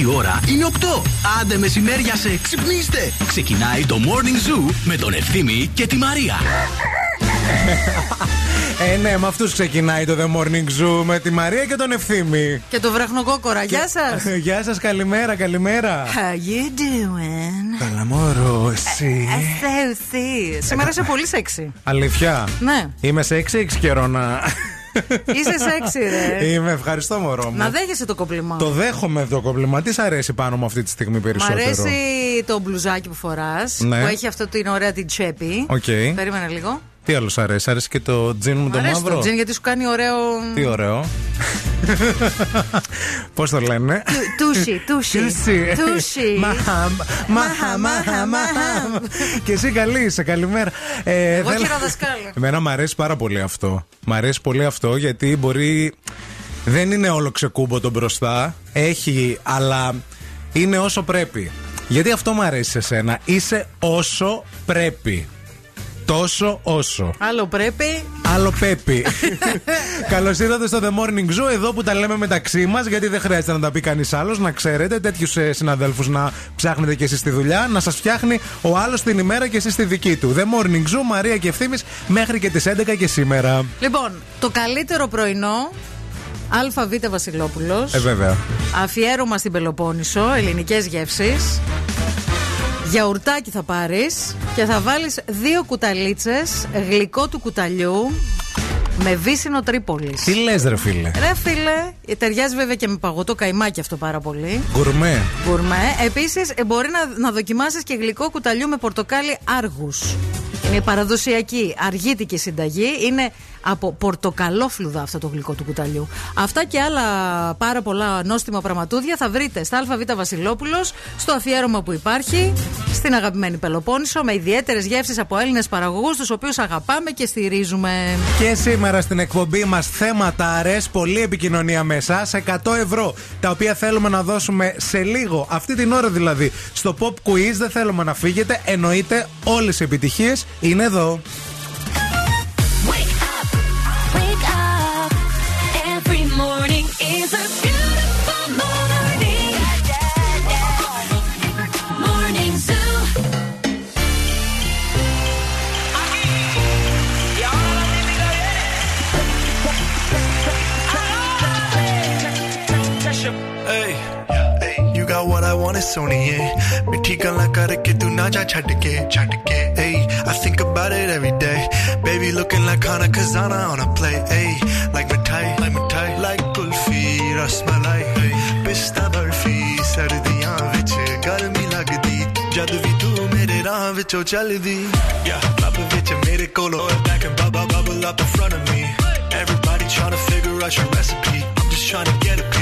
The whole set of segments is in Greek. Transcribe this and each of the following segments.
Η ώρα είναι 8. Άντε μεσημέρια σε ξυπνήστε. Ξεκινάει το Morning Zoo με τον Ευθύμη και τη Μαρία. Ε, ναι, με αυτούς ξεκινάει το The Morning Zoo με τη Μαρία και τον Ευθύμη. Και το βραχνοκόκορα. Γεια σας. Γεια σας, καλημέρα, καλημέρα. How you doing? Καλά, μωρό, εσύ. Εσύ. Σήμερα είσαι πολύ σεξι. Αλήθεια; Ναι. Είμαι σε 6-6 καιρό να. Είσαι σεξι, ρε. Είμαι, ευχαριστώ, μωρό μου. Να δέχεσαι το κομπλιμάν. Το δέχομαι το κομπλιμάν. Τι σ' αρέσει πάνω μου αυτή τη στιγμή Μ' περισσότερο. αρέσει το μπλουζάκι που φοράς. Ναι. Που έχει αυτό την ωραία την τσέπη. Οκ. Περίμενε λίγο. Τι άλλο σ' αρέσει, σ' αρέσει και το τζιν μου Μ' το αρέσει μαύρο; το τζιν γιατί σου κάνει ωραίο. Τι ωραίο. Πώς το λένε; Tushy, tushy. Tushy. Tushy. Μαχαμ, μαχα, μαχα, μαχα. Και εσύ καλή είσαι, καλημέρα. Ε, Εγώ θέλω- χειροδασκάλα. Εμένα μου αρέσει πάρα πολύ αυτό. Μ' αρέσει πολύ αυτό γιατί μπορεί. Δεν είναι όλο ξεκούμπο το μπροστά. Έχει, αλλά είναι όσο πρέπει. Γιατί αυτό μου αρέσει σε σένα. Είσαι όσο πρέπει. Τόσο όσο. Άλλο πρέπει. Άλλο πέπι. Καλώς ήρθατε στο The Morning Zoo, εδώ που τα λέμε μεταξύ μας, γιατί δεν χρειάζεται να τα πει κανείς άλλος. Να ξέρετε, τέτοιους συναδέλφους να ψάχνετε και εσείς στη δουλειά, να σας φτιάχνει ο άλλος την ημέρα και εσείς τη δική του. The Morning Zoo, Μαρία και ευθύνη μέχρι και τις 11 και σήμερα. Λοιπόν, το καλύτερο πρωινό. ΑΒ Βασιλόπουλος. Ε, βέβαια. Αφιέρωμα στην Πελοπόννησο, ελληνικές γεύσεις. Γιαουρτάκι θα πάρεις και θα βάλεις δύο κουταλίτσες γλυκό του κουταλιού με βύσινο Τρίπολης. Τι λες, ρε φίλε; Ρε φίλε, ταιριάζει βέβαια και με παγωτό καϊμάκι αυτό πάρα πολύ. Γκουρμέ. Γκουρμέ. Επίσης, μπορεί να, να δοκιμάσεις και γλυκό κουταλιού με πορτοκάλι άργου. Είναι παραδοσιακή αργήτικη συνταγή. Είναι από πορτοκαλόφλουδα αυτό το γλυκό του κουταλιού. Αυτά και άλλα πάρα πολλά νόστιμα πραγματούδια θα βρείτε στα ΑΒ Βασιλόπουλος, στο αφιέρωμα που υπάρχει, στην αγαπημένη Πελοπόννησο, με ιδιαίτερες γεύσεις από Έλληνες παραγωγούς, τους οποίους αγαπάμε και στηρίζουμε. Και σήμερα στην εκπομπή μας θέματα αρές, πολλή επικοινωνία με εσάς. 100 ευρώ τα οποία θέλουμε να δώσουμε σε λίγο, αυτή την ώρα δηλαδή, στο pop quiz. Δεν θέλουμε να φύγετε. Εννοείται όλες οι επιτυχίες είναι εδώ. on is ਸੋਣੀਏ ਮਿੱਠੀ ਗੱਲਾਂ ਕਰਕੇ ਤੂੰ ਨਾ ਜਾ ਛੱਡ ਕੇ Hey, I think about it every day. Baby looking like Hana Kazana on a play Hey, like mithai like mithai like kulfi rasmalai pista barfi ਸਰਦੀਆਂ vich garmi lagdi. ਜਦ ਵੀ ਤੂੰ ਮੇਰੇ ਰਾਹ ਵਿੱਚੋਂ ਚੱਲਦੀ ਯਾ ਲੱਭ ਵਿੱਚ ਮੇਰੇ ਕੋਲ ਓਏ Back and bubble bubble up in front of me everybody trying to figure out your recipe. I'm just trying to get a piece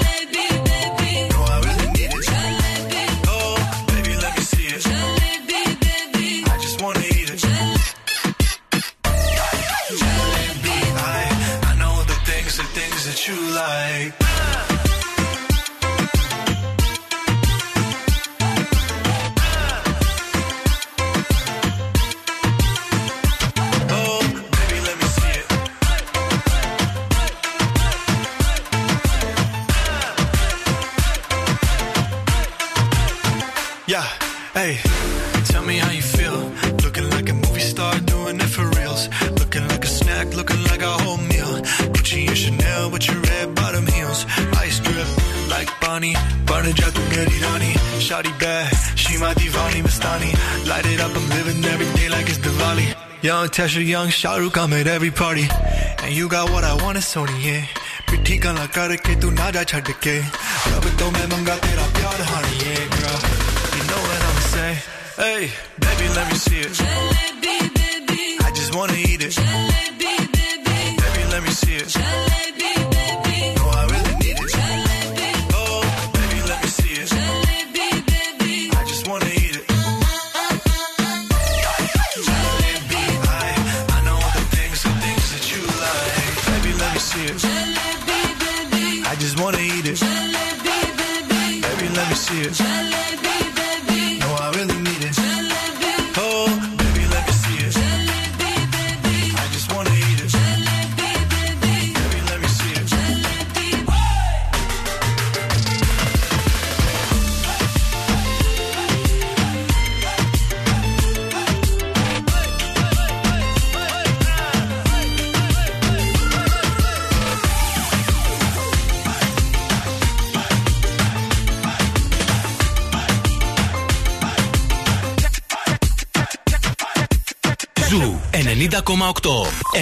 like Bonnie, burning out the Mary Rani. Shawty bad, she my divani Mastani. Light it up, I'm living every day like it's Diwali. Young Tesha, young Shahrukh, I'm at every party. And you got what I want, it's Sony, yeah. पिट्ठी गला करके तू ना जा छड़ के रब तो मैं मंगा तेरा प्यार हानी yeah girl you know what I'm saying hey baby let me see it I just wanna eat it baby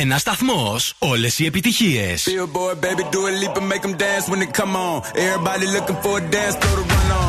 Ένα σταθμό. Όλε οι επιτυχίε. Billboard, baby, do a leap and make them dance when they come on. Everybody looking for a dance, throw the run on.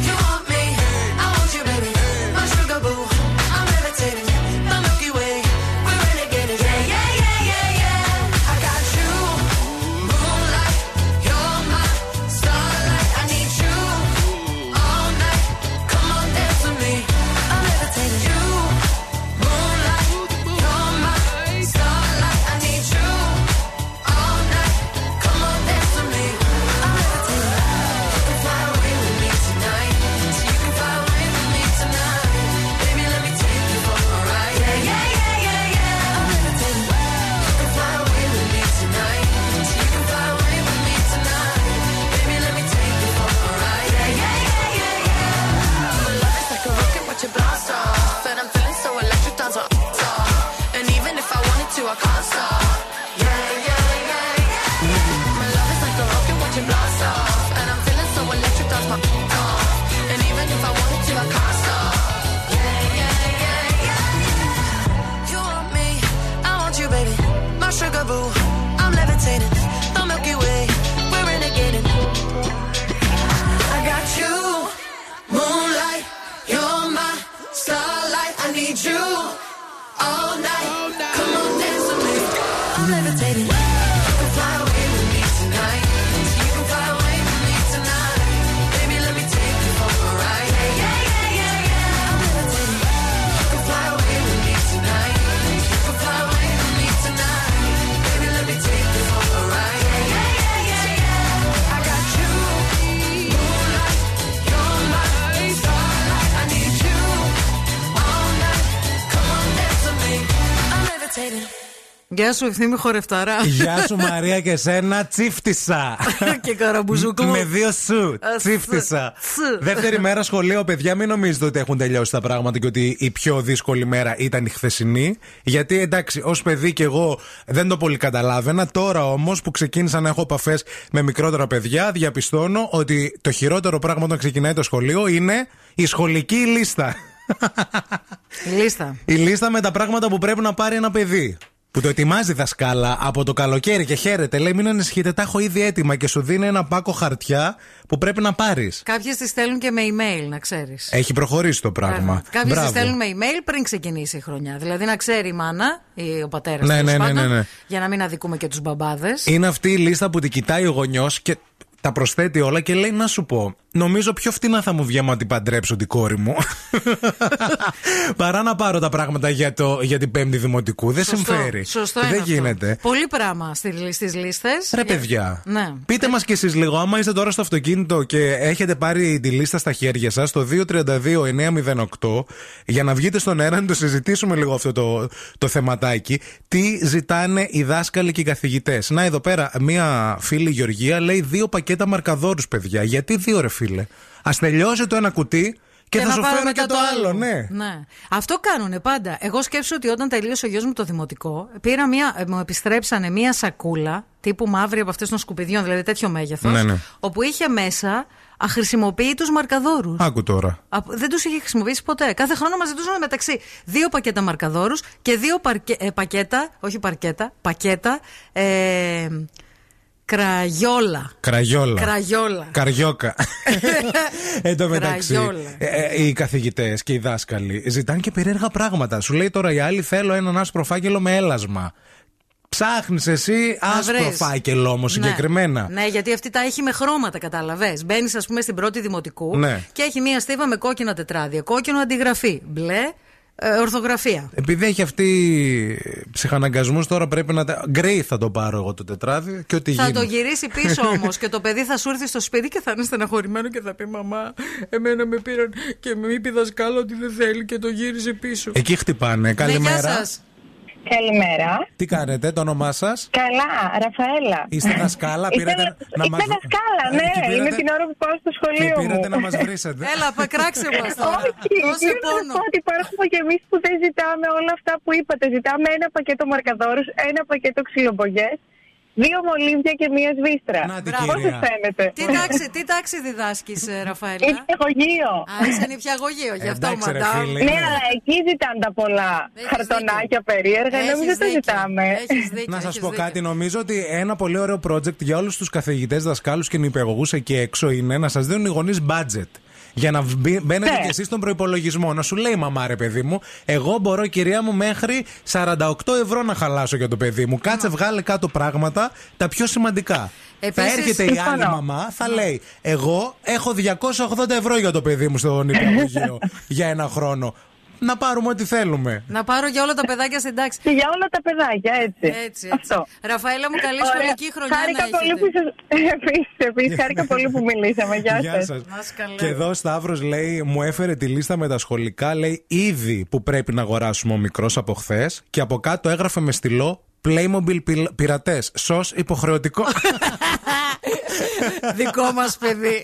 Γεια σου, ευθύνη χορευταρά. Γεια σου Μαρία και σένα, τσίφτισα. και καραμπουζούκλου. Με δύο σου. Α, Τσίφτισα. σου. Δεύτερη μέρα σχολείο, παιδιά, μην νομίζετε ότι έχουν τελειώσει τα πράγματα και ότι η πιο δύσκολη μέρα ήταν η χθεσινή. Γιατί εντάξει, ως παιδί και εγώ δεν το πολύ καταλάβαινα. Τώρα όμως που ξεκίνησα να έχω επαφές με μικρότερα παιδιά, διαπιστώνω ότι το χειρότερο πράγμα όταν ξεκινάει το σχολείο είναι η σχολική λίστα. Η λίστα. Η λίστα με τα πράγματα που πρέπει να πάρει ένα παιδί. Που το ετοιμάζει η δασκάλα από το καλοκαίρι και χαίρεται. Λέει: Μην ανησυχείτε, τα έχω ήδη έτοιμα και σου δίνει ένα πάκο χαρτιά που πρέπει να πάρεις. Κάποιες τις στέλνουν και με email, να ξέρεις. Έχει προχωρήσει το πράγμα. Κάποιες τις Μπράβο. στέλνουν με email πριν ξεκινήσει η χρονιά. Δηλαδή να ξέρει η μάνα ή ο πατέρας Ναι, ναι, ναι, ναι, ναι. Για να μην αδικούμε και τους μπαμπάδες. Είναι αυτή η λίστα που την κοιτάει ο γονιός και τα προσθέτει όλα και λέει: Να σου πω, Νομίζω πιο φτηνά θα μου βγει άμα την παντρέψω την κόρη μου. Παρά να πάρω τα πράγματα για, το, για την πέμπτη δημοτικού. Δεν Σωστό. συμφέρει. Σωστό Δεν είναι αυτό. γίνεται. Πολύ πράγμα στις λίστες. Ρε παιδιά, Ναι. πείτε μας κι εσείς λίγο, άμα είστε τώρα στο αυτοκίνητο και έχετε πάρει τη λίστα στα χέρια σας, το 232-908, για να βγείτε στον αέρα να το συζητήσουμε λίγο αυτό το, το θεματάκι, τι ζητάνε οι δάσκαλοι και οι καθηγητές. Να εδώ πέρα, μία φίλη Γεωργία λέει δύο πακέτα μαρκαδόρους, παιδιά. Γιατί δύο ρε φίλε. Ας τελειώσει το ένα κουτί και, θα να σου πάρω φέρω μετά και το άλλο, ναι. Αυτό κάνουνε πάντα. Εγώ σκέψω ότι όταν τελείωσε ο γιος μου το δημοτικό, πήρα μία, ε, μου επιστρέψανε μία σακούλα τύπου μαύρη από αυτές των σκουπιδιών, δηλαδή τέτοιο μέγεθος, Ναι, ναι. όπου είχε μέσα αχρησιμοποιητούς μαρκαδόρους. Άκου τώρα. Δεν τους είχε χρησιμοποιήσει ποτέ. Κάθε χρόνο μας ζητούσαν μεταξύ δύο πακέτα μαρκαδόρους και δύο παρκε- ε, πακέτα, όχι παρκέτα, πακέτα. Ε, κραγιόλα. Κραγιόλα. Κραγιόλα. Καριόκα. Εν τω μεταξύ, Κραγιόλα. ε, ε, οι καθηγητές και οι δάσκαλοι ζητάνε και περίεργα πράγματα. Σου λέει τώρα η άλλη θέλω έναν άσπρο φάκελο με έλασμα. Ψάχνεις εσύ Να άσπρο βρεις. φάκελο όμως συγκεκριμένα. Ναι, ναι, γιατί αυτή τα έχει με χρώματα, κατάλαβες. Μπαίνεις, ας πούμε, στην πρώτη δημοτικού Ναι. και έχει μία στίβα με κόκκινα τετράδια. Κόκκινο αντιγραφή. Μπλε ε, ορθογραφία. Επειδή έχει αυτή ψυχαναγκασμούς, τώρα πρέπει να. τα- Γκρέι θα το πάρω εγώ το τετράδιο και ό,τι Θα γίνει. το γυρίσει πίσω όμως και το παιδί θα σου έρθει στο σπίτι και θα είναι στεναχωρημένο και θα πει Μαμά, εμένα με πήραν και με είπε η δασκάλα ότι δεν θέλει και το γύρισε πίσω. Εκεί χτυπάνε. Ναι, Καλημέρα. γεια σας. Καλημέρα. Τι κάνετε, το όνομά σας; Καλά, Ραφαέλα. Είστε δασκάλα, Είστε πήρατε δα- να Είστε μας- δασκάλα, Ε, ναι. και πήρατε- Είναι την ώρα που πάω στο Και σχολείο μου. πήρατε να μας βρίσετε. Έλα, πεκράξε μας τώρα. Όχι, Δώσε ήθελα να πόνο. πω ότι υπάρχουμε και εμείς που δεν ζητάμε όλα αυτά που είπατε. Ζητάμε ένα πακέτο μαρκαδόρους, ένα πακέτο ξυλομπογιές, δύο μολύβια και μία σβίστρα. Να την Πώς κυρία. σας φαίνεται; Τι τάξη, τι τάξη διδάσκεις, Ραφαέλα; Νηπιαγωγείο. Α, είσαι νηπιαγωγείο, γι' αυτό Εντάξει, ρε μαντάμ. φίλε. Ναι, αλλά εκεί ζητάνε τα πολλά Έχεις χαρτονάκια δίκιο. περίεργα, ενώ εμείς Έχεις δεν τα δίκιο. ζητάμε. Έχεις δίκιο, Να σας έχεις πω δίκιο. κάτι. Νομίζω ότι ένα πολύ ωραίο project για όλους τους καθηγητές, δασκάλους και νηπιαγωγούς εκεί έξω είναι να σας δίνουν οι γονείς budget. Για να μπει- μπαίνετε Ναι. κι εσείς στον προπολογισμό. Να σου λέει η μαμά, ρε παιδί μου, εγώ μπορώ, κυρία μου, μέχρι 48 ευρώ να χαλάσω για το παιδί μου. Κάτσε, βγάλε κάτω πράγματα τα πιο σημαντικά. Επίσης, θα έρχεται η άλλη συμφωνώ. μαμά, θα λέει: Εγώ έχω 280 ευρώ για το παιδί μου στο νηπιαγωγείο για ένα χρόνο. Να πάρουμε ό,τι θέλουμε. Να πάρω για όλα τα παιδάκια στην τάξη. Και για όλα τα παιδάκια, έτσι. Έτσι, έτσι. Αυτό. Ραφαέλα μου, καλή Ωραία. σχολική χρονιά Χάρηκα να πολύ που έχετε. σας... Επίσης, επίσης, χάρηκα πολύ που μιλήσαμε. Γεια, Γεια σας. σας. Να είσαι καλά. Και εδώ ο Σταύρος λέει: Μου έφερε τη λίστα με τα σχολικά. Λέει ήδη που πρέπει να αγοράσουμε ο μικρός από χθες. Και από κάτω έγραφε με στυλό Playmobil πειρατές. Σο υποχρεωτικό. Δικό μας παιδί.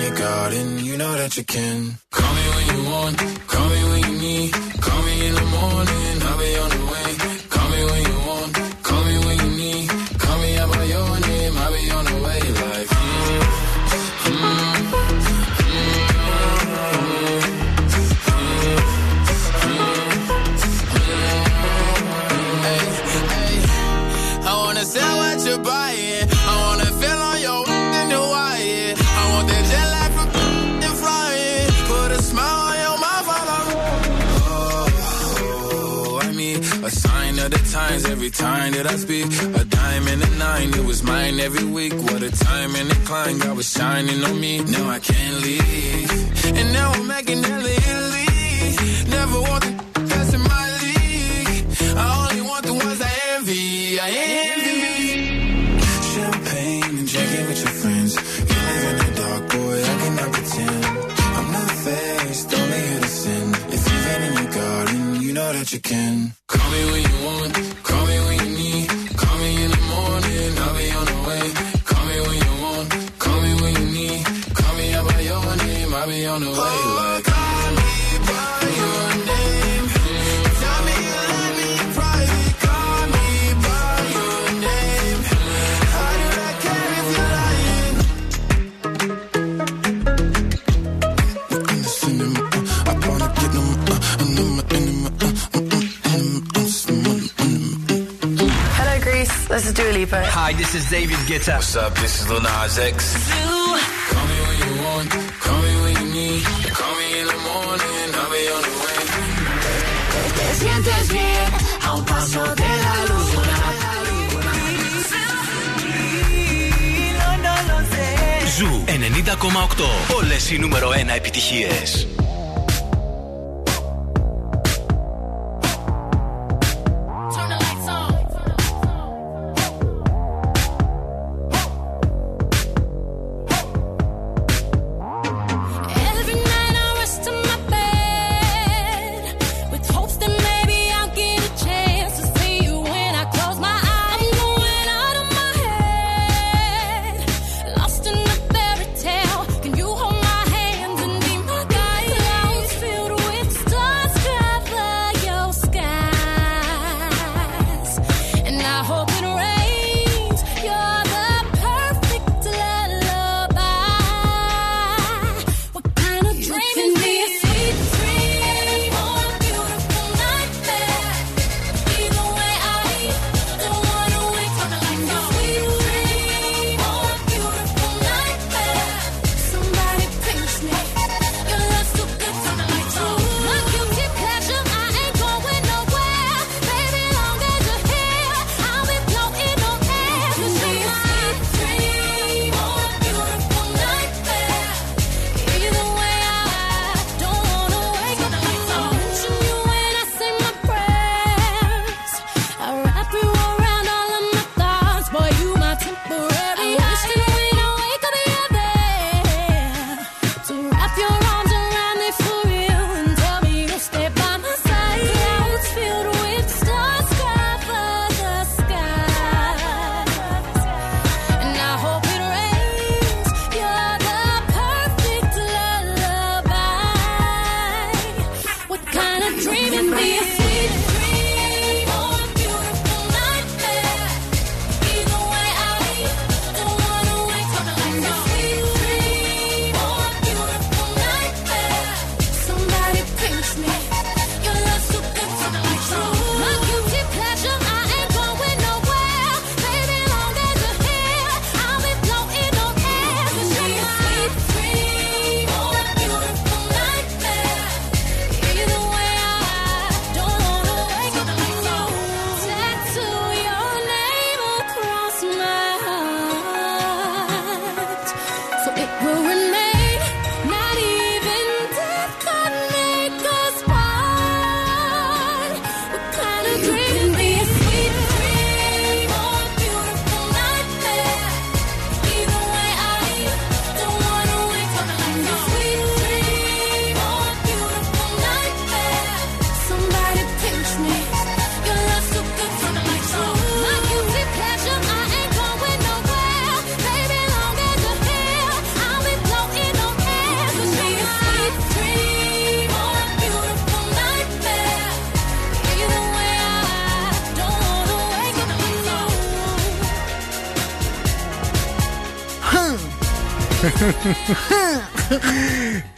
garden, you know that you can. Call me when you want, call me when you need. Call me in the morning, I'll be on sign of the times every time that I speak. A diamond and a nine, it was mine every week. What a time and a climb, God was shining on me. Now I can't leave. And now I'm making hella Italy. Never want the that's in my league. I only want the ones I envy. I envy. Champagne and drinking with your friends. You live in the dark, boy, I cannot pretend. I'm not faced, only to sin. If you've in your garden, you know that you can. Call me when you want, Dua Lipa. Hi, this is David Guetta. What's up? This is Lil Nas X. Call me when you want, call me when you need. Call me in the morning, I'll be on the way. Te sientes bien a un paso de la luna. Ζου 90,8. Όλες οι νούμερο 1 επιτυχίες.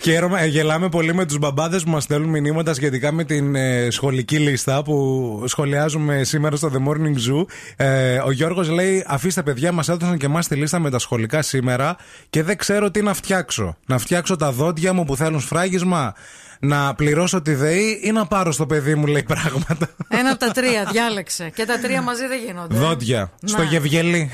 Χαίρομαι, ε, γελάμε πολύ με τους μπαμπάδες που μας στέλνουν μηνύματα σχετικά με την ε, σχολική λίστα που σχολιάζουμε σήμερα στο The Morning Zoo. Ε, ο Γιώργος λέει: Αφήστε, παιδιά, μας έδωσαν και εμάς τη λίστα με τα σχολικά σήμερα και δεν ξέρω τι να φτιάξω. Να φτιάξω τα δόντια μου που θέλουν σφράγισμα, να πληρώσω τη ΔΕΗ ή να πάρω στο παιδί μου, λέει πράγματα. Ένα από τα τρία, διάλεξε. Και τα τρία μαζί δεν γίνονται. Δόντια. Να. Στο γευγελί.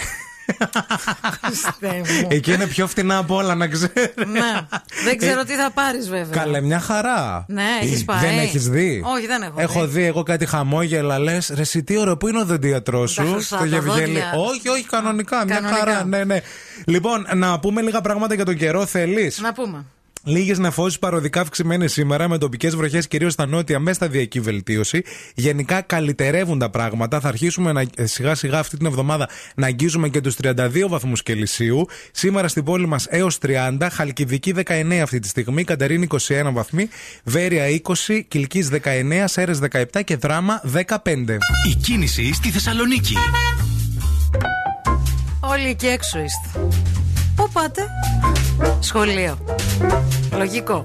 Χριστέ μου. Εκεί είναι πιο φτηνά από όλα, να ξέρεις. Ναι. Δεν ξέρω τι θα πάρεις, βέβαια. Καλέ, μια χαρά. Ναι, έχεις Ε, πάει. Δεν έχεις δει; Όχι, δεν έχω Έχω δει. δει εγώ κάτι χαμόγελα, λες. Ρε, εσύ τι ωραίο, πού είναι ο δοντίατρό Τα σου, χρυσά, στο τα Γευγέλη. δόντια. Όχι, όχι, κανονικά. Μια Κανονικά. χαρά. Ναι, ναι. Λοιπόν, να πούμε λίγα πράγματα για τον καιρό, θέλεις; Να πούμε. Λίγες νεφώσεις παροδικά αυξημένες σήμερα με τοπικές βροχές κυρίως στα νότια μες σταδιακή βελτίωση. Γενικά καλυτερεύουν τα πράγματα. Θα αρχίσουμε να, ε, σιγά σιγά αυτή την εβδομάδα να αγγίζουμε και τους 32 βαθμούς Κελσίου. Σήμερα στην πόλη μας έως 30, Χαλκιδική 19 αυτή τη στιγμή, Κατερίνη 21 βαθμοί, Βέρεια 20, Κυλκής 19, Σέρες 17 και Δράμα 15. Η κίνηση στη Θεσσαλονίκη. Όλοι εκεί έξω είστε. Πού πάτε; Σχολείο. Λογικό.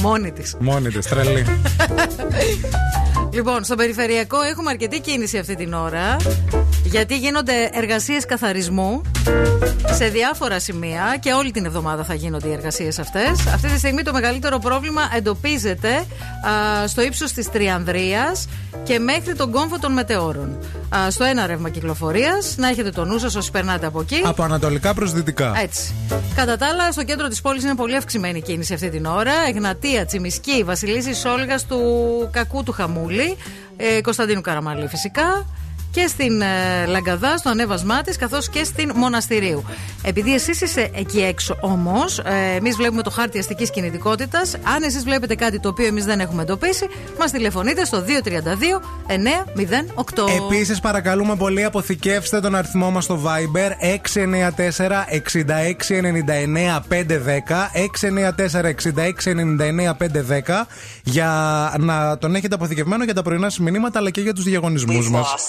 Μόνη της. Μόνη της, τρελή. Λοιπόν, στο περιφερειακό έχουμε αρκετή κίνηση αυτή την ώρα. Γιατί γίνονται εργασίες καθαρισμού σε διάφορα σημεία και όλη την εβδομάδα θα γίνονται οι εργασίες αυτές. Αυτή τη στιγμή το μεγαλύτερο πρόβλημα εντοπίζεται α, στο ύψος της Τριανδρίας και μέχρι τον κόμβο των μετεώρων. Α, στο ένα ρεύμα κυκλοφορίας, να έχετε το νου σας όσοι περνάτε από εκεί. Από ανατολικά προς δυτικά. Έτσι. Κατά τα άλλα, στο κέντρο της πόλης είναι πολύ αυξημένη η κίνηση αυτή την ώρα. Εγνατία, Τσιμισκή, Βασιλίση Σόλγας του Κακού του Χαμούλη, ε, Κωνσταντίνου Καραμαλή φυσικά. Και στην ε, Λαγκαδά, στο ανέβασμά της, καθώς και στην Μοναστηρίου. Επειδή εσείς είστε εκεί έξω όμως, ε, εμείς βλέπουμε το χάρτη αστικής κινητικότητας. Αν εσείς βλέπετε κάτι το οποίο εμείς δεν έχουμε εντοπίσει, μας τηλεφωνείτε στο 232 908. Επίσης, παρακαλούμε πολύ, αποθηκεύστε τον αριθμό μας στο Viber 694-6699-510. 694-6699-510 για να τον έχετε αποθηκευμένο για τα πρωινά σα μηνύματα αλλά και για τους διαγωνισμούς μας.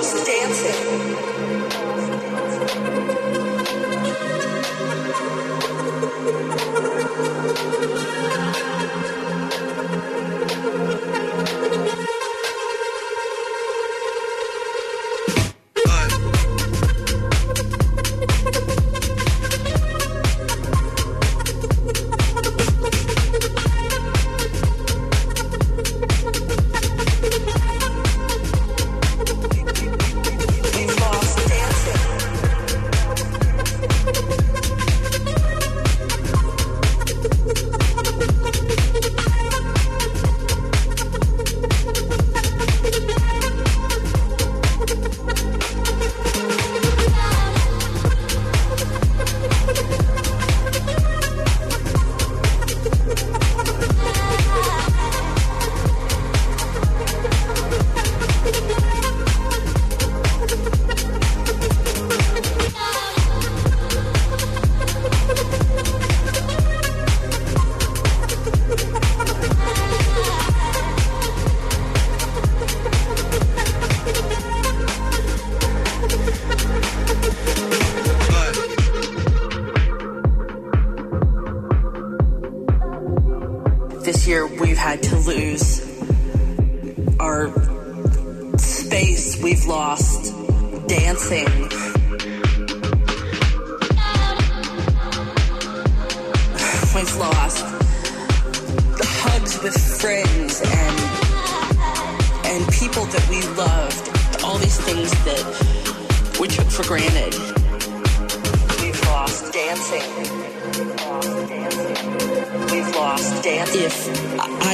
house dancing.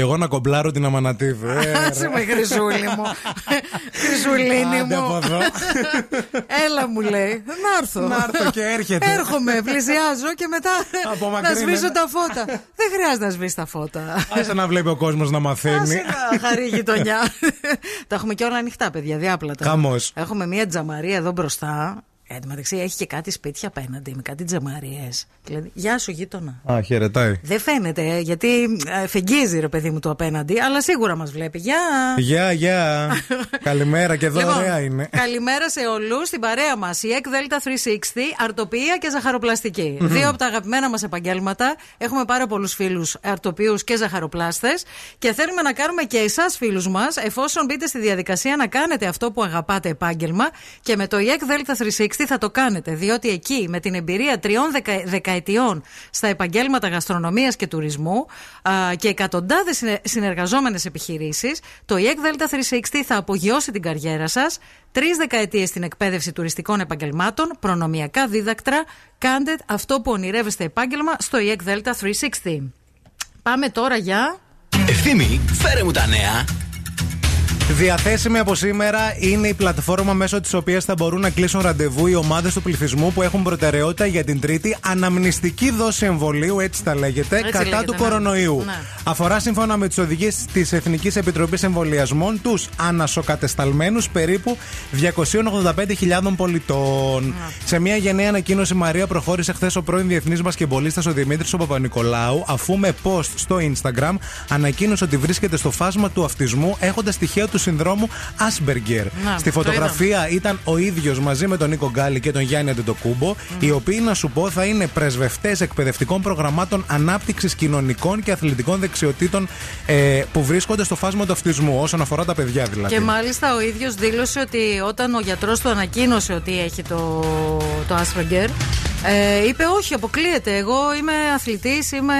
Πάω κι εγώ να κομπλάρω την Αμανατίδου. Ε, Άσε με χρυσούλη μου. Χρυσουλίνη Άντε από μου. εδώ. Έλα μου λέει. Να έρθω. Να έρθω και έρχεται. Έρχομαι, πλησιάζω και μετά να Απομακρύνεται. σβήσω τα φώτα. Δεν χρειάζεται να σβήσει τα φώτα. Άσε να βλέπει ο κόσμος να μαθαίνει. Άσε να χαρεί η γειτονιά. τα έχουμε και όλα ανοιχτά, παιδιά, διάπλατα. Χαμός. Έχουμε μία τζαμαρία εδώ μπροστά. Ε, Εν τω μεταξύ έχει και κάτι σπίτια απέναντι με κάτι τζαμαρίε. Δηλαδή, γεια σου γείτονα. Α, χαιρετάει. Δεν φαίνεται, ε, γιατί ε, φεγγίζει ρε παιδί μου το απέναντι, αλλά σίγουρα μας βλέπει. Γεια! Γεια, γεια. Καλημέρα και εδώ Λοιπόν, ωραία είναι. Καλημέρα σε όλους. Στην παρέα μας η ΕΚ Δέλτα 360, αρτοπία και ζαχαροπλαστική. Δύο από τα αγαπημένα μας επαγγέλματα. Έχουμε πάρα πολλούς φίλους αρτοπίους και ζαχαροπλάστες. Και θέλουμε να κάνουμε και εσάς φίλους μας, εφόσον μπείτε στη διαδικασία να κάνετε αυτό που αγαπάτε επάγγελμα. Και με το ΕΚ Δέλτα 360 θα το κάνετε. Διότι εκεί, με την εμπειρία τριών δεκα, δεκαετιών στα επαγγέλματα γαστρονομίας και τουρισμού α, και εκατοντάδες συνεργαζόμενες επιχειρήσεις, το ΕΚ Δέλτα 360 θα απογειώσει την καριέρα σας. Τρεις δεκαετίες στην εκπαίδευση τουριστικών επαγγελμάτων, προνομιακά δίδακτρα. Κάντε αυτό που ονειρεύεστε επάγγελμα στο ΙΕΚ Δέλτα 360. Πάμε τώρα για. Ευθύμη, φέρε μου τα νέα. Διαθέσιμη από σήμερα είναι η πλατφόρμα μέσω της οποίας θα μπορούν να κλείσουν ραντεβού οι ομάδες του πληθυσμού που έχουν προτεραιότητα για την τρίτη αναμνηστική δόση εμβολίου, έτσι τα λέγεται, Έτσι κατά λέγεται, του ναι. κορονοϊού. Ναι. Αφορά σύμφωνα με τις οδηγίες της Εθνικής Επιτροπής Εμβολιασμών τους ανασοκατεσταλμένους περίπου 285.000 πολιτών. Σε μια γενναία ανακοίνωση, η Μαρία προχώρησε χθες ο πρώην διεθνής μπασκεμπολίστας ο Δημήτρης ο Παπα-Νικολάου, αφού με post στο Instagram ανακοίνωσε ότι βρίσκεται στο φάσμα του αυτισμού έχοντας στοιχεία του συνδρόμου Asperger. Να, Στη το φωτογραφία ήταν ο ίδιος μαζί με τον Νίκο Γκάλη και τον Γιάννη Αντετοκούμπο, οι οποίοι να σου πω θα είναι πρεσβευτές εκπαιδευτικών προγραμμάτων ανάπτυξης κοινωνικών και αθλητικών δεξιοτήτων ε, που βρίσκονται στο φάσμα του αυτισμού, όσον αφορά τα παιδιά δηλαδή. Και μάλιστα ο ίδιος δήλωσε ότι όταν ο γιατρός του ανακοίνωσε ότι έχει το, το Asperger, Ε, είπε όχι, αποκλείεται. Εγώ είμαι αθλητής, είμαι.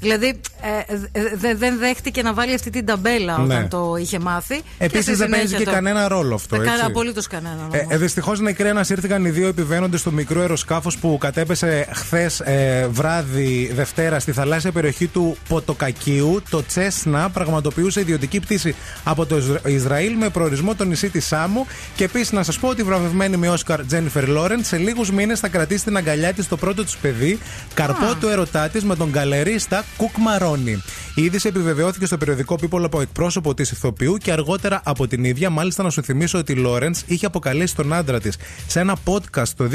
Δηλαδή ε, ε, δε- δεν δέχτηκε να βάλει αυτή την ταμπέλα όταν Ναι. το είχε μάθει. Και Επίσης στη δεν παίζει συνέχεια και το- κανένα ρόλο αυτό. Δεν κάνει έτσι. απολύτως κανέναν. Ε, όμως. ε, Δυστυχώς νεκροί ανασύρθηκαν οι δύο επιβαίνοντες στο μικρό αεροσκάφος που κατέπεσε χθες βράδυ Δευτέρα στη θαλάσσια περιοχή του Ποτοκακίου. Το Τσέσνα πραγματοποιούσε ιδιωτική πτήση από το Ισρα- Ισραήλ με προορισμό το νησί της Σάμου. Και επίσης να σας πω ότι η βραβευμένη με Όσκαρ Τζένιφερ Λόρεντ σε λίγους μήνες θα κρατήσει την αγκαλιά της το πρώτο της παιδί, καρπό του ερωτά της με τον γκαλερίστα Κουκ Μαρόνι. Η είδηση επιβεβαιώθηκε στο περιοδικό People από εκπρόσωπο της ηθοποιού και αργότερα από την ίδια. Μάλιστα, να σου θυμίσω ότι η Λόρεντ είχε αποκαλέσει τον άντρα της σε ένα podcast το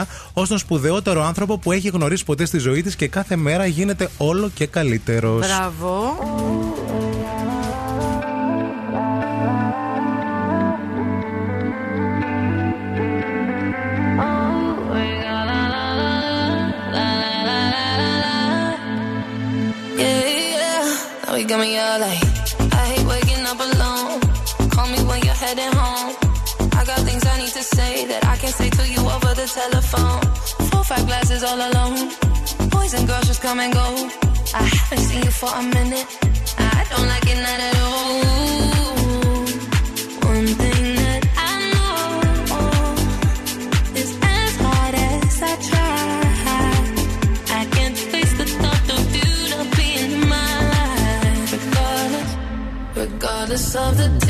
2019 ως τον σπουδαιότερο άνθρωπο που έχει γνωρίσει ποτέ στη ζωή της και κάθε μέρα γίνεται όλο και καλύτερος. Μπράβο. Yeah, yeah. Now you got me all like, to say that I can't say to you over the telephone. Four, five glasses all alone. Boys and girls just come and go. I haven't seen you for a minute. I don't like it not at all. One thing that I know is as hard as I try. I can't face the thought of you not being in my life, regardless, of the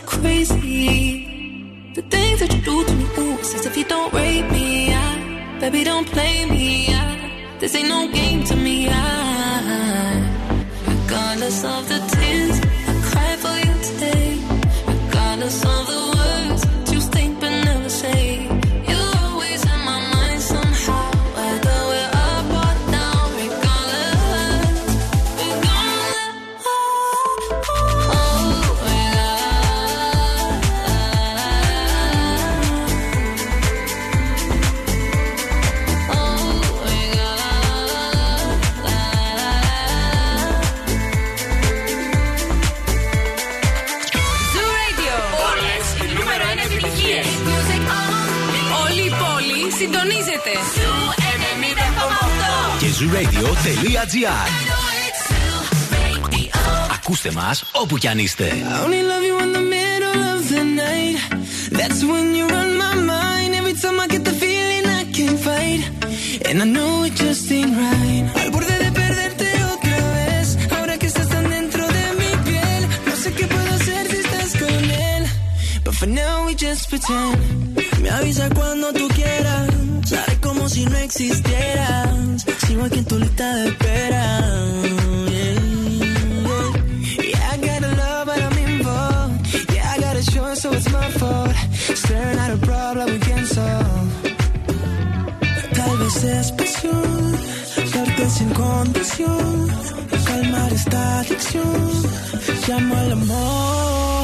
crazy? The things that you do to me, ooh, if you don't rape me. I, baby, don't play me. I, this ain't no game to me. I, regardless of the zooradio.gr Ακούστε μας όπου κι αν είστε. I only love you in the middle of the night. That's when you run my mind. Every time I get the feeling I can't fight. And I know it just ain't right. Al borde de perderte otra vez. Ahora que estás tan dentro de mi piel. No sé qué puedo hacer si estás con él. But for now we just pretend. Me avisa cuando tú quieras. Sabes como si no existieras. Sigo aquí en tu lista de espera. Yeah, I got a love, but I'm involved. Yeah, I got a choice, so it's my fault. Staring at a problem we can't solve. Tal vez es pasión, darte sin condición. Calmar esta adicción. Llamo al amor.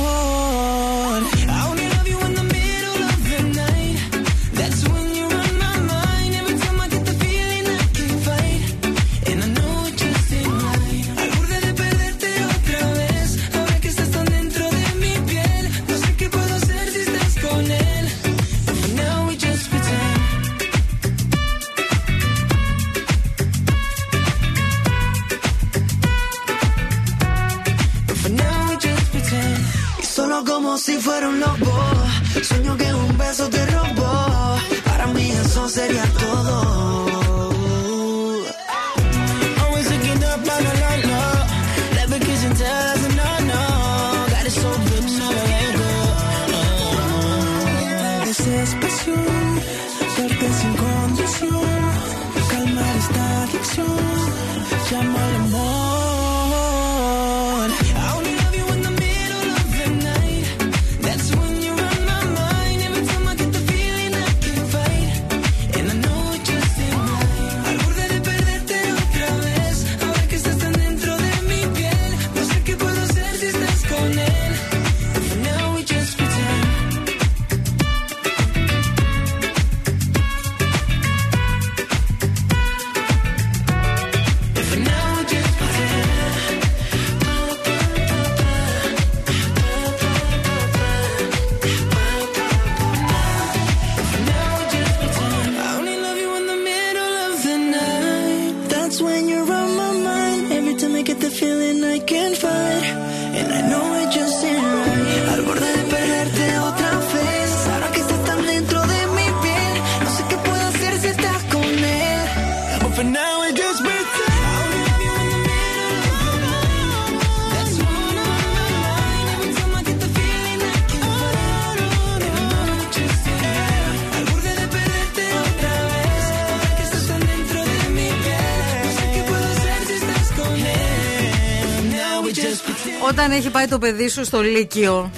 Pretend. Όταν έχει πάει το παιδί σου στο Λύκειο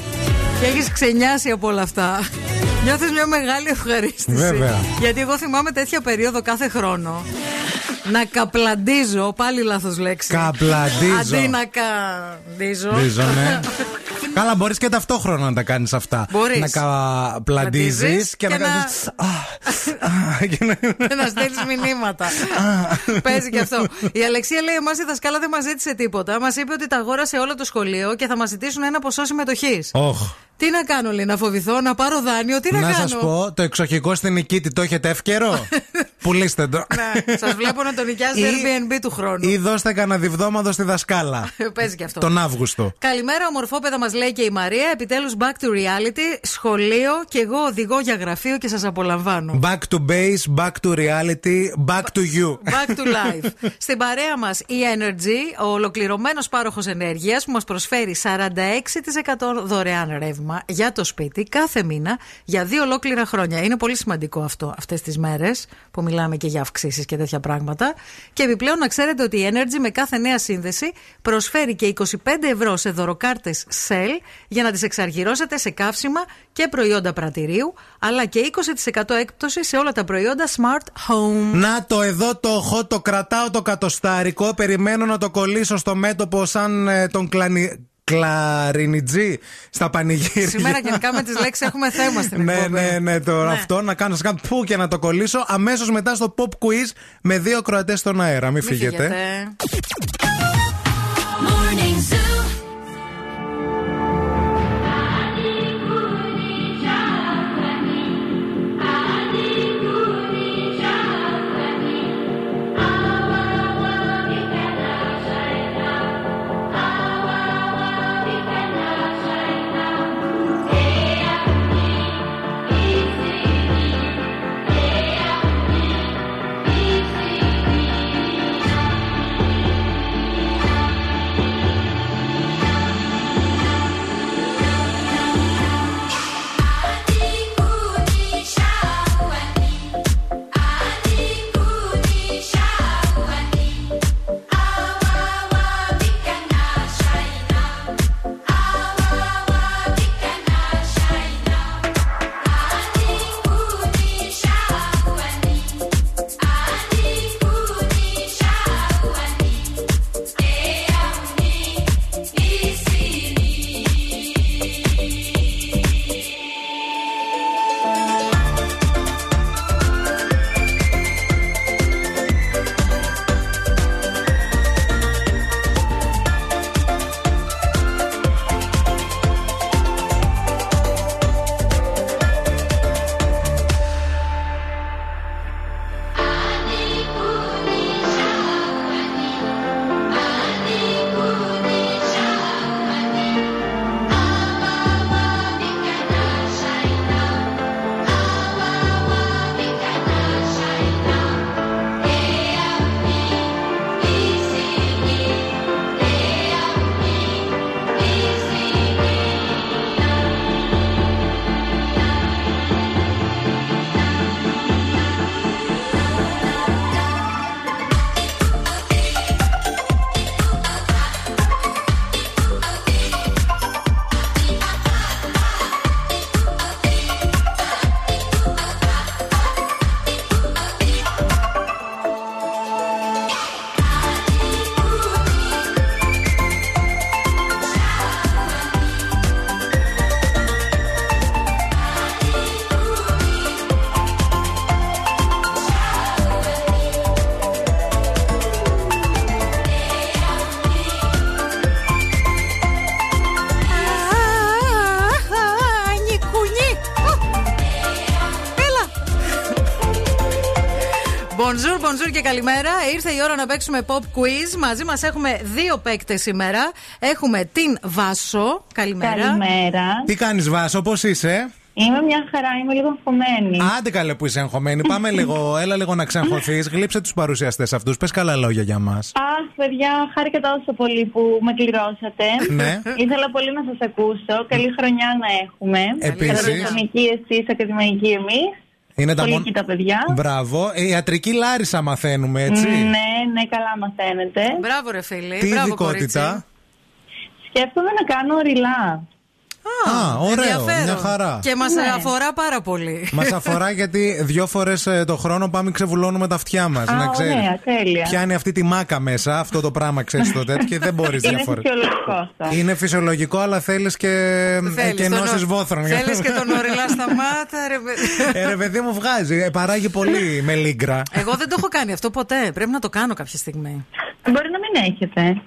και έχεις ξενιάσει από όλα αυτά, νιώθεις μια μεγάλη ευχαρίστηση. Βέβαια. Γιατί εγώ θυμάμαι τέτοια περίοδο κάθε χρόνο. Να καπλαντίζω, πάλι λάθος λέξη. Καπλαντίζω. Αντί να καπλαντίζω. Ντίζο, ναι. Καλά, μπορείς και ταυτόχρονα να τα κάνεις αυτά. Μπορείς. Να καπλαντίζεις Πλαντίζεις και, να και να- κάνεις. Και να- να στέλνεις μηνύματα. Παίζει και αυτό. Η Αλεξία λέει: Εμάς η δασκάλα δεν μας ζήτησε τίποτα. Μας είπε ότι τα αγόρασε όλο το σχολείο και θα μας ζητήσουν ένα ποσό συμμετοχής. Όχ. Τι να κάνω, λέει, να φοβηθώ, να πάρω δάνειο, τι να, Να κάνω; σα πω, το εξοχικό στην Νικήτη το έχετε εύκαιρο; Πουλήστε το. Ναι, σας βλέπω να το νοικιάζετε Ή- Airbnb του χρόνου. Ή δώστε κανένα διβδόματο στη δασκάλα. Παίζει και αυτό. Τον Αύγουστο. Καλημέρα, ομορφόπεδα, μας λέει και η Μαρία. Επιτέλους, back to reality. Σχολείο και εγώ οδηγώ για γραφείο και σας απολαμβάνω. Back to base, back to reality, back to you. Back to life. Στην παρέα μας η Energy, ο ολοκληρωμένος πάροχος ενέργειας που μας προσφέρει 46% δωρεάν ρεύμα για το σπίτι κάθε μήνα για δύο ολόκληρα χρόνια. Είναι πολύ σημαντικό αυτό αυτές τις μέρες που μιλάμε και για αυξήσεις και τέτοια πράγματα. Και επιπλέον να ξέρετε ότι η Energy με κάθε νέα σύνδεση προσφέρει και 25 ευρώ σε δωροκάρτες Shell για να τις εξαργυρώσετε σε καύσιμα και προϊόντα πρατηρίου, αλλά και 20% έκπτωση σε όλα τα προϊόντα Smart Home. Να το εδώ το οχό, το κρατάω το κατοστάρικο. Περιμένω να το κολλήσω στο μέτωπο σαν ε, τον κλανι... κλαρινιτζή στα πανηγύρια. Σήμερα γενικά με τις λέξεις έχουμε θέμα στην ναι, εκπομπή. ναι, ναι, το Ναι. αυτό να κάνω, να κάνω πού και να το κολλήσω αμέσως μετά στο pop quiz με δύο κροατές στον αέρα. Μην Μην φύγετε. φύγετε. Και καλημέρα. Ήρθε η ώρα να παίξουμε pop quiz. Μαζί μας έχουμε δύο παίκτες σήμερα. Έχουμε την Βάσο. Καλημέρα. Καλημέρα. Τι κάνεις, Βάσο, πώς είσαι; Είμαι μια χαρά, είμαι λίγο αγχωμένη. Άντε καλέ που είσαι εγχωμένη. Πάμε λίγο, έλα λίγο να ξεγχωθεί. Γλύψε τους παρουσιαστές αυτούς. Πες καλά λόγια για μας. Αχ, παιδιά, χάρηκα τόσο πολύ που με κληρώσατε. Ναι. Ήθελα πολύ να σας ακούσω. Καλή χρονιά να έχουμε. Επίσης. Ραδιοφωνική εσεί, ακαδημαϊκή εμείς. Είναι τα Πολύ μόν- τα παιδιά. Μπράβο. Ε, ιατρική Λάρισα μαθαίνουμε, έτσι. Ναι, ναι, καλά μαθαίνετε. Μπράβο, ρε φίλη. Τι Μπράβο, ειδικότητα; Σκέφτομαι να κάνω ριλά. Α, ωραίο. Ενδιαφέρον. Μια χαρά. Και μας Ναι. αφορά πάρα πολύ. Μας αφορά γιατί δύο φορές το χρόνο πάμε ξεβουλώνουμε τα αυτιά μας. Α, Να ξέρεις. ωραία, τέλεια. Πιάνει αυτή τη μάκα μέσα, αυτό το πράγμα ξέρεις το τέτοιο και δεν μπορείς Είναι διαφορετικά. φυσιολογικό αυτό. Είναι φυσιολογικό, αλλά θέλεις και Θέλεις κενώσει τον- βόθρων. Θέλεις και τον οριλά στα μάτα, ρε παιδί. Ε, ρε παιδί μου βγάζει, ε, παράγει πολύ με λίγκρα. Εγώ δεν το έχω κάνει αυτό ποτέ. Πρέπει να το κάνω κάποια στιγμή. Μπορεί να μην έχετε.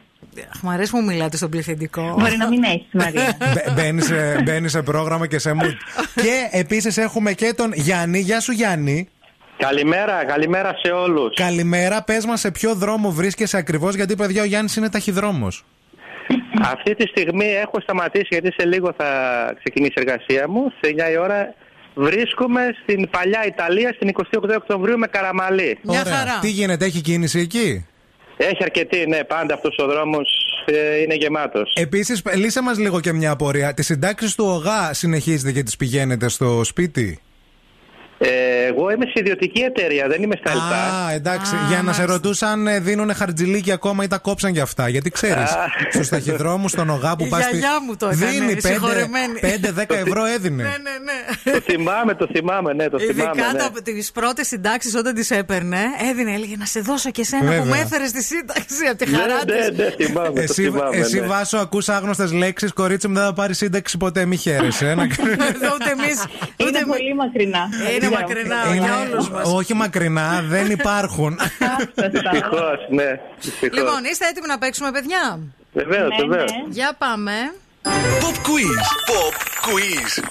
Αχ, Μ' αρέσει που μιλάτε στον πληθυντικό. Μπορεί να μην έχεις, Μαρία. Μπαίνεις σε, μπαίνεις σε πρόγραμμα και σε mood. και επίσης έχουμε και τον Γιάννη. Γεια σου, Γιάννη. Καλημέρα, καλημέρα σε όλους. Καλημέρα. Πες μας σε ποιο δρόμο βρίσκεσαι ακριβώς, γιατί παιδιά ο Γιάννης είναι ταχυδρόμος. Αυτή τη στιγμή έχω σταματήσει γιατί σε λίγο θα ξεκινήσει η εργασία μου. Σε 9 η ώρα βρίσκομαι στην παλιά Ιταλία στην 28 Οκτωβρίου με Καραμαλή. Τι γίνεται, έχει κίνηση εκεί; Έχει αρκετή, ναι, πάντα αυτός ο δρόμος ε, είναι γεμάτος. Επίσης, λύσε μας λίγο και μια απορία. Τι συντάξει του ΟΓΑ συνεχίζετε και τι πηγαίνετε στο σπίτι; Ε, εγώ είμαι σε ιδιωτική εταιρεία, δεν είμαι στα ΕΛΤΑ. Α, εντάξει. για να σε ρωτούσαν, ε, δίνουν χαρτζιλίκι ακόμα ή τα κόψαν για αυτά. Γιατί ξέρεις, Α. στους ταχυδρόμους, στον ΟΓΑ που Η πας. γιαγιά μου το έκανε, Δίνει συγχωρεμένη. 5-10 ευρώ έδινε. το θυμάμαι, το θυμάμαι, ναι, το θυμάμαι. Ειδικά ναι. τις πρώτες συντάξεις όταν τις έπαιρνε, έδινε, έλεγε να σε δώσω και εσένα που Βέβαια. με έφερες στη σύνταξη από τη Ναι, χαρά ναι, της. ναι, θυμάμαι, το Εσύ, θυμάμαι, εσύ ναι. Βάσο, ακούς άγνωστες λέξεις Κορίτσι μου δεν θα πάρει σύνταξη ποτέ. Μη χαίρεσαι. ε, να- Ούτε εμείς. Είναι πολύ μακρινά. Είναι μακρινά Είναι- για όλους μας. Όχι μακρινά, δεν υπάρχουν. Δυστυχώς, ναι. δυστυχώς. Λοιπόν, είστε έτοιμοι να παίξουμε, παιδιά; Βεβαίως, Ναι, βεβαίως. ναι. Για πάμε. Pop quiz. Pop quiz.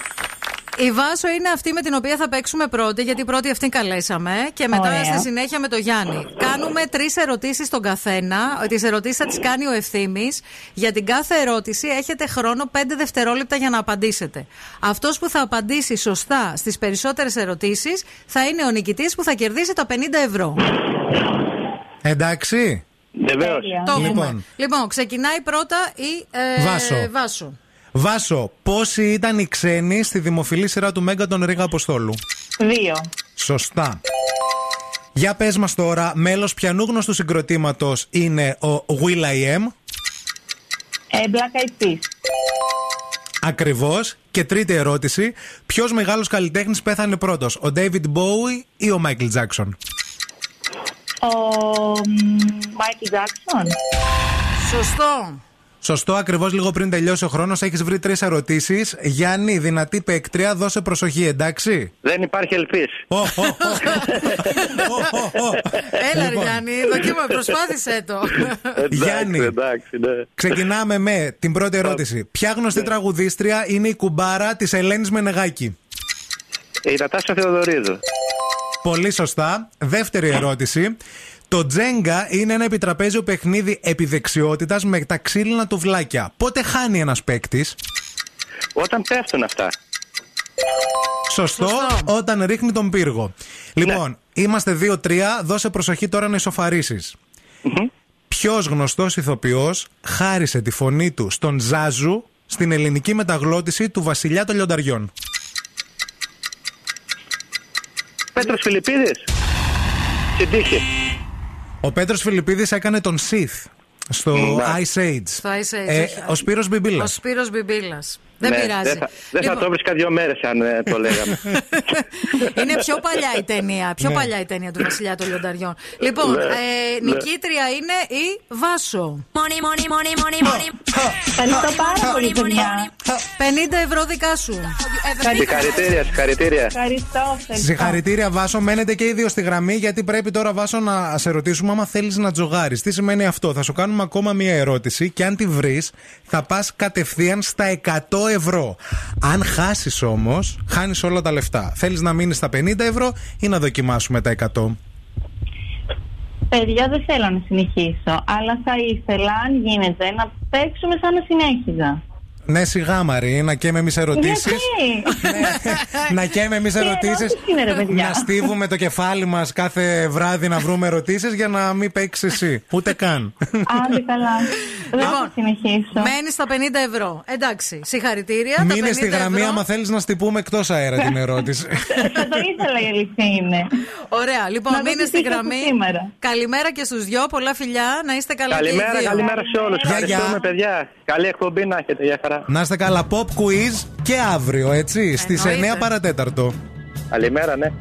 Η Βάσο είναι αυτή με την οποία θα παίξουμε πρώτη, γιατί πρώτη αυτήν καλέσαμε. Και μετά Ωραία. στη συνέχεια με το Γιάννη. Κάνουμε τρεις ερωτήσεις στον καθένα. Τις ερωτήσεις θα τις κάνει ο ευθύνη. Για την κάθε ερώτηση έχετε χρόνο 5 δευτερόλεπτα για να απαντήσετε. Αυτός που θα απαντήσει σωστά στις περισσότερες ερωτήσεις θα είναι ο νικητής που θα κερδίσει τα 50 ευρώ. Εντάξει. Βεβαίως. Το έχουμε. Λοιπόν. Λοιπόν, ξεκινάει πρώτα η ε, Βάσο. Βάσο. Βάσο, πόσοι ήταν οι ξένοι στη δημοφιλή σειρά του Μέγκα τον Ρίγα Αποστόλου; Δύο. Σωστά. Για πες μας τώρα, μέλος πιανού γνωστού συγκροτήματος είναι ο Will I Am; Ε, Black Eyed Peas. Ακριβώς. Και τρίτη ερώτηση, ποιος μεγάλος καλλιτέχνης πέθανε πρώτος, ο David Bowie ή ο Michael Jackson; Ο Μάικλ Τζάξον. Σωστό. Σωστό, ακριβώς λίγο πριν τελειώσει ο χρόνος, έχεις βρει τρεις ερωτήσεις. Γιάννη, δυνατή παίκτρια, δώσε προσοχή, εντάξει. Δεν υπάρχει ελπίς. Ω, ω, ω. Έλα, ρε Λοιπόν. Γιάννη, δοκίμα, προσπάθησε το. Γιάννη. Εντάξει, ναι. Ξεκινάμε με την πρώτη ερώτηση. Ποια γνωστή τραγουδίστρια είναι η κουμπάρα της Ελένης Μενεγάκη; Η Νατάσα Θεοδωρίδου. Πολύ σωστά. Δεύτερη ερώτηση. Το τζέγκα είναι ένα επιτραπέζιο παιχνίδι επιδεξιότητας με τα ξύλινα τουβλάκια. Πότε χάνει ένας παίκτης; Όταν πέφτουν αυτά. Σωστό, όταν ρίχνει τον πύργο. Λοιπόν, είμαστε 2-3. Δώσε προσοχή τώρα να ισοφαρίσει. Ποιος γνωστός ηθοποιός χάρισε τη φωνή του στον Ζάζου στην ελληνική μεταγλώτηση του Βασιλιά των Λιονταριών; Πέτρος Φιλιππίδης. Στην τύχη. Ο Πέτρος Φιλιππίδης έκανε τον Sith στο Ice Age. Στο Ice Age, Ε, όχι. ο Σπύρος Μπιμπίλας. Ο Σπύρος Μπιμπίλας. Δεν Ναι, πειράζει. Δεν θα, δεν θα Λοιπόν, το βρίσκα δύο μέρες αν ε, το λέγαμε. είναι πιο παλιά η ταινία. Πιο Ναι. παλιά η ταινία του Βασιλιά των Λιονταριών. Λοιπόν, Ναι, ε, ναι. νικήτρια είναι η Βάσο. Money, money, money, money, money. Ευχαριστώ πάρα πολύ, παιδιά. 50 ευρώ δικά σου. Συγχαρητήρια, συγχαρητήρια. Ευχαριστώ. ευχαριστώ. Συγχαρητήρια, Βάσο. Μένετε και οι δύο στη γραμμή, γιατί πρέπει τώρα, Βάσο, να σε ρωτήσουμε άμα θέλεις να τζογάρεις. Τι σημαίνει αυτό, Θα σου κάνουμε ακόμα μία ερώτηση και αν τη βρεις, θα πας κατευθείαν στα 100 ευρώ. Αν χάσεις όμως, χάνεις όλα τα λεφτά. Θέλεις να μείνεις στα 50 ευρώ ή να δοκιμάσουμε τα 100. Παιδιά, δεν θέλω να συνεχίσω, αλλά θα ήθελα, αν γίνεται, να παίξουμε σαν να συνέχιζα. Ναι, σιγά Μαρή, να καίμε εμείς ερωτήσεις. Γιατί; να καίμε εμείς Τι ερωτήσεις. ερώτηση είναι, ρε παιδιά; Να στίβουμε το κεφάλι μας κάθε βράδυ να βρούμε ερωτήσεις για να μην παίξεις εσύ. Ούτε καν. Άντε καλά. Δεν θα συνεχίσω. Μένεις στα 50 ευρώ. Εντάξει, συγχαρητήρια. τα Μείνε 50 στη γραμμή ευρώ. άμα θέλεις να στυπούμε εκτός αέρα την ερώτηση. Θα το ήθελα η αλήθεια είναι. Ωραία, λοιπόν, Να δω μείνε τι στη τύχη γραμμή. έχω σήμερα. Καλημέρα και στους δυο. Πολλά φιλιά. Να είστε καλά και οι Καλημέρα, δύο. καλημέρα σε όλους. Γεια, γεια. Ευχαριστούμε, παιδιά. Καλή εκπομπή να έχετε. Γεια χαρά. να είστε καλά. Pop quiz και αύριο, έτσι. Στις 9 Εννοείται. παρατέταρτο. Καλημέρα, ναι.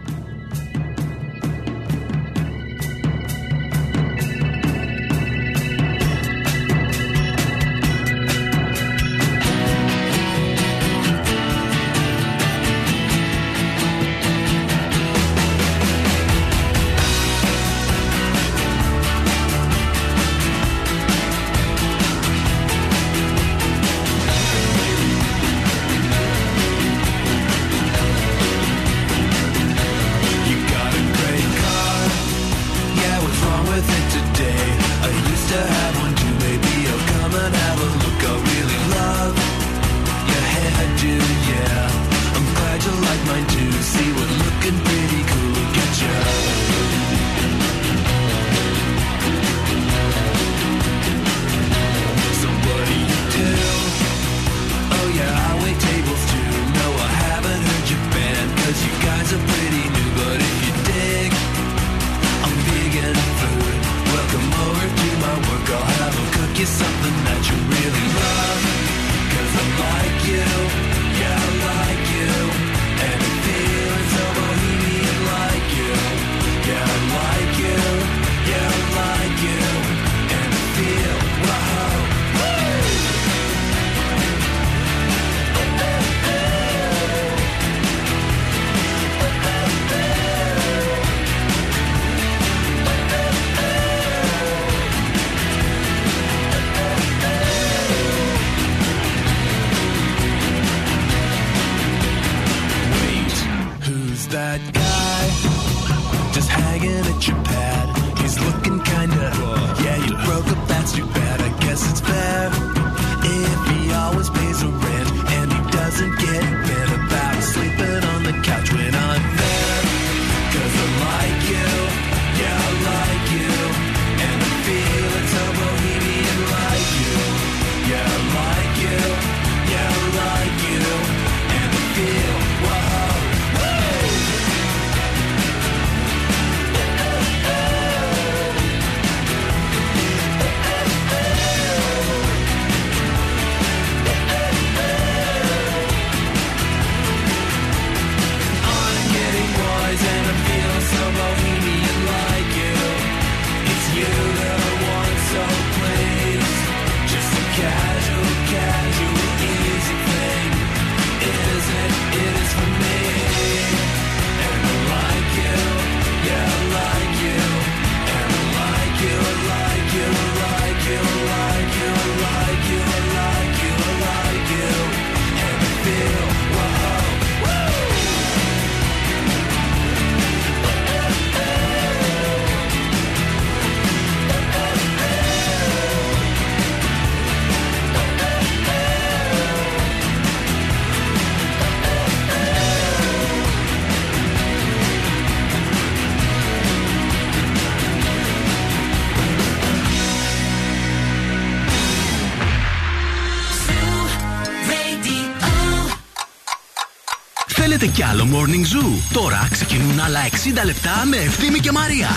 Morning Zoo. Τώρα ξεκινούν άλλα 60 λεπτά με Ευθύμη και Μαρία.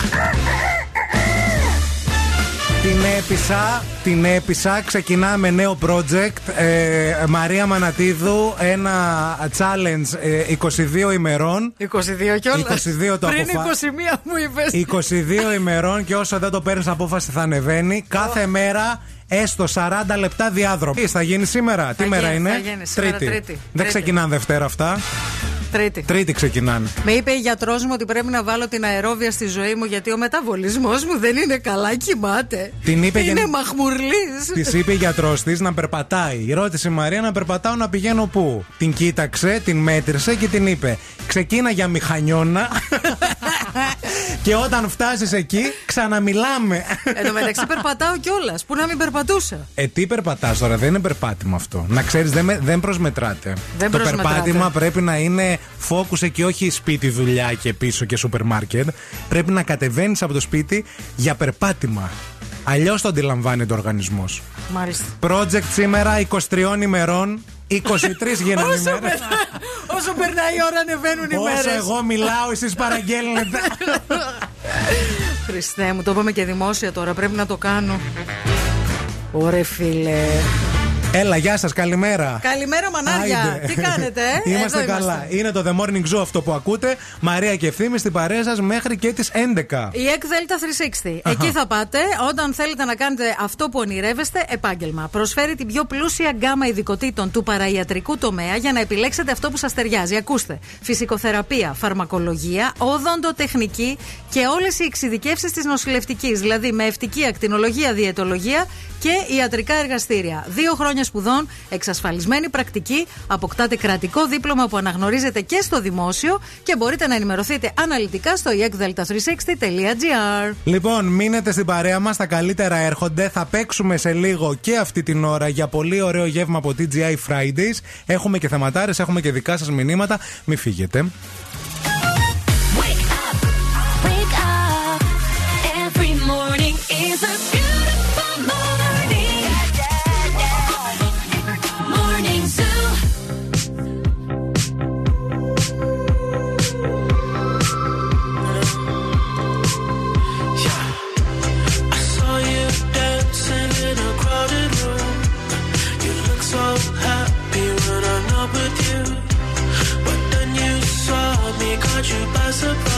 Την έπεισα, την έπεισα. Ξεκινάμε νέο project. Ε, Μαρία Μανατίδου, ένα challenge ε, 22 ημερών. 22 κιόλας. 22 το Πριν αποφα- 21 μου είπες. 22 ημερών και όσο δεν το παίρνεις απόφαση θα ανεβαίνει. Κάθε μέρα έστω 40 λεπτά διάδρομο. Θα γίνει σήμερα; Τι μέρα γίνει, είναι; θα γίνει. Σήμερα Τρίτη. Δεν Τρίτη. ξεκινάνε Δευτέρα αυτά. Τρίτη. Τρίτη ξεκινάνε. Με είπε η γιατρός μου ότι πρέπει να βάλω την αερόβια στη ζωή μου γιατί ο μεταβολισμός μου δεν είναι καλά, κοιμάται. Την είπε είναι για- μαχμουρλής. Της είπε η γιατρός της να περπατάει. Ρώτησε η Μαρία να περπατάω να πηγαίνω πού. Την κοίταξε, την μέτρησε και την είπε: Ξεκίνα για μηχανιώνα Και όταν φτάσεις εκεί, ξαναμιλάμε. Εν τω μεταξύ περπατάω κιόλας. Πού να μην περπατούσα; Ε, τι περπατάς τώρα, δεν είναι περπάτημα αυτό. Να ξέρεις, δεν, με- δεν προσμετράτε. Δεν το προσμετράτε. περπάτημα πρέπει να είναι focus εκεί, όχι σπίτι, δουλειά και πίσω και σούπερ μάρκετ. Πρέπει να κατεβαίνεις από το σπίτι για περπάτημα. Αλλιώς το αντιλαμβάνεται ο οργανισμός. Μάλιστα. Project σήμερα 23 ημερών, 23 γίνανε Όσο, ημέρες. περνά- όσο περνάει η ώρα, ανεβαίνουν οι Όσο μέρες. εγώ μιλάω, εσείς παραγγέλνετε. Χριστέ μου, το είπαμε και δημόσια τώρα. Πρέπει να το κάνω. Ωρε φίλε. Έλα, γεια σας, καλημέρα. Καλημέρα, μανάρια. Άιντε. Τι κάνετε, ε; Είμαστε Εδώ καλά. Είναι το The Morning Zoo αυτό που ακούτε. Μαρία και ευθύμη στην παρέα σας μέχρι και τις 11. Η ΕΚ Δέλτα 360. Εκεί θα πάτε όταν θέλετε να κάνετε αυτό που ονειρεύεστε επάγγελμα. Προσφέρει την πιο πλούσια γκάμα ειδικοτήτων του παραϊατρικού τομέα για να επιλέξετε αυτό που σας ταιριάζει. Ακούστε. Φυσικοθεραπεία, φαρμακολογία, οδοντοτεχνική και όλες οι εξειδικεύσεις της νοσηλευτικής. Δηλαδή με ευτική ακτινολογία, διαιτολογία και ιατρικά εργαστήρια. Δύο χρόνια σπουδών, εξασφαλισμένη πρακτική, αποκτάτε κρατικό δίπλωμα που αναγνωρίζετε και στο δημόσιο και μπορείτε να ενημερωθείτε αναλυτικά στο ekdelta360.gr. Λοιπόν, μείνετε στην παρέα μας. Τα καλύτερα έρχονται. Θα παίξουμε σε λίγο και αυτή την ώρα για πολύ ωραίο γεύμα από TGI Fridays. Έχουμε και θεματάρες, έχουμε και δικά σας μηνύματα. Μην φύγετε. Surprise.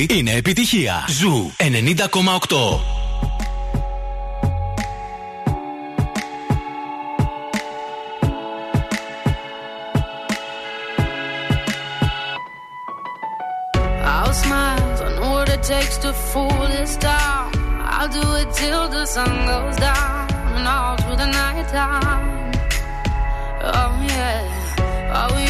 Τραγούδι είναι επιτυχία. Ζου 90,8. I'll smile, I know what I it takes to fool this town. I'll do it till the sun goes down and all through the night time. Oh yeah, oh yeah.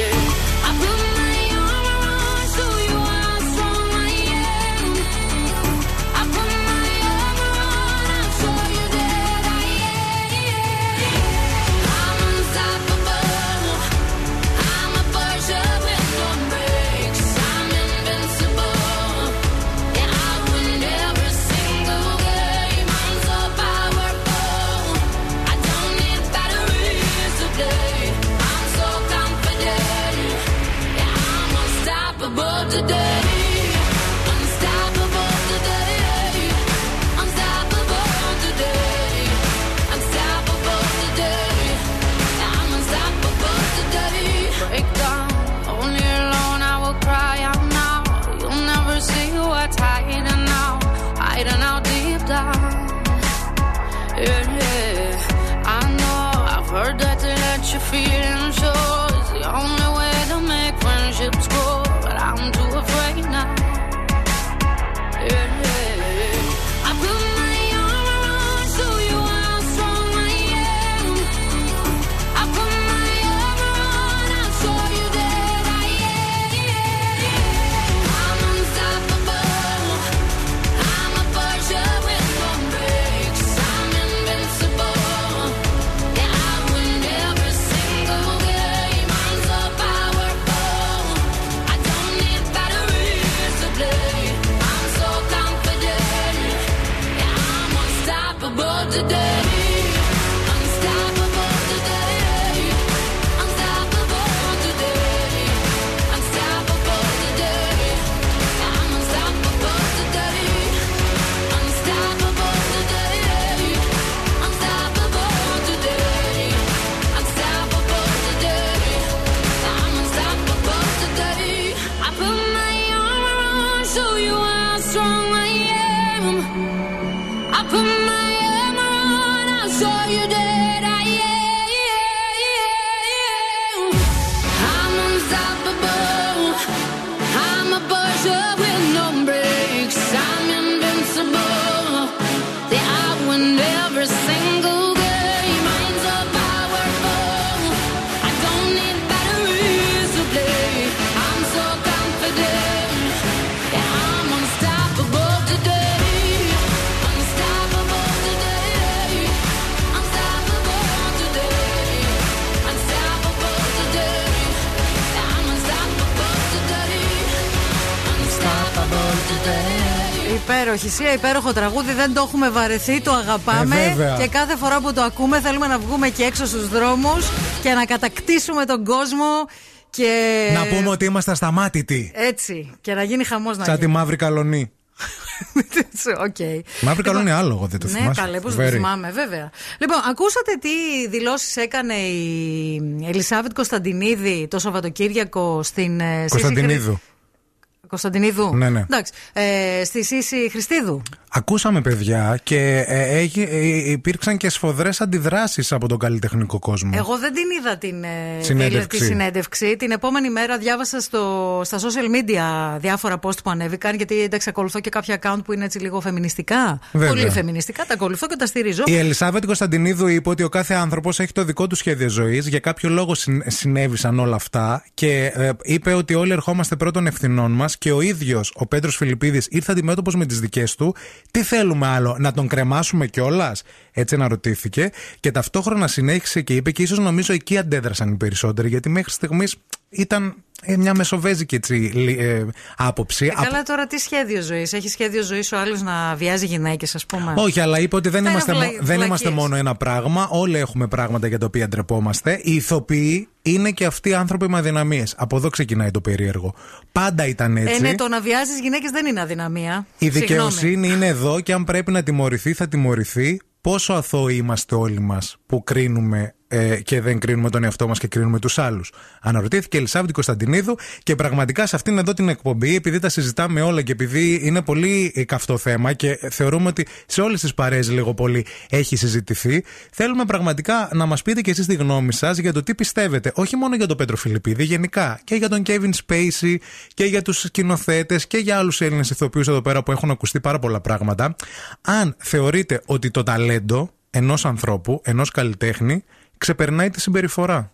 Υπέροχη Sia, υπέροχο τραγούδι. Δεν το έχουμε βαρεθεί, το αγαπάμε. Ε, βέβαια. και κάθε φορά που το ακούμε θέλουμε να βγούμε και έξω στους δρόμους και να κατακτήσουμε τον κόσμο. Και... Να πούμε ότι είμαστε ασταμάτητοι. Έτσι. Και να γίνει χαμός να Σαν τη γίνει. μαύρη καλλονή. Οκ. Μαύρη καλλονή άλλο, δεν το Ναι, θυμάσαι. καλέ, πώς δεν το Very. θυμάμαι, βέβαια. Λοιπόν, ακούσατε τι δηλώσεις έκανε η Ελισάβετ Κωνσταντινίδη το Σαββατοκύριακο στην. ε, Σύση Κωνσταντινίδου. Χρη- Κωνσταντινίδου. Ναι, ναι. Εντάξει. Ε, στη Σύση Χριστίδου. Ακούσαμε παιδιά και ε, έχει- ε, υπήρξαν και σφοδρές αντιδράσεις από τον καλλιτεχνικό κόσμο. Εγώ δεν την είδα την ε, Συνέντευξη. τη συνέντευξη. Την επόμενη μέρα διάβασα στο, στα social media διάφορα post που ανέβηκαν. Γιατί εντάξει, ακολουθώ και κάποια account που είναι έτσι λίγο φεμινιστικά. Βέβαια. Πολύ φεμινιστικά. Τα ακολουθώ και τα στηρίζω. Η Ελισάβετ Κωνσταντινίδου είπε ότι ο κάθε άνθρωπος έχει το δικό του σχέδιο ζωής. Για κάποιο λόγο συν- συνέβησαν όλα αυτά. Και ε, είπε ότι όλοι ερχόμαστε πρώτων ευθυνών μας. Και ο ίδιος, ο Πέτρος Φιλιππίδης, ήρθε αντιμέτωπος με τις δικές του. Τι θέλουμε άλλο, να τον κρεμάσουμε κιόλας; Έτσι αναρωτήθηκε. Και ταυτόχρονα συνέχισε και είπε, και ίσως νομίζω εκεί αντέδρασαν οι περισσότεροι. Γιατί μέχρι στιγμής ήταν ε, μια μεσοβέζικη έτσι, λι- ε, άποψη. Ε, καλά, τώρα τι σχέδιο ζωής; Έχει σχέδιο ζωής ο άλλος να βιάζει γυναίκες, ας πούμε; Όχι, αλλά είπε ότι δεν, Αυτά είμαστε, είναι μο- βλα- δεν βλακίες. είμαστε μόνο ένα πράγμα. Όλοι έχουμε πράγματα για τα οποία ντρεπόμαστε. Οι ηθοποιοί είναι και αυτοί οι άνθρωποι με αδυναμίες. Από εδώ ξεκινάει το περίεργο. Πάντα ήταν έτσι. Ε, ναι, το να βιάζεις γυναίκες δεν είναι αδυναμία. Η Συγγνώμη. δικαιοσύνη είναι εδώ και αν πρέπει να τιμωρηθεί, θα τιμωρηθεί. Πόσο αθώοι είμαστε όλοι μας που κρίνουμε ε, και δεν κρίνουμε τον εαυτό μας και κρίνουμε τους άλλους. Αναρωτήθηκε η Ελισάβητη Κωνσταντινίδου και πραγματικά σε αυτήν εδώ την εκπομπή, επειδή τα συζητάμε όλα και επειδή είναι πολύ ε, καυτό θέμα και θεωρούμε ότι σε όλες τις παρέες λίγο πολύ έχει συζητηθεί, θέλουμε πραγματικά να μας πείτε και εσείς τη γνώμη σας για το τι πιστεύετε. Όχι μόνο για τον Πέτρο Φιλιππίδη, γενικά και για τον Kevin Spacey και για τους σκηνοθέτες και για άλλους Έλληνες ηθοποιούς εδώ πέρα που έχουν ακουστεί πάρα πολλά πράγματα. Αν θεωρείτε ότι το ταλέντο ενός ανθρώπου, ενός καλλιτέχνη, ξεπερνάει τη συμπεριφορά.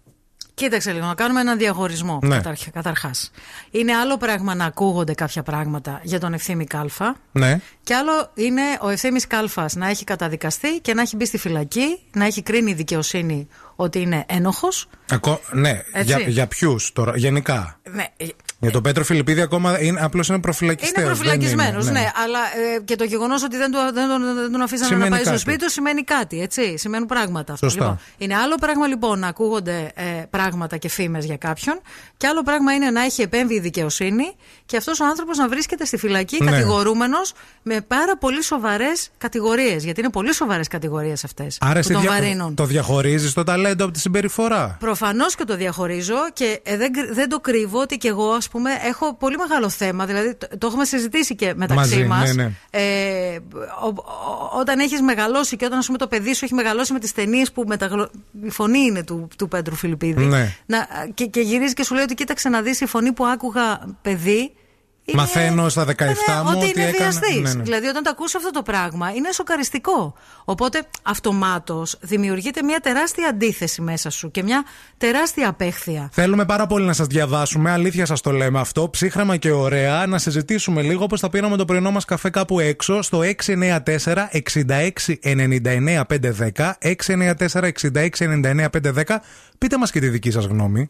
Κοίταξε λίγο, να κάνουμε έναν διαχωρισμό Ναι. καταρχάς. Είναι άλλο πράγμα να ακούγονται κάποια πράγματα για τον ευθύμη Κάλφα. Ναι. Και άλλο είναι ο ευθύνη Κάλφας να έχει καταδικαστεί και να έχει μπει στη φυλακή, να έχει κρίνει η δικαιοσύνη ότι είναι ένοχος. Ακό... Ναι, Έτσι. για, για ποιους τώρα, γενικά; Ναι, Για τον Πέτρο Φιλιππίδη ακόμα είναι, απλώς είναι προφυλακιστέος. είναι δεν προφυλακισμένος, είναι, ναι. Αλλά ε, και το γεγονός ότι δεν, του, δεν, τον, δεν τον αφήσανε Σημαίνει να πάει κάτι. στο σπίτι του σημαίνει κάτι, έτσι. Σημαίνουν πράγματα αυτά. Σωστά. Λοιπόν, είναι άλλο πράγμα λοιπόν να ακούγονται ε, πράγματα και φήμες για κάποιον, και άλλο πράγμα είναι να έχει επέμβει η δικαιοσύνη και αυτός ο άνθρωπος να βρίσκεται στη φυλακή Ναι. κατηγορούμενος με πάρα πολύ σοβαρές κατηγορίες. Γιατί είναι πολύ σοβαρές κατηγορίες αυτές Άρα που εσύ τον δια... βαρύνουν. το διαχωρίζεις το ταλέντο από τη συμπεριφορά; Προφανώς και το διαχωρίζω και ε, δεν, κρυ- δεν το κρύβω ότι και εγώ, ας πούμε, έχω πολύ μεγάλο θέμα. Δηλαδή, το, το έχουμε συζητήσει και μεταξύ Μαζί, μας. ναι, ναι. Ε, ο- ο- όταν έχεις μεγαλώσει και όταν ας πούμε, το παιδί σου έχει μεγαλώσει με τις ταινίες που μεταγλω... η φωνή είναι του, του Πέτρου Φιλιππίδη. Ναι. Να, και, και γυρίζει και σου λέει ότι κοίταξε να δεις η φωνή που άκουγα παιδί. Είναι- Μαθαίνω στα 17 ναι, μου ότι ότι είναι έκανα- βιαστής. ναι, ναι. Δηλαδή, όταν το ακούσει αυτό το πράγμα, είναι σοκαριστικό. Οπότε, αυτομάτως δημιουργείται μια τεράστια αντίθεση μέσα σου και μια τεράστια απέχθεια. Θέλουμε πάρα πολύ να σας διαβάσουμε, αλήθεια σας το λέμε αυτό, ψύχρεμα και ωραία, να συζητήσουμε λίγο όπως θα πήραμε το πρωινό μας καφέ κάπου έξω στο 694 66 99 510. 694 66 99 510. Πείτε μας και τη δική σας γνώμη.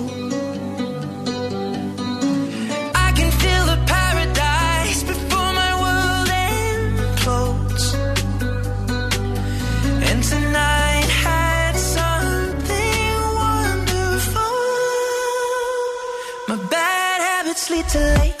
too late.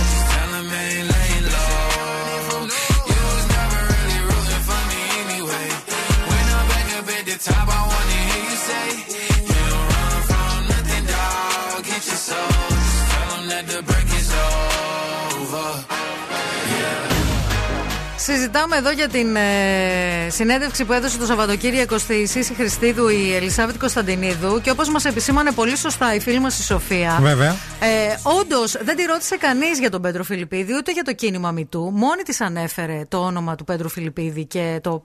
Συζητάμε εδώ για την ε, συνέντευξη που έδωσε το Σαββατοκύριακο στη Σύση Χριστίδου η Ελισάβετ Κωνσταντινίδου και όπως μας επισήμανε πολύ σωστά η φίλη μας η Σοφία. Βέβαια. Ε, Όντως δεν τη ρώτησε κανείς για τον Πέντρο Φιλιππίδη ούτε για το κίνημα Μητού. Μόνη της ανέφερε το όνομα του Πέτρου Φιλιππίδη και το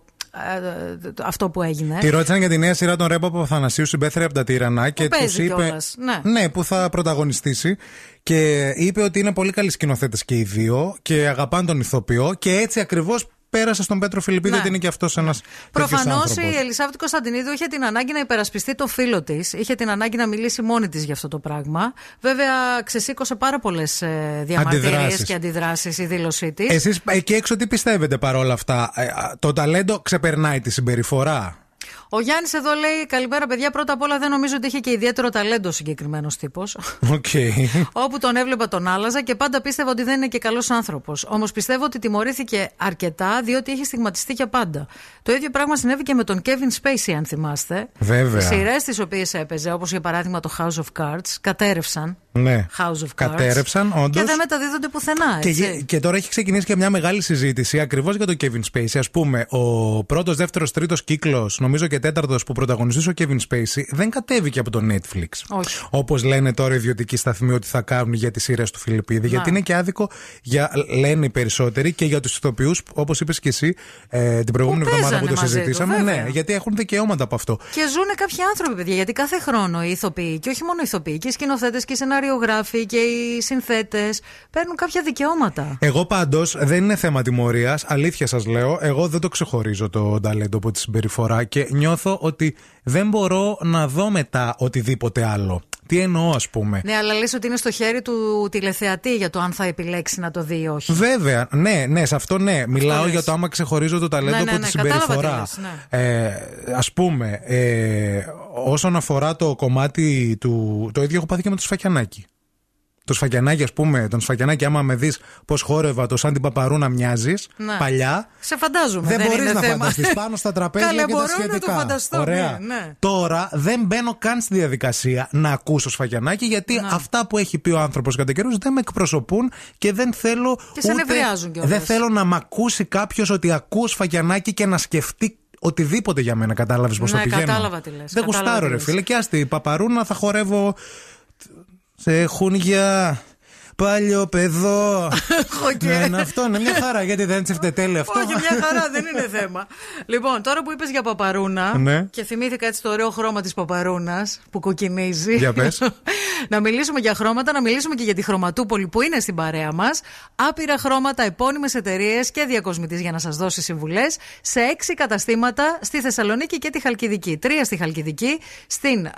αυτό που έγινε. Τη ρώτησαν για τη νέα σειρά των Ρέμπο Παπαθανασίου συμπέθρια από τα Τύρανα και τους παίζει είπε. κιόλας, ναι. που θα πρωταγωνιστήσει. Και είπε ότι είναι πολύ καλοί σκηνοθέτες και οι δύο και αγαπάνε τον ηθοποιό και έτσι ακριβώς πέρασε στον Πέτρο Φιλιππίδη Ναι. ότι είναι και αυτός ένας. Προφανώς η Ελισάβετ Κωνσταντινίδου είχε την ανάγκη να υπερασπιστεί το φίλο της, είχε την ανάγκη να μιλήσει μόνη της για αυτό το πράγμα. Βέβαια, ξεσήκωσε πάρα πολλές διαμαρτυρίες Αντιδράσεις. και αντιδράσεις η δήλωσή της. Εσείς εκεί έξω τι πιστεύετε παρόλα αυτά; Ε, α, το ταλέντο ξεπερνάει τη συμπεριφορά; Ο Γιάννης εδώ λέει: Καλημέρα, παιδιά. Πρώτα απ' όλα δεν νομίζω ότι είχε και ιδιαίτερο ταλέντο ο συγκεκριμένος τύπος. Οκ. Όπου τον έβλεπα τον άλλαζα και πάντα πίστευα ότι δεν είναι και καλός άνθρωπος. Όμως πιστεύω ότι τιμωρήθηκε αρκετά διότι είχε στιγματιστεί για πάντα. Το ίδιο πράγμα συνέβη και με τον Kevin Spacey, αν θυμάστε. Βέβαια. Οι σειρές τις οποίες έπαιζε, όπως για παράδειγμα το House of Cards, κατέρρευσαν. Ναι. House of Cards. Κατέρρευσαν, όντως. Και δεν μεταδίδονται πουθενά. Και, Έτσι. γε- και τώρα έχει ξεκινήσει και μια μεγάλη συζήτηση ακριβώς για τον Kevin Spacey. Α πούμε, ο πρώτος, δεύτερος, τρίτος κύκλος, νομίζω και τέταρτος που πρωταγωνιστούσε ο Kevin Spacey, δεν κατέβηκε από το Netflix. Όχι. Όπως λένε τώρα οι ιδιωτικοί σταθμοί ότι θα κάνουν για τις σειρές του Φιλιππίδη. Γιατί είναι και άδικο, για, λένε οι περισσότεροι, και για τους ηθοποιούς, όπως είπες και εσύ ε, την προηγούμενη Που εβδομάδα που παίζανε το μαζί του, συζητήσαμε. βέβαια. ναι, γιατί έχουν δικαιώματα από αυτό. Και ζουν κάποιοι άνθρωποι, παιδιά, γιατί κάθε χρόνο οι ηθοποιοί, και όχι μόνο οι ηθοποιοί, και οι σκηνοθέτες και οι σεναριογράφοι και οι συνθέτες παίρνουν κάποια δικαιώματα. Εγώ πάντως δεν είναι θέμα τιμωρίας. Αλήθεια σας λέω. Εγώ δεν το ξεχωρίζω το ταλέντο από τη συμπεριφορά και νιώθω ότι δεν μπορώ να δω μετά οτιδήποτε άλλο. Τι εννοώ, ας πούμε; Ναι, αλλά λες ότι είναι στο χέρι του τηλεθεατή για το αν θα επιλέξει να το δει ή όχι. Βέβαια, ναι, ναι, σε αυτό ναι. Μιλάω λες. για το άμα ξεχωρίζω το ταλέντο Ναι, ναι, από ναι, τη κατάλαβα τι συμπεριφορά. λες, ναι. ε, Α πούμε, ε, όσον αφορά το κομμάτι του. Το ίδιο έχω πάθει και με το σφακιανάκι. Το σφακιανάκι, ας πούμε, τον σφακιανάκι, άμα με δεις πώς χόρευα το σαν την παπαρού να μοιάζεις Ναι. παλιά. Σε φαντάζομαι. Δεν, δεν μπορείς είναι να θέμα. φανταστείς πάνω στα τραπέζια Καλέ, και τα μπορώ σχετικά. να το φανταστώ. Ωραία. Ναι, ναι. Τώρα δεν μπαίνω καν στη διαδικασία να ακούσω σφαγιανάκι γιατί Ναι. αυτά που έχει πει ο άνθρωπος κατά καιρούς δεν με εκπροσωπούν και δεν θέλω. Και σε ούτε- νευριάζουν κιόλας. Δεν θέλω να μ' ακούσει κάποιος ότι ακούω σφαγιανάκι και να σκεφτεί οτιδήποτε για μένα. Κατάλαβες πώς το Ναι, πηγαίνω. κατάλαβα τι λες, Δεν κατάλαβα γουστάρω, τι ρε λες. φίλε. Και άστι, η παπαρούνα θα χορεύω. Σε χουνιά. Παλιό παιδό. και- Ναι, είναι αυτό, είναι μια χαρά. Γιατί δεν τσεφτε τέλει αυτό. Όχι, μια χαρά, δεν είναι θέμα. Λοιπόν, τώρα που είπες για παπαρούνα Ναι. και θυμήθηκα έτσι το ωραίο χρώμα της παπαρούνας που κοκκινίζει. Για πες. να μιλήσουμε για χρώματα, να μιλήσουμε και για τη χρωματούπολη που είναι στην παρέα μας. Άπειρα χρώματα, επώνυμες εταιρείες και διακοσμητής για να σας δώσει συμβουλές σε έξι καταστήματα στη Θεσσαλονίκη και τη Χαλκιδική. Τρία στη Χαλκιδική, στην α,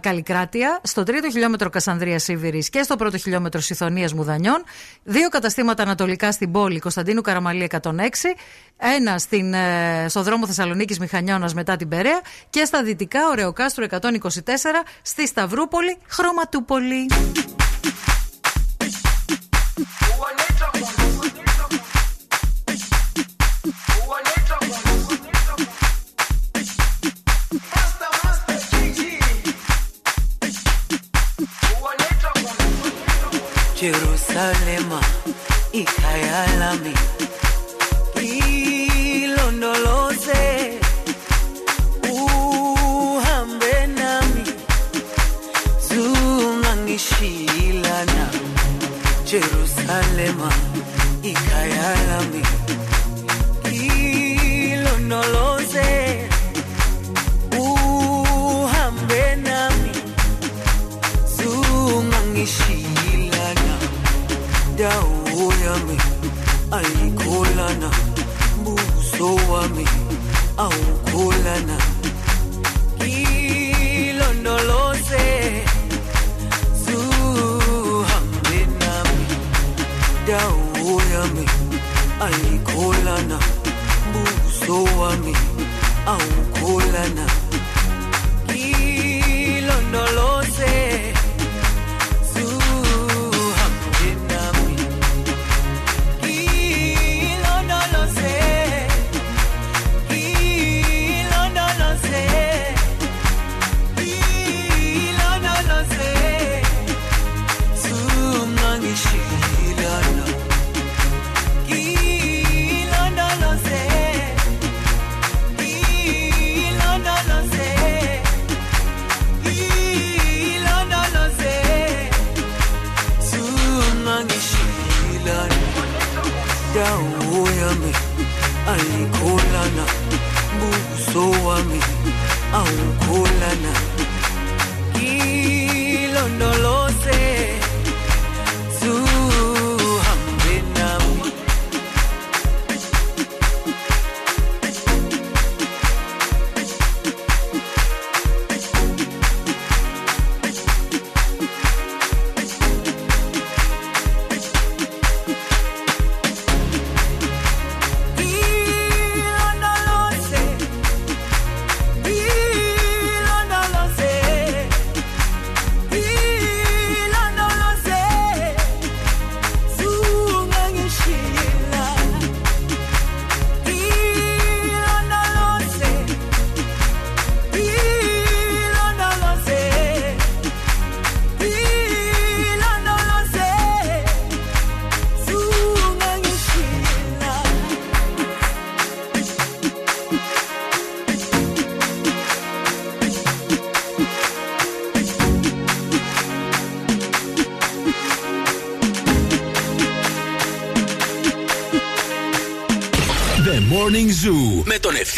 Καλλικράτεια, στο τρίτο χιλιόμετρο Κασανδρίας Σίβηρης και στο πρώτο χιλιόμετρο Συθωνία Μουδανιών. Δύο καταστήματα ανατολικά στην πόλη Κωνσταντίνου Καραμαλή 106. Ένα στην, ε, στο δρόμο Θεσσαλονίκη Μηχανιώνα μετά την Περαία. Και στα δυτικά Ωρεοκάστρου 124 στη Σταυρούπολη Χρωματούπολη. Jerusalema ikhaya lami. Ilondoloze uhambe nami. Zungangishilana Jerusalema ayikholana buso wami awukholana. Ilondoloze zuhambe nami dawo yami ayikholana. Buso wami awukholana. Ilondoloze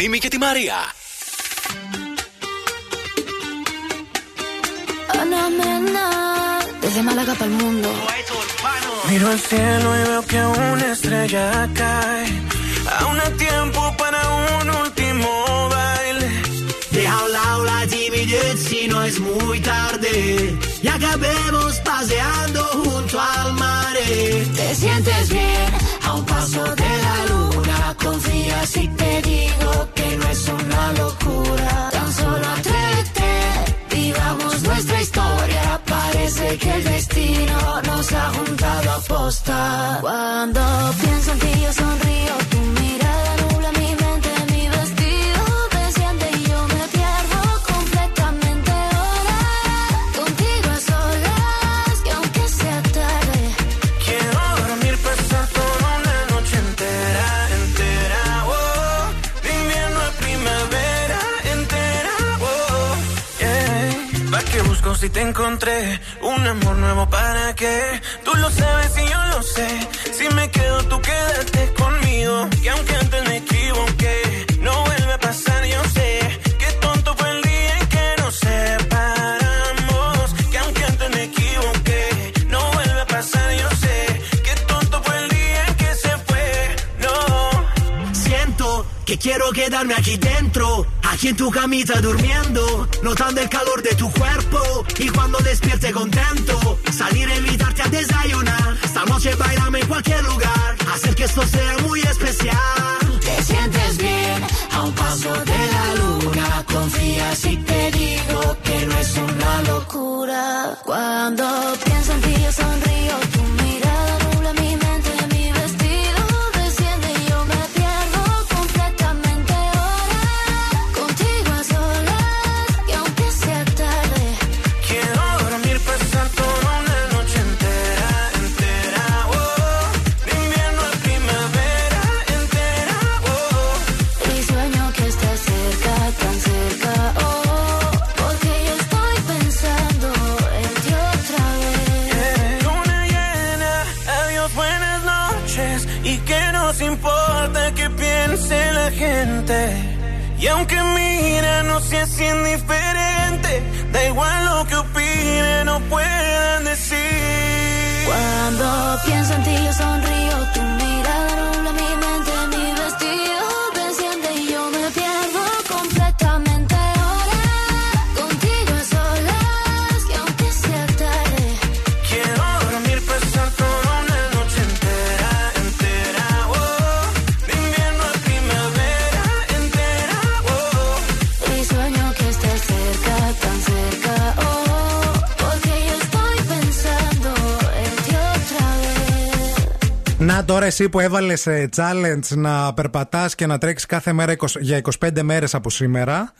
με τον Ευθύμη και τη Μαρία. Ana mena, desde Málaga para el mundo. Miro al cielo y veo que una estrella cae. Aún hay tiempo para un último baile. Deja a un lado la timidez si no es muy tarde. Y acabemos paseando junto al mar. Te sientes bien a un paso de la luna. Confía si te digo si te encontré? Un amor nuevo para qué? Tú lo sabes y yo lo sé. Si me quedo, tú quédate conmigo. Y aunque antes me equivoqué, no vuelve a pasar, yo sé. Qué tonto fue el día en que nos separamos. Que aunque antes me equivoqué, no vuelve a pasar, yo sé. Qué tonto fue el día en que se fue, no. Siento que quiero quedarme aquí dentro, en tu camita durmiendo, notando el calor de tu cuerpo y cuando despierte contento, salir a invitarte a desayunar, esta noche bailame en cualquier lugar, hacer que esto sea muy especial. Te sientes bien a un paso de la luna. Confía si εσύ που έβαλες challenge να περπατάς και να τρέξεις κάθε μέρα 20 για 25 μέρες από σήμερα.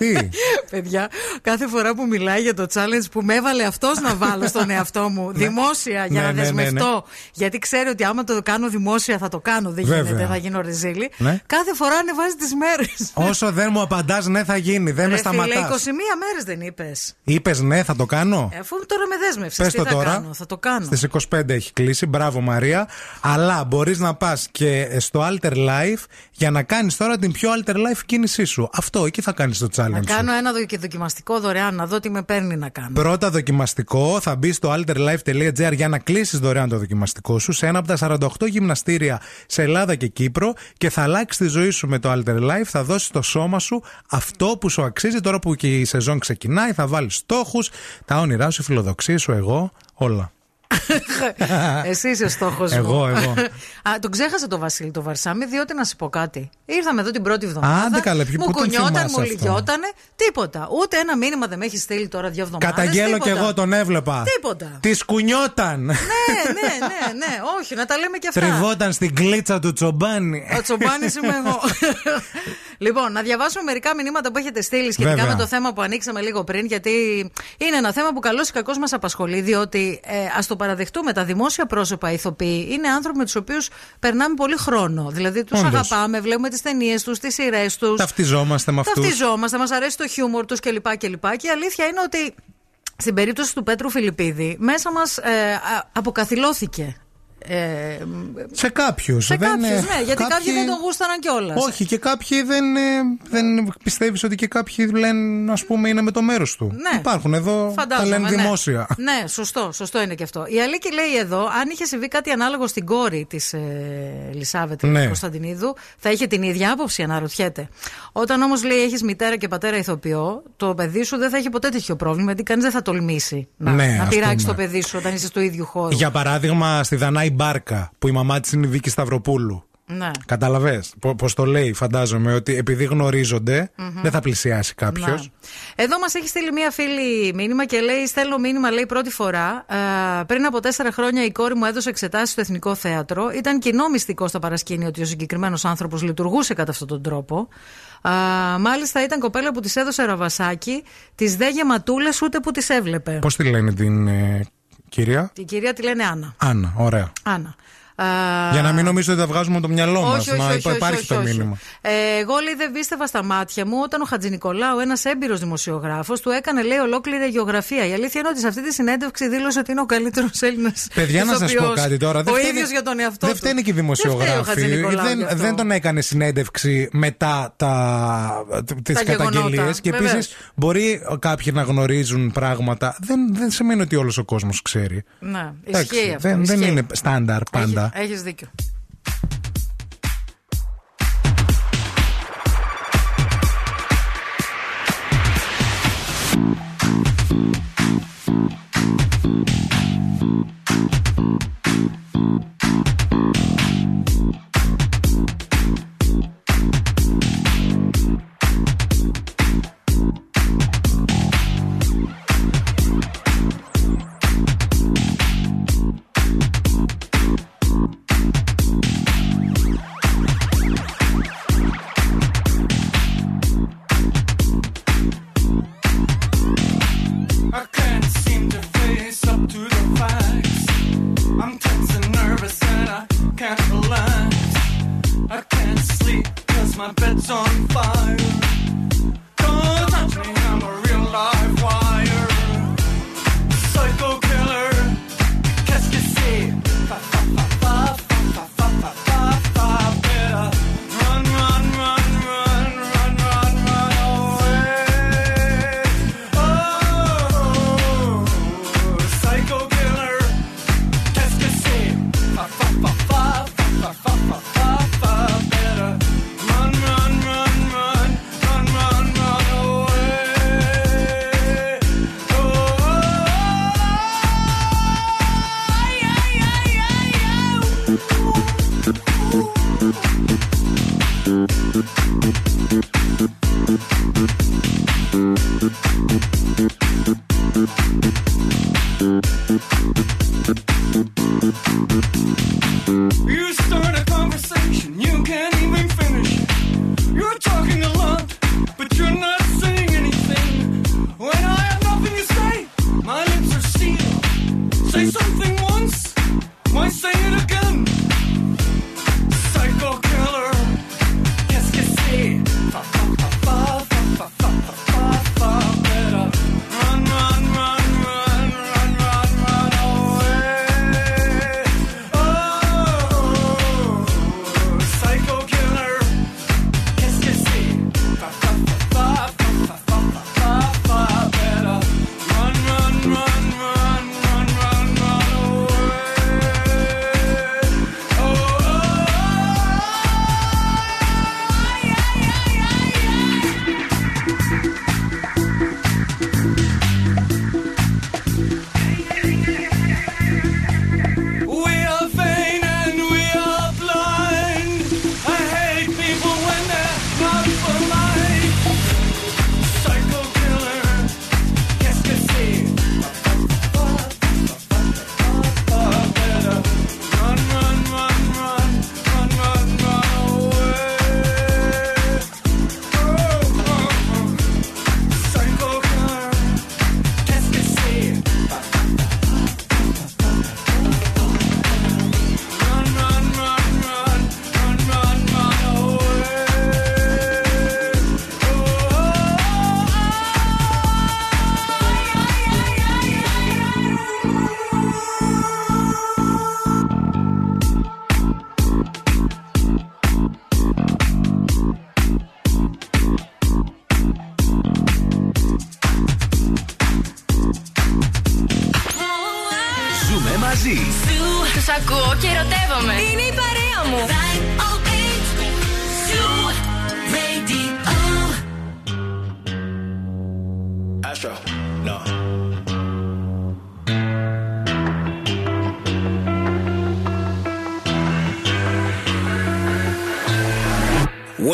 Τι. Παιδιά, κάθε φορά που μιλάει για το challenge που με έβαλε αυτός να βάλω στον εαυτό μου δημόσια για Ναι, να ναι, ναι, δεσμευτώ. Γιατί ξέρει ότι άμα το κάνω δημόσια θα το κάνω. Δεν Βέβαια. γίνεται, θα γίνω ριζίλη. Ναι. Κάθε φορά ανεβάζει τις μέρες. Όσο δεν μου απαντάς, ναι, θα γίνει. Δεν με Ρε φίλε, 21 σταματά. μέρες δεν είπες. Είπες ναι, θα το κάνω; Αφού τώρα με δέσμευσες. Πες τι το θα τώρα. κάνω, θα το κάνω. Στις 25 έχει κλείσει. Μπράβο, Μαρία. Αλλά μπορείς να πας και στο Alter Life για να κάνεις τώρα την πιο Alter Life κίνησή σου. Αυτό, εκεί θα κάνεις το challenge. Να σου. κάνω ένα δο- και δοκιμαστικό δωρεάν, να δω τι με παίρνει να κάνω. Πρώτα δοκιμαστικό, θα μπει στο alterlife.gr για να κλείσεις δωρεάν το δοκιμαστικό σου σε ένα από τα 48 γυμναστήρια σε Ελλάδα και Κύπρο και θα αλλάξει τη ζωή σου με το Alter Life. Θα δώσεις στο σώμα σου αυτό που σου αξίζει τώρα που και η σεζόν ξεκινάει. Θα βάλεις στόχους, τα όνειρά σου, οι φιλοδοξίες σου, εγώ, όλα. Εσύ είσαι ο στόχος μου. Εγώ, εγώ. Α, τον ξέχασα το Βασίλη το Βαρσάμι, διότι να σου πω κάτι. Ήρθαμε εδώ την πρώτη εβδομάδα. Άντε καλά, ποιο- μου πού τον κουνιόταν, θυμάσαι μου αυτό; λυγιότανε. Τίποτα. Ούτε ένα μήνυμα δεν με έχει στείλει τώρα δύο εβδομάδες. Καταγγέλω κι εγώ τον έβλεπα. Τίποτα. Τη κουνιόταν. Ναι, ναι, ναι, ναι. Όχι, να τα λέμε και αυτά. Τριβόταν στην κλίτσα του τσομπάνι. Ο Τσομπάνη είμαι εγώ. λοιπόν, να διαβάσουμε μερικά μηνύματα που έχετε στείλει σχετικά Βέβαια. με το θέμα που ανοίξαμε λίγο πριν, γιατί είναι ένα θέμα που καλώ ή κακώ μας απασχολεί, διότι ε, ας το παραδεχτούμε, τα δημόσια πρόσωπα ηθοποιοί είναι άνθρωποι με τους οποίους περνάμε πολύ χρόνο. Δηλαδή τους Όντως. αγαπάμε, βλέπουμε τις ταινίες τους, τις σειρές τους. Ταυτιζόμαστε με αυτούς. Ταυτιζόμαστε, μας αρέσει το χιούμορ τους κλπ. κλπ. Και η αλήθεια είναι ότι στην περίπτωση του Πέτρου Φιλιππίδη, μέσα μας ε, α- αποκαθιλώθηκε. Ε, Σε κάποιους. σε κάποιους, ναι, γιατί κάποιοι δεν τον γούσταραν κιόλας. Όχι, και κάποιοι δεν, ε, δεν πιστεύεις ότι και κάποιοι λένε, ας πούμε, είναι με το μέρος του. Ναι. Υπάρχουν εδώ, τα Φαντάζομαι, λένε ναι. δημόσια. Ναι, σωστό, σωστό είναι και αυτό. Η Αλίκη λέει εδώ, αν είχε συμβεί κάτι ανάλογο στην κόρη της ε, Λισάβετ Ναι. Κωνσταντινίδου, θα είχε την ίδια άποψη, αναρωτιέται. Όταν όμως λέει έχεις μητέρα και πατέρα ηθοποιό, το παιδί σου δεν θα έχει ποτέ τέτοιο πρόβλημα, γιατί κανείς δεν θα τολμήσει να, Ναι, να ας πειράξει πούμε. το παιδί σου όταν είσαι στο ίδιο χώρο. Για παράδειγμα, στη Δανάη Μπάρκα, που η μαμά της είναι η Βίκη Σταυροπούλου. Ναι. Καταλαβέ πώς το λέει, φαντάζομαι, ότι επειδή γνωρίζονται, Μμμ. δεν θα πλησιάσει κάποιος. Να. Εδώ μας έχει στείλει μία φίλη μήνυμα και λέει: Στέλνω μήνυμα, λέει πρώτη φορά. Ε, πριν από τέσσερα χρόνια η κόρη μου έδωσε εξετάσεις στο Εθνικό Θέατρο. Ήταν κοινό μυστικό στα παρασκήνια ότι ο συγκεκριμένος άνθρωπος λειτουργούσε κατά αυτόν τον τρόπο. Α, μάλιστα ήταν κοπέλα που της έδωσε ραβασάκι, της δε γεματούλες ούτε που τι έβλεπε. Πώς τη λένε την ε, κυρία, Την κυρία τη λένε Άννα. Άννα, ωραία. Άννα. Α, Για να μην νομίζω ότι τα βγάζουμε από το μυαλό μας. όχι, όχι, Να όχι, υπά- όχι, υπάρχει όχι, το όχι. μήνυμα. Ε, εγώ λέει δεν πίστευα στα μάτια μου όταν ο Χατζη Νικολάου, ένας έμπειρος δημοσιογράφος, του έκανε λέει ολόκληρη γεωγραφία. Η αλήθεια είναι ότι σε αυτή τη συνέντευξη δήλωσε ότι είναι ο καλύτερος Έλληνας. Παιδιά, να σας πω κάτι τώρα. Ο φταίνει- ίδιος για τον εαυτό Δεν του. φταίνει και οι Δεν φταίει ο δημοσιογράφοι. Χατζηνικολάου γι' Δεν, αυτό. δεν τον έκανε συνέντευξη μετά τα, τις Τα καταγγελίες. γεγονότα, Και βεβαίως. επίση μπορεί κάποιοι να γνωρίζουν πράγματα. Δεν, δεν σημαίνει ότι όλος ο κόσμος ξέρει. Ναι, Εντάξει, ισχύει αυτό. δεν, δεν ισχύει. είναι στάνταρ πάντα. Έχεις δίκιο. My bed's on fire.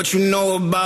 What you know about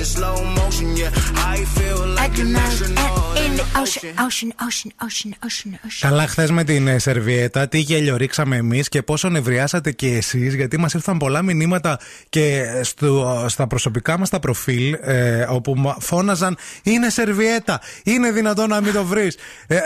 in slow motion. Yeah, I feel like an astronaut in the ocean. Ocean, ocean, ocean, ocean, ocean. Καλά, χθες με την ε, σερβιέτα, τι γέλιο ρίξαμε εμείς και πόσο νευριάσατε και εσείς, γιατί μας ήρθαν πολλά μηνύματα και στο, στα προσωπικά μας τα προφίλ, ε, όπου μα φώναζαν Είναι σερβιέτα, είναι δυνατόν να μην το βρεις.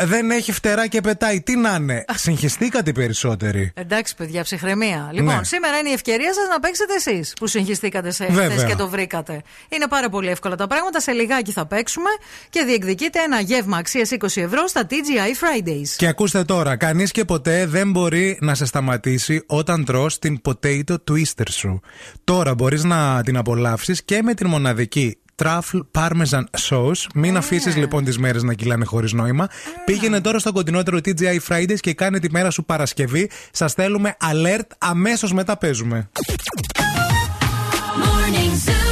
δεν έχει φτερά και πετάει. Τι να είναι. Συγχυστήκατε οι περισσότεροι. Εντάξει, παιδιά, ψυχραιμία. Λοιπόν, Ναι. σήμερα είναι η ευκαιρία σας να παίξετε εσείς που συγχυστήκατε σε Βέβαια. χθες και το βρήκατε. Είναι πάρα πολύ εύκολα τα πράγματα. Σε λιγάκι θα παίξουμε και διεκδικείτε ένα γεύμα αξίας 20 ευρώ στα TGI Fridays. Και ακούστε τώρα, κανείς και ποτέ δεν μπορεί να σε σταματήσει όταν τρως την potato twister σου. Τώρα μπορείς να την απολαύσεις και με την μοναδική Truffle Parmesan Sauce. Μην αφήσεις λοιπόν τις μέρες να κυλάνε χωρίς νόημα. Πήγαινε τώρα στο κοντινότερο TGI Fridays και κάνε τη μέρα σου Παρασκευή. Σας στέλνουμε alert αμέσως μετά παίζουμε. Morning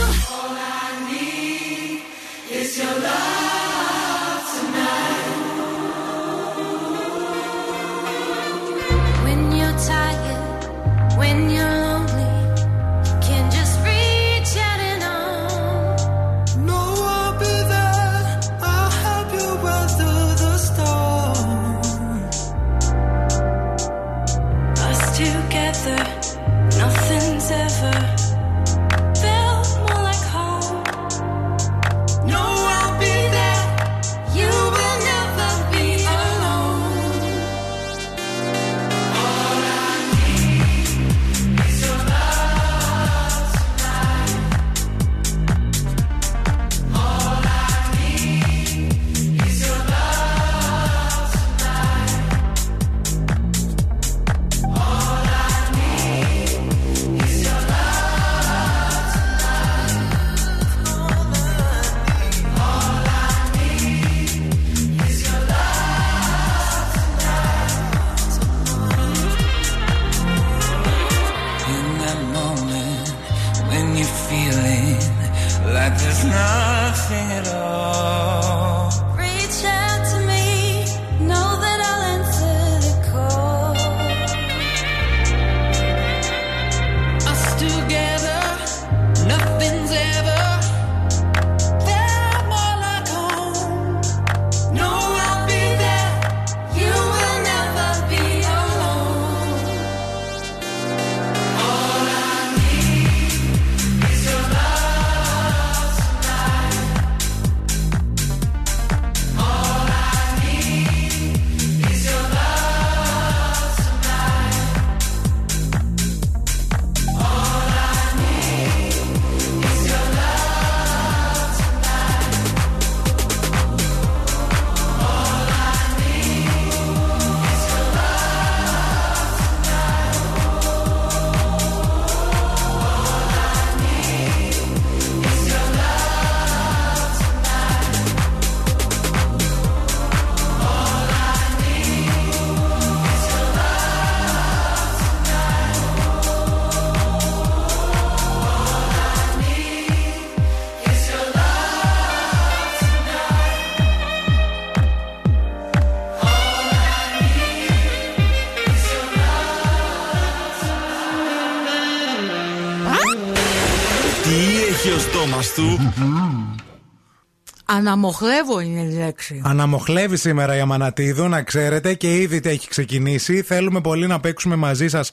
Αναμοχλεύω είναι η λέξη. Αναμοχλεύει σήμερα η Αμανατίδου, να ξέρετε, και ήδη τι έχει ξεκινήσει. Θέλουμε πολύ να παίξουμε μαζί σας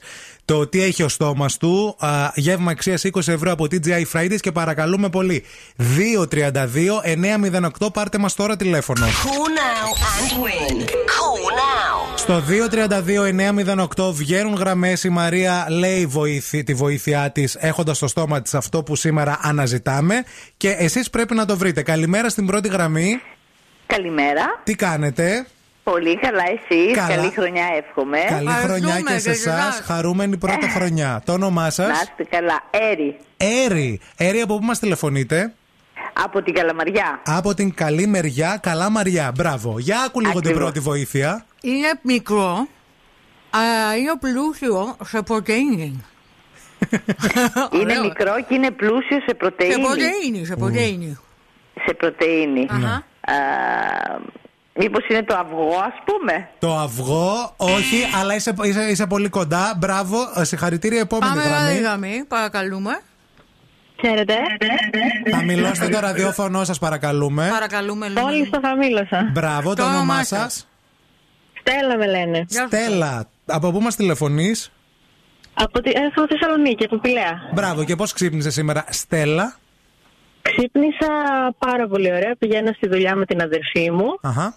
το τι έχει ο στόμας του. Α, γεύμα αξίας 20 ευρώ από TGI Fridays και παρακαλούμε πολύ. 232-908, πάρτε μας τώρα τηλέφωνο. Call now and win. Call now. Στο 232-908 βγαίνουν γραμμές. Η Μαρία λέει βοήθη, τη βοήθειά της, έχοντας στο στόμα της αυτό που σήμερα αναζητάμε. Και εσείς πρέπει να το βρείτε. Καλημέρα στην πρώτη γραμμή. Καλημέρα. Τι κάνετε; Πολύ καλά εσείς. Καλά. Καλή χρονιά εύχομαι. Καλή χρονιά και σε εσάς. Χαρούμενη πρώτη χρονιά. Το όνομά σας; Να είστε καλά. Έρη. Έρη. Έρη, από πού μας τηλεφωνείτε; Από την Καλαμαριά. Από την καλή μεριά, καλά μαριά. Μπράβο. Για άκου λίγο την Ακριβώς. πρώτη βοήθεια. Είναι μικρό, αλλά είναι πλούσιο σε πρωτεΐνη. Είναι μικρό και είναι πλούσιο σε πρωτεΐνη. Σε πρωτεΐνη, σε πρωτεΐνη. Σε πρωτεΐνη. Αχα. Α, μήπως είναι το αυγό ας πούμε; Το αυγό, όχι, αλλά είσαι, είσαι, είσαι πολύ κοντά. Μπράβο. Ε, Συγχαρητήρια, επόμενη Πάμε άλλη γραμμή. γραμμή, παρακαλούμε. Χαίρετε. Χαμηλώστε το ραδιόφωνο σας, παρακαλούμε. Παρακαλούμε, Όλοι στο χαμήλωσα. Μπράβο, το όνομά σας. Στέλλα με λένε. Στέλλα, από πού μας τηλεφωνείς; Από, τη, ε, από Θεσσαλονίκη, από Πηλαία. Μπράβο, και πώς ξύπνησε σήμερα, Στέλλα; Ξύπνησα πάρα πολύ ωραία. Πηγαίνω στη δουλειά με την αδερφή μου. Αχα.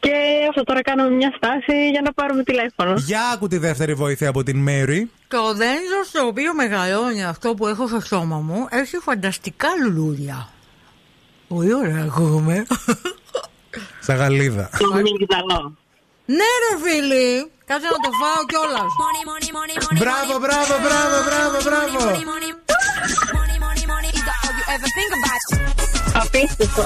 Και αυτό τώρα κάνουμε μια στάση για να πάρουμε τηλέφωνο. Για άκου τη δεύτερη βοήθεια από την Μέρη. Το δέντρο στο οποίο μεγαλώνει αυτό που έχω στο στόμα μου έχει φανταστικά λουλούδια. Πολύ ωραία ακούγουμε. Στα γαλίδα. Το μυγδαλό. ναι ρε φίλοι, κάτσε να το φάω κιόλα. Μπράβο, μπράβο, μπράβο, μπράβο, μπράβο. Απίστευτο.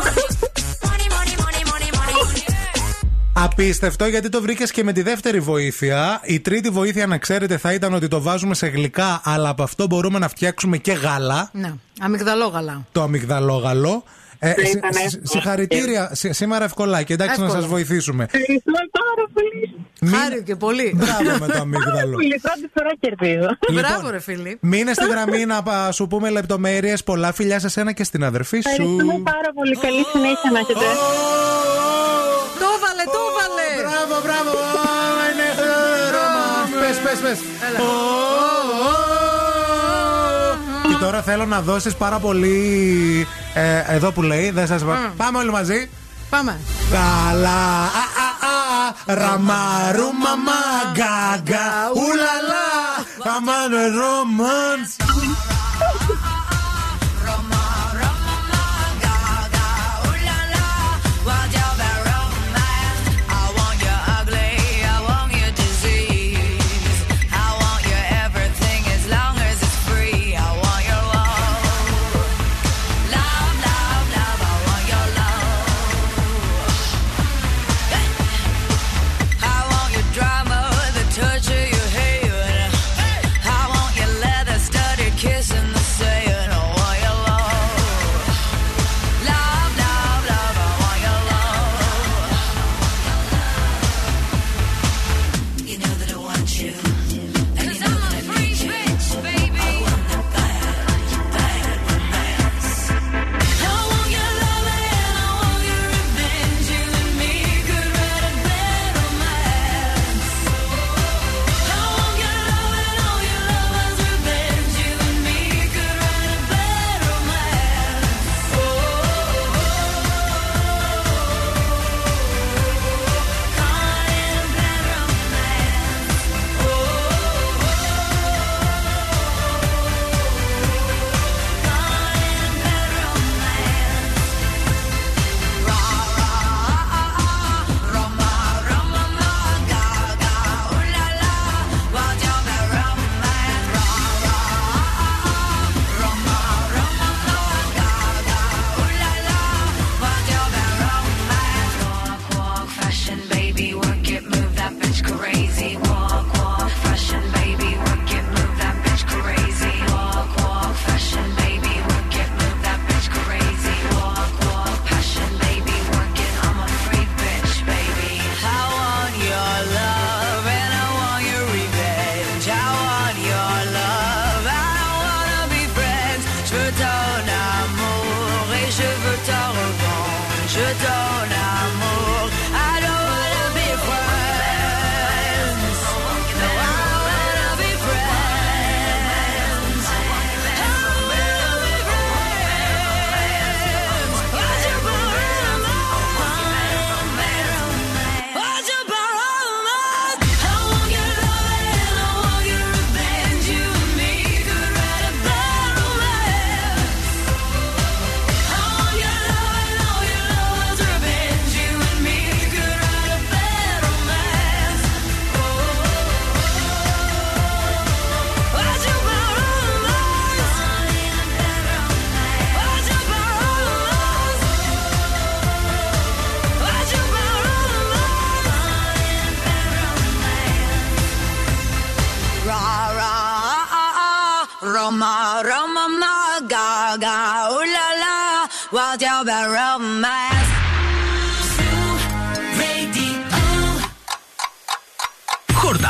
Απίστευτο γιατί το βρήκες και με τη δεύτερη βοήθεια. Η τρίτη βοήθεια, να ξέρετε, θα ήταν ότι το βάζουμε σε γλυκά, αλλά από αυτό μπορούμε να φτιάξουμε και γάλα. Ναι, αμυγδαλόγαλα. Το αμυγδαλόγαλο. Ε, Δεν συ- ήταν συ- εύκολο. συγχαρητήρια. Σι- σήμερα ευκολάκι. Εντάξει, να Εύκολο. σα βοηθήσουμε. Ευχαριστούμε πάρα πολύ. Χάρη και πολύ. Μπράβο με το αμύγδαλο. Πολύ πρώτη φορά κερδίζω. Μπράβο ρε φίλοι. Μείνε στη γραμμή να πα- σου πούμε λεπτομέρειε. Πολλά φιλιά σε σένα και στην αδερφή σου. Ευχαριστούμε πάρα πολύ. Καλή συνέχεια να έχετε. Το βάλε, το βάλε. Μπράβο, μπράβο. Είναι Πες, πες, πες. Και τώρα θέλω να δώσεις πάρα πολύ ε, Εδώ που λέει δεν σας... Πάμε όλοι μαζί. Πάμε. Καλά α, α, α, Ραμαρού μαμά Γκάγκα Ουλαλά Αμάνε ρομάνς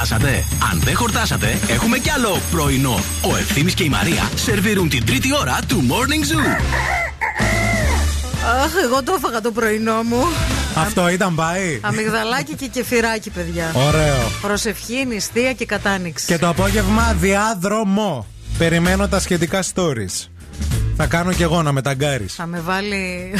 Χορτάσατε. Αν δεν χορτάσατε, έχουμε κι άλλο πρωινό. Ο Ευθύμης και η Μαρία σερβίρουν την τρίτη ώρα του Morning Zoo. Αχ, εγώ το έφαγα το πρωινό μου. Αυτό ήταν πάει. Αμυγδαλάκι και κεφυράκι, παιδιά. Ωραίο. Προσευχή, νηστεία και κατάνοιξη. Και το απόγευμα διάδρομο. Περιμένω τα σχετικά stories. Θα κάνω κι εγώ να με ταγκάρεις. Θα με βάλει.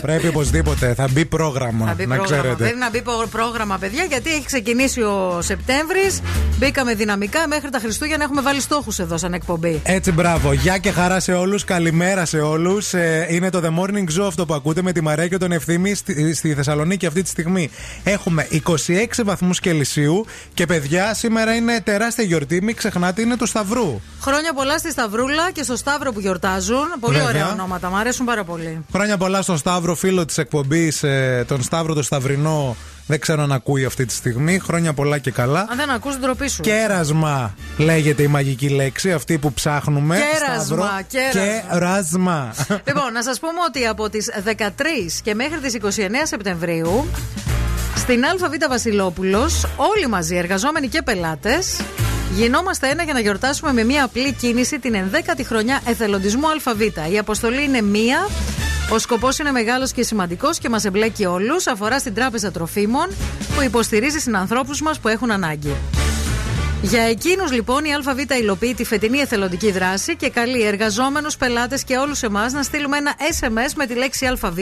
Πρέπει οπωσδήποτε. Θα μπει πρόγραμμα. Θα μπει να πρόγραμμα. ξέρετε. Πρέπει να μπει προ- πρόγραμμα, παιδιά, γιατί έχει ξεκινήσει ο Σεπτέμβρης. Μπήκαμε δυναμικά. Μέχρι τα Χριστούγεννα έχουμε βάλει στόχους εδώ σαν εκπομπή. Έτσι, μπράβο. Γεια και χαρά σε όλους. Καλημέρα σε όλους. είναι το The Morning Zoo αυτό που ακούτε με τη Μαρέα και τον Ευθύμη στη, στη Θεσσαλονίκη αυτή τη στιγμή. Έχουμε 26 βαθμούς Κελσίου και παιδιά, σήμερα είναι τεράστια γιορτή. Μην ξεχνάτε, είναι του Σταυρού. Χρόνια πολλά στη Σταυρούλα και στο Σταύρο που γιορτάζουν. Πολύ Βέβαια. ωραία ονόματα. Μου αρέσουν πάρα πολύ. Χρόνια πολλά στον Σταύρο, φίλο της εκπομπής, τον Σταύρο το Σταυρινό. Δεν ξέρω αν ακούει αυτή τη στιγμή. Χρόνια πολλά και καλά. Αν δεν ακούς, ντροπή σου. Κέρασμα λέγεται η μαγική λέξη, αυτή που ψάχνουμε. Κέρασμα, Σταύρο. κέρασμα. Κέρασμα. Λοιπόν, να σας πούμε ότι από τις 13 και μέχρι τις 29 Σεπτεμβρίου στην ΑΒ Βασιλόπουλος, όλοι μαζί, εργαζόμενοι και πελάτες, γινόμαστε ένα για να γιορτάσουμε με μια απλή κίνηση την 11η χρονιά εθελοντισμού ΑΒ. Η αποστολή είναι μία. Ο σκοπός είναι μεγάλος και σημαντικός και μας εμπλέκει όλους. Αφορά στην Τράπεζα Τροφίμων που υποστηρίζει συνανθρώπους μας που έχουν ανάγκη. Για εκείνους λοιπόν η ΑΒ υλοποιεί τη φετινή εθελοντική δράση και καλεί εργαζόμενους, πελάτες και όλους εμάς να στείλουμε ένα SMS με τη λέξη ΑΒ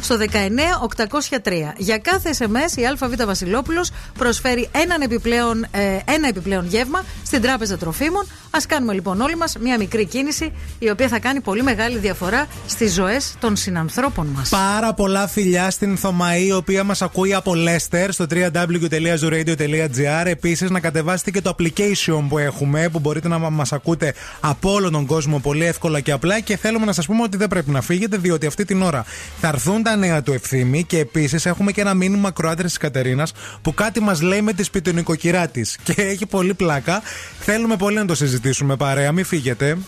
στο 19803. Για κάθε SMS η ΑΒ Βασιλόπουλος προσφέρει έναν επιπλέον, ε, ένα επιπλέον γεύμα στην Τράπεζα Τροφίμων. Α κάνουμε λοιπόν όλοι μας μια μικρή κίνηση η οποία θα κάνει πολύ μεγάλη διαφορά στις ζωές των συνανθρώπων μας. Πάρα πολλά φιλιά στην Θωμαή, η οποία μας ακούει από Λέστερ στο www.zooradio.gr. Επίσης, να κατεβάσετε και το application που έχουμε, που μπορείτε να μα ακούτε από όλο τον κόσμο πολύ εύκολα και απλά. Και θέλουμε να σας πούμε ότι δεν πρέπει να φύγετε, διότι αυτή την ώρα θα έρθουν τα νέα του ευθύμη. Και επίσης, έχουμε και ένα μήνυμα Κροάτρια της Κατερίνας που κάτι μας λέει με τη σπιτονικοκυρά της. Και έχει πολύ πλάκα. Θέλουμε πολύ να το συζητήσουμε παρέα, μην φύγετε.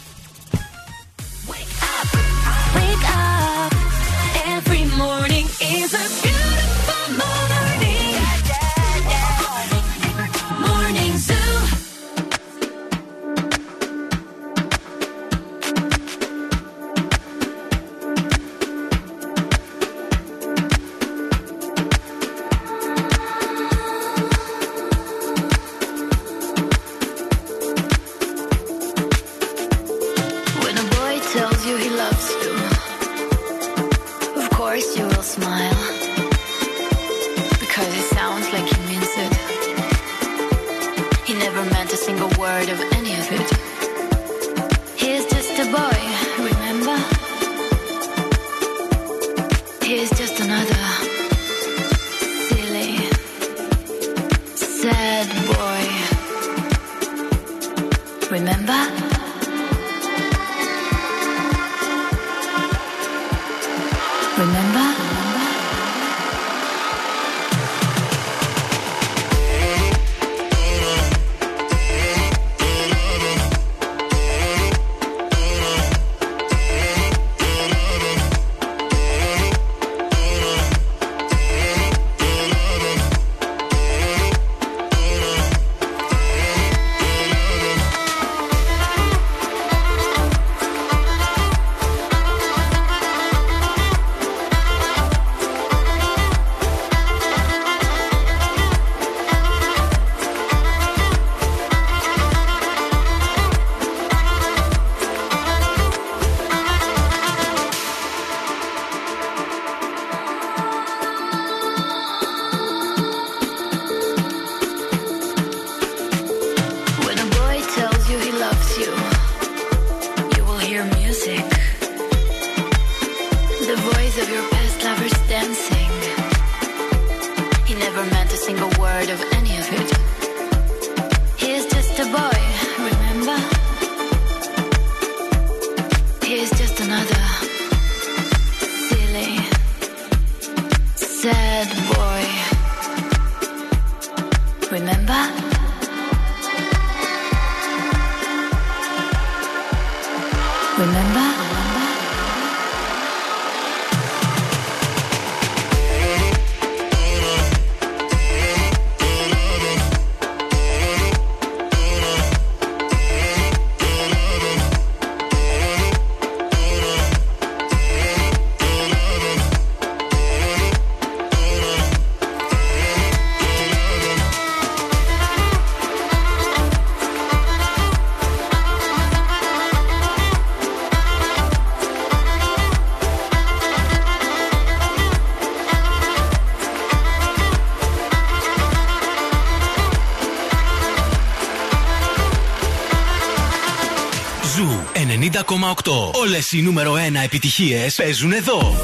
90,8. Όλες οι νούμερο 1 επιτυχίες παίζουν εδώ.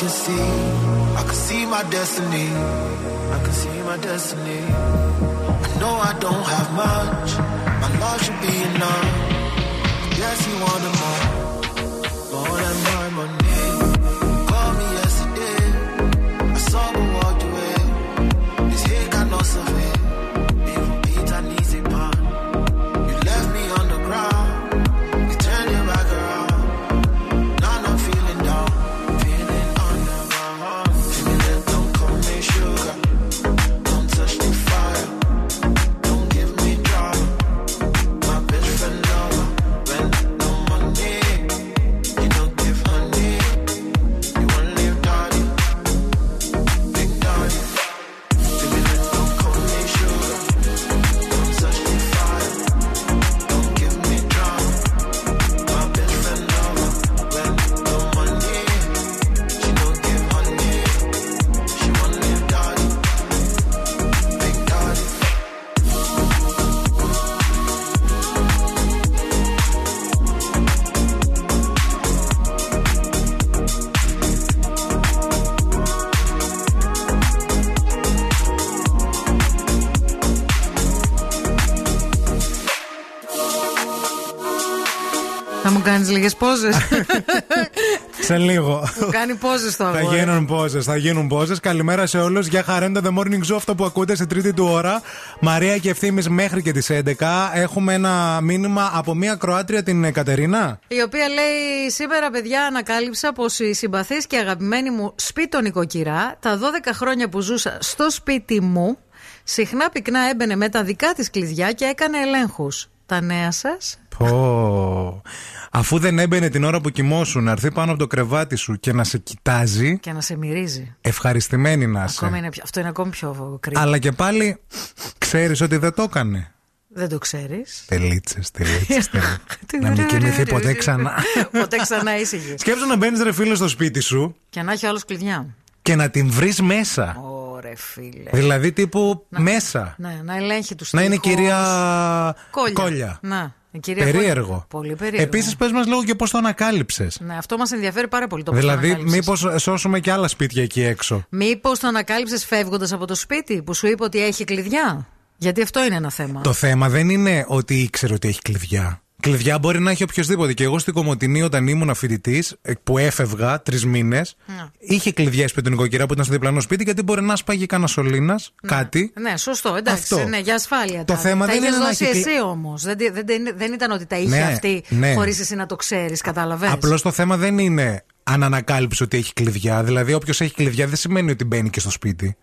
Can see. I can see my destiny. I can see my destiny. Λίγες πόζες. Σε λίγο. μου κάνει πόζες το Θα αγόρι. γίνουν πόζες, θα γίνουν πόζες. Καλημέρα σε όλους. Για χαρά είναι το The Morning Show, αυτό που ακούτε σε τρίτη του ώρα. Μαρία και ευθύνη μέχρι και τις 11. Έχουμε ένα μήνυμα από μία Κροάτρια, την Κατερίνα. Η οποία λέει: Σήμερα, παιδιά, ανακάλυψα πως η συμπαθή και αγαπημένη μου σπίτο νοικοκυρά, τα 12 χρόνια που ζούσα στο σπίτι μου, συχνά πυκνά έμπαινε με τα δικά της κλειδιά και έκανε ελέγχους. Τα νέα σας; Πω. Αφού δεν έμπαινε την ώρα που κοιμόσουν να έρθει πάνω από το κρεβάτι σου και να σε κοιτάζει, Και να σε μυρίζει. ευχαριστημένη να είσαι. Ακόμη είναι πιο- αυτό είναι ακόμη πιο κρύο. Αλλά και πάλι ξέρεις ότι δεν το έκανε. Δεν το ξέρεις. Τελίτσες, τελίτσες. Να μην κοιμηθεί ποτέ ξανά. Ποτέ ξανά ήσυχη. Σκέψου να μπαίνεις ρε φίλο στο σπίτι σου Και να έχει άλλο κλειδιά. και να την βρεις μέσα. Ωρε φίλε. Δηλαδή τύπου μέσα. Ναι, να ελέγχει τους Να είναι η κυρία Κόλια. Κόλια. Να, η κυρία Περίεργο. Κόλια. Πολύ περίεργο. Επίσης, πες μας λίγο και πώς το ανακάλυψες. Ναι, αυτό μας ενδιαφέρει πάρα πολύ το πώς Δηλαδή, το ανακάλυψες. μήπως σώσουμε και άλλα σπίτια εκεί έξω; Μήπως το ανακάλυψες φεύγοντας από το σπίτι που σου είπε ότι έχει κλειδιά; Γιατί αυτό είναι ένα θέμα. Το θέμα δεν είναι ότι ήξερε ότι έχει κλειδιά. Κλειδιά μπορεί να έχει οποιοδήποτε. Και εγώ στην Κομωτινή, όταν ήμουν φοιτητή, που έφευγα τρεις μήνες, είχε κλειδιά σπίτι του νοικοκυρά που ήταν στο διπλανό σπίτι, γιατί μπορεί να σπάγει κανένα σωλήνας, κάτι. Ναι, σωστό, εντάξει. Αυτό. Ναι, για ασφάλεια. Το τα- θέμα τα δεν είχες είναι να δώσει έχει εσύ όμως. Δεν, δεν, δεν, δεν ήταν ότι τα είχε Ναι, αυτή ναι. χωρίς εσύ να το ξέρεις, κατάλαβες; Απλώς το θέμα δεν είναι αν ανακάλυψε ότι έχει κλειδιά. Δηλαδή, όποιος έχει κλειδιά δεν σημαίνει ότι μπαίνει και στο σπίτι.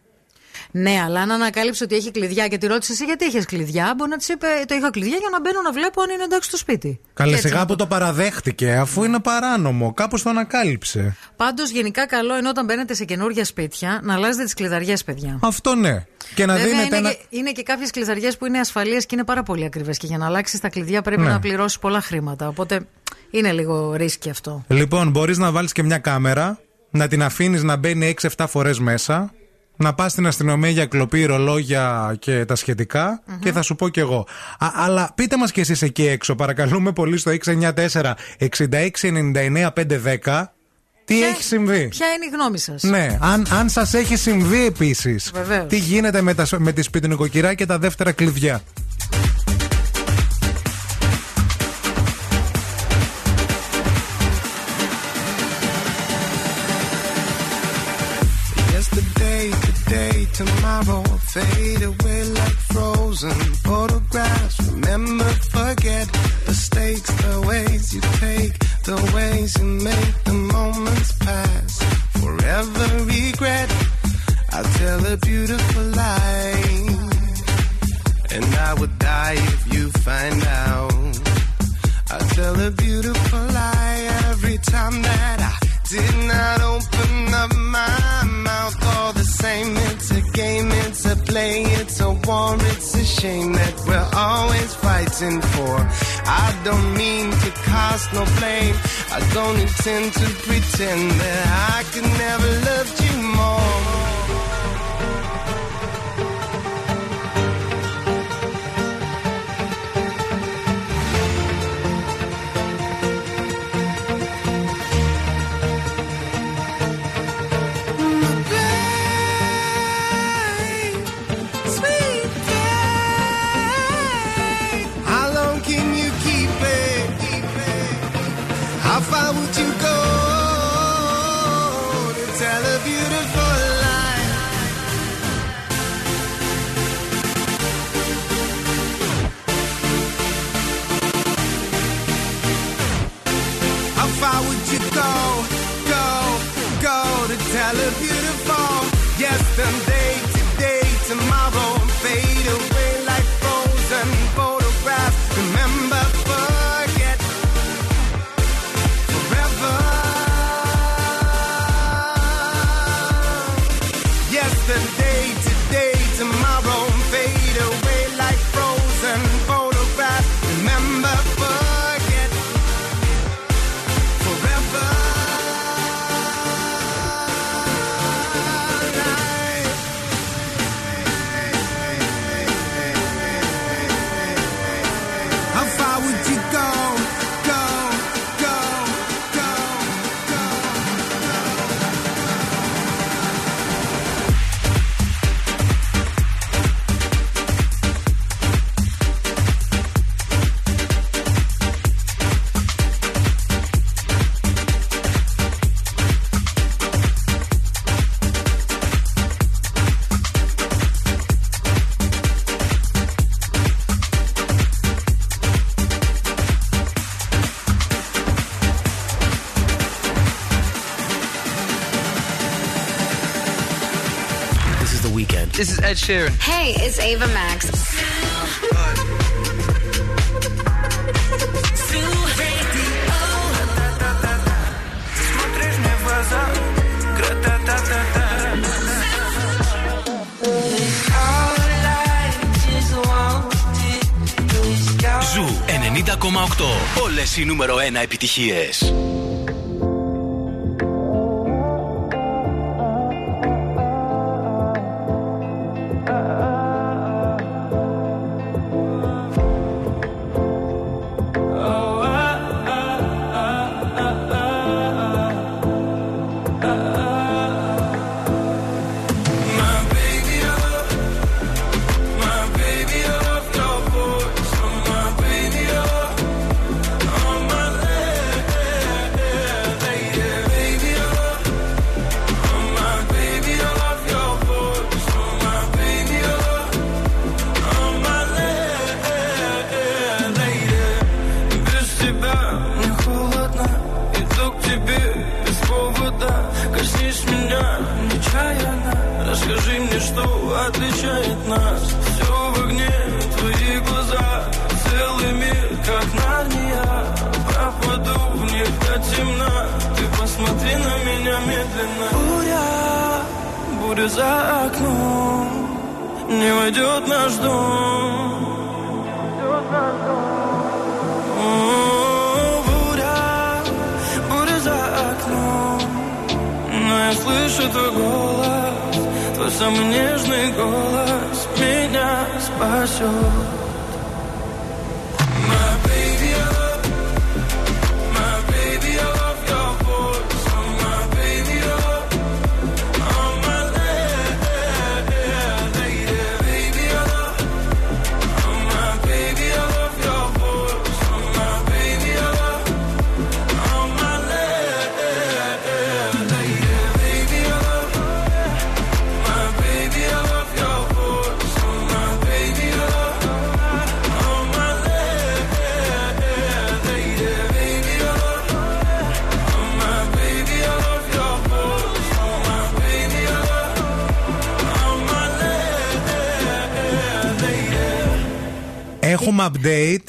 Ναι, αλλά αν ανακάλυψε ότι έχει κλειδιά και τη ρώτησε εσύ γιατί έχει κλειδιά, μπορεί να της είπε Το είχα κλειδιά για να μπαίνω να βλέπω αν είναι εντάξει στο σπίτι. Καλέ, Και έτσι σιγά να που το παραδέχτηκε, αφού είναι παράνομο. Κάπως το ανακάλυψε. Πάντως, γενικά, καλό είναι όταν μπαίνετε σε καινούργια σπίτια να αλλάζετε τις κλειδαριές, παιδιά. Αυτό ναι. Και να Βέβαια, δίνετε είναι, ένα. και, είναι και κάποιες κλειδαριές που είναι ασφαλείες και είναι πάρα πολύ ακριβές. Και για να αλλάξεις τα κλειδιά πρέπει Ναι. να πληρώσεις πολλά χρήματα. Οπότε είναι λίγο ρίσκι αυτό. Λοιπόν, μπορείς να βάλεις και μια κάμερα, να την αφήνεις να μπαίνει 6-7 φορές μέσα, να πας στην αστυνομία για κλοπή, ρολόγια και τα σχετικα και θα σου πω κι εγώ. Α, αλλά πείτε μας κι εσείς εκεί έξω, παρακαλούμε πολύ στο 694 6699 510 τι έχει συμβεί; Ποια είναι η γνώμη σας; Ναι, αν, αν σας έχει συμβεί επίσης, Βεβαίως. τι γίνεται με, τα, με τη σπιτινοικοκυρά και τα δεύτερα κλειδιά; tomorrow fade away like frozen photographs. Remember, forget the stakes, the ways you take, the ways you make the moments pass. Forever regret. I tell a beautiful lie, and I would die if you find out. I tell a beautiful lie every time that I did not open up my it's a game, it's a play, it's a war, it's a shame that we're always fighting for. I don't mean to cast no blame, I don't intend to pretend that I could never love you more. Ed Sheeran. Hey, it's Ava Max. Ζου 90,8. Όλες οι νούμερο 1 επιτυχίες.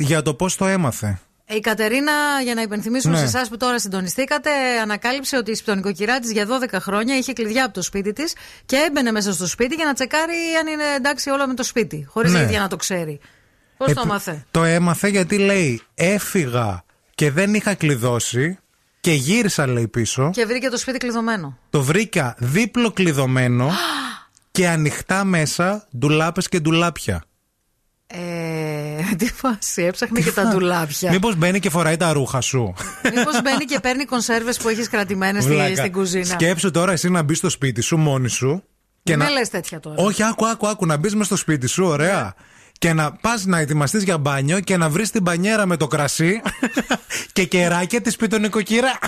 Για το πώς το έμαθε. Η Κατερίνα, για να υπενθυμίσουμε Ναι. σε εσάς που τώρα συντονιστήκατε, ανακάλυψε ότι η σπιτονικοκυρά της για 12 χρόνια είχε κλειδιά από το σπίτι της και έμπαινε μέσα στο σπίτι για να τσεκάρει αν είναι εντάξει όλα με το σπίτι. Χωρίς Ναι. η ίδια να το ξέρει. Πώς Ε, το έμαθε; Το έμαθε γιατί λέει έφυγα και δεν είχα κλειδώσει και γύρισα λέει πίσω. Και βρήκε το σπίτι κλειδωμένο. Το βρήκα δίπλο κλειδωμένο και ανοιχτά μέσα ντουλάπες και ντουλάπια. Ε, τι φάση, έψαχνε και τα ντουλάπια. Μήπως μπαίνει και φοράει τα ρούχα σου. Μήπως μπαίνει και παίρνει κονσέρβες που έχεις κρατημένες στη, Βλάκα. στην κουζίνα. Σκέψου τώρα εσύ να μπει στο σπίτι σου μόνη σου. Και Μην να... με λες τέτοια τώρα. Όχι, άκου, άκου, άκου, να μπεις μες στο σπίτι σου, ωραία. Και να πας να ετοιμαστείς για μπάνιο και να βρεις την μπανιέρα με το κρασί και κεράκια της πιτονικοκύρα.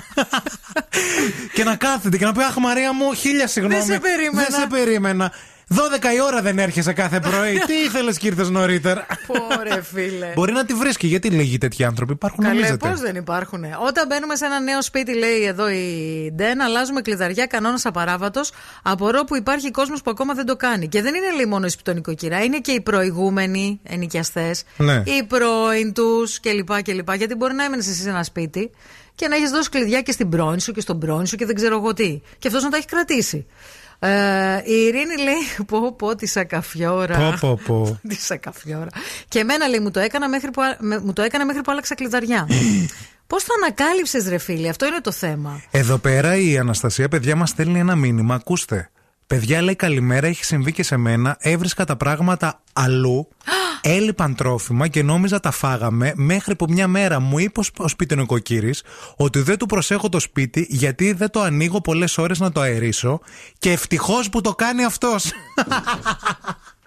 και να κάθεται και να πει Αχ, Μαρία μου, χίλια συγγνώμη. Δεν σε περίμενα. Δεν σε περίμενα. 12 η ώρα δεν έρχεσαι κάθε πρωί. Τι ήθελες και ήρθες νωρίτερα; Πόρε φίλε. Μπορεί να τη βρίσκει. Γιατί λίγοι τέτοιοι άνθρωποι υπάρχουν, Καλέ, νομίζετε; πώς δεν υπάρχουν. Όταν μπαίνουμε σε ένα νέο σπίτι, λέει εδώ η Ντεν, αλλάζουμε κλειδαριά κανόνας απαράβατος. Απορώ που υπάρχει κόσμος που ακόμα δεν το κάνει. Και δεν είναι λέει μόνο η σπιτονικοκυρά, είναι και οι προηγούμενοι ενοικιαστές, Ναι. οι πρώην τους κλπ, κλπ. Γιατί μπορεί να έμενες εσύ σε ένα σπίτι και να έχεις δώσει κλειδιά και στην πρώην σου και στον πρώην σου και δεν ξέρω εγώ τι. Και αυτός να τα έχει κρατήσει. Ε, η Ειρήνη λέει: Πω, πω, τη σακαφιόρα. Πω, πω, πω. Τη σακαφιόρα. Και εμένα λέει: Μου το έκανα μέχρι που, α- με- μου το έκανα μέχρι που άλλαξα κλειδαριά. Πώς το ανακάλυψες, ρε φίλε, αυτό είναι το θέμα. Εδώ πέρα η Αναστασία, παιδιά, μας στέλνει ένα μήνυμα. Ακούστε. Παιδιά, λέει καλημέρα, έχει συμβεί και σε μένα. Έβρισκα τα πράγματα αλλού. Έλειπαν τρόφιμα και νόμιζα τα φάγαμε. Μέχρι που μια μέρα μου είπε ο σπίτι νοικοκύρη ότι δεν του προσέχω το σπίτι γιατί δεν το ανοίγω πολλές ώρες να το αερίσω. Και ευτυχώς που το κάνει αυτός.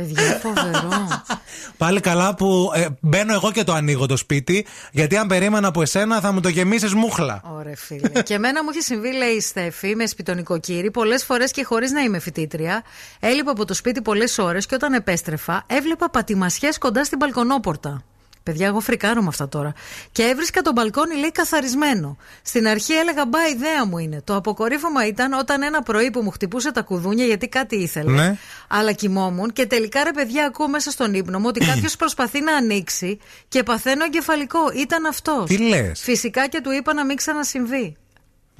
Παιδιά, φοβερό. Πάλι καλά που ε, μπαίνω εγώ και το ανοίγω το σπίτι. Γιατί αν περίμενα από εσένα θα μου το γεμίσεις μούχλα. Ωραία, φίλε. και εμένα μου έχει συμβεί, λέει η Στέφη, με σπιτονικοκύρη, πολλές φορές και χωρίς να είμαι φοιτήτρια. Έλειπα από το σπίτι πολλές ώρες και όταν επέστρεφα, έβλεπα πατημασιές κοντά στην μπαλκονόπορτα. Παιδιά, εγώ φρικάρω με αυτά τώρα. Και έβρισκα το μπαλκόνι, λέει, καθαρισμένο. Στην αρχή έλεγα, μπα, ιδέα μου είναι. Το αποκορύφωμα ήταν όταν ένα πρωί που μου χτυπούσε τα κουδούνια γιατί κάτι ήθελε. Ναι. Αλλά κοιμόμουν και τελικά, ρε παιδιά, ακούω μέσα στον ύπνο μου ότι κάποιος προσπαθεί να ανοίξει και παθαίνω εγκεφαλικό. Ήταν αυτός. Τι λες; Φυσικά και του είπα να μην ξανασυμβεί.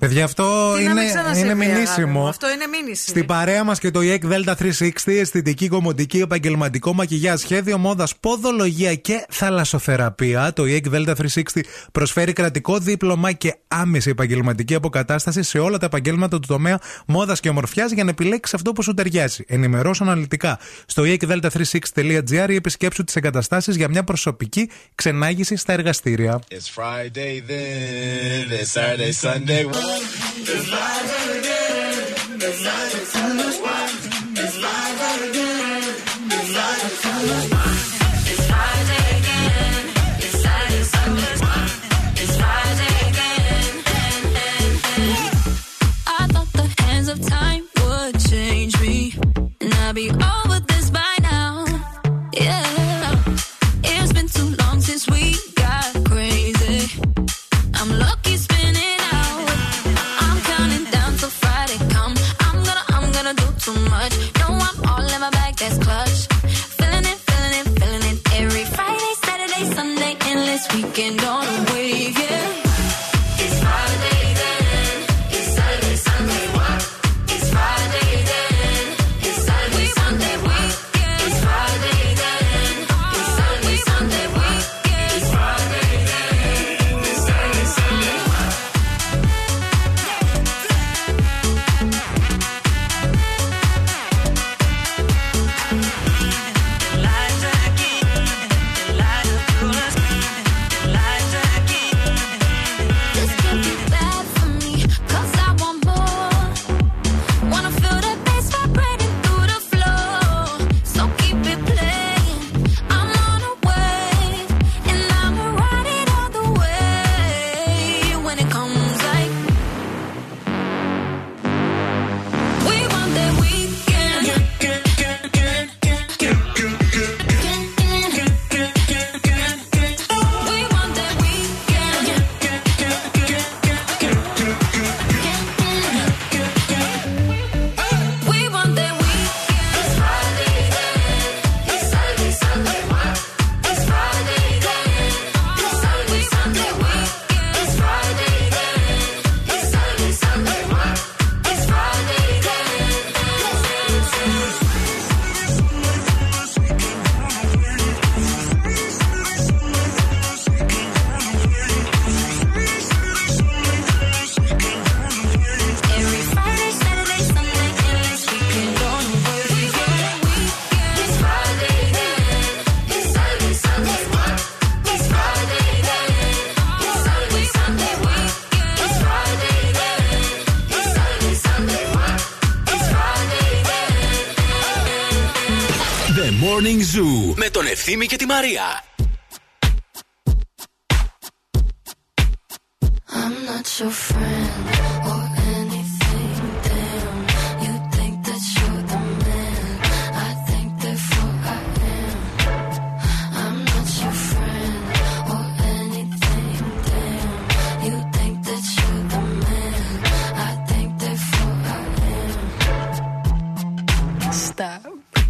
Παιδιά, αυτό Τι να μην είναι, ξανασυμβεί, είναι αγάπη μηνύσιμο. μου. Αυτό είναι μήνυση. Στην παρέα μας και το EEC Delta 360, αισθητική, κομμωτική, επαγγελματικό μακιγιά, σχέδιο μόδας, ποδολογία και θαλασσοθεραπεία. Το EEC Delta 360 προσφέρει κρατικό δίπλωμα και άμεση επαγγελματική αποκατάσταση σε όλα τα επαγγέλματα του τομέα μόδας και ομορφιάς για να επιλέξεις αυτό που σου ταιριάζει. Ενημερώσου αναλυτικά στο E eekdelta360.gr ή επισκέψου τις εγκαταστάσεις για μια προσωπική ξενάγηση στα εργαστήρια. It's Friday then, it's Saturday, Sunday. It's live every day. It's live it's. It's Friday again. It's live it's. It's Friday again. I thought the hands of time would change me, and I'd be. Weekend on a με τον Ευθύμη και τη Μαρία. I'm not your friend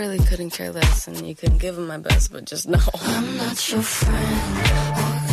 really couldn't care less, and you can give it my best, but just know. I'm not your friend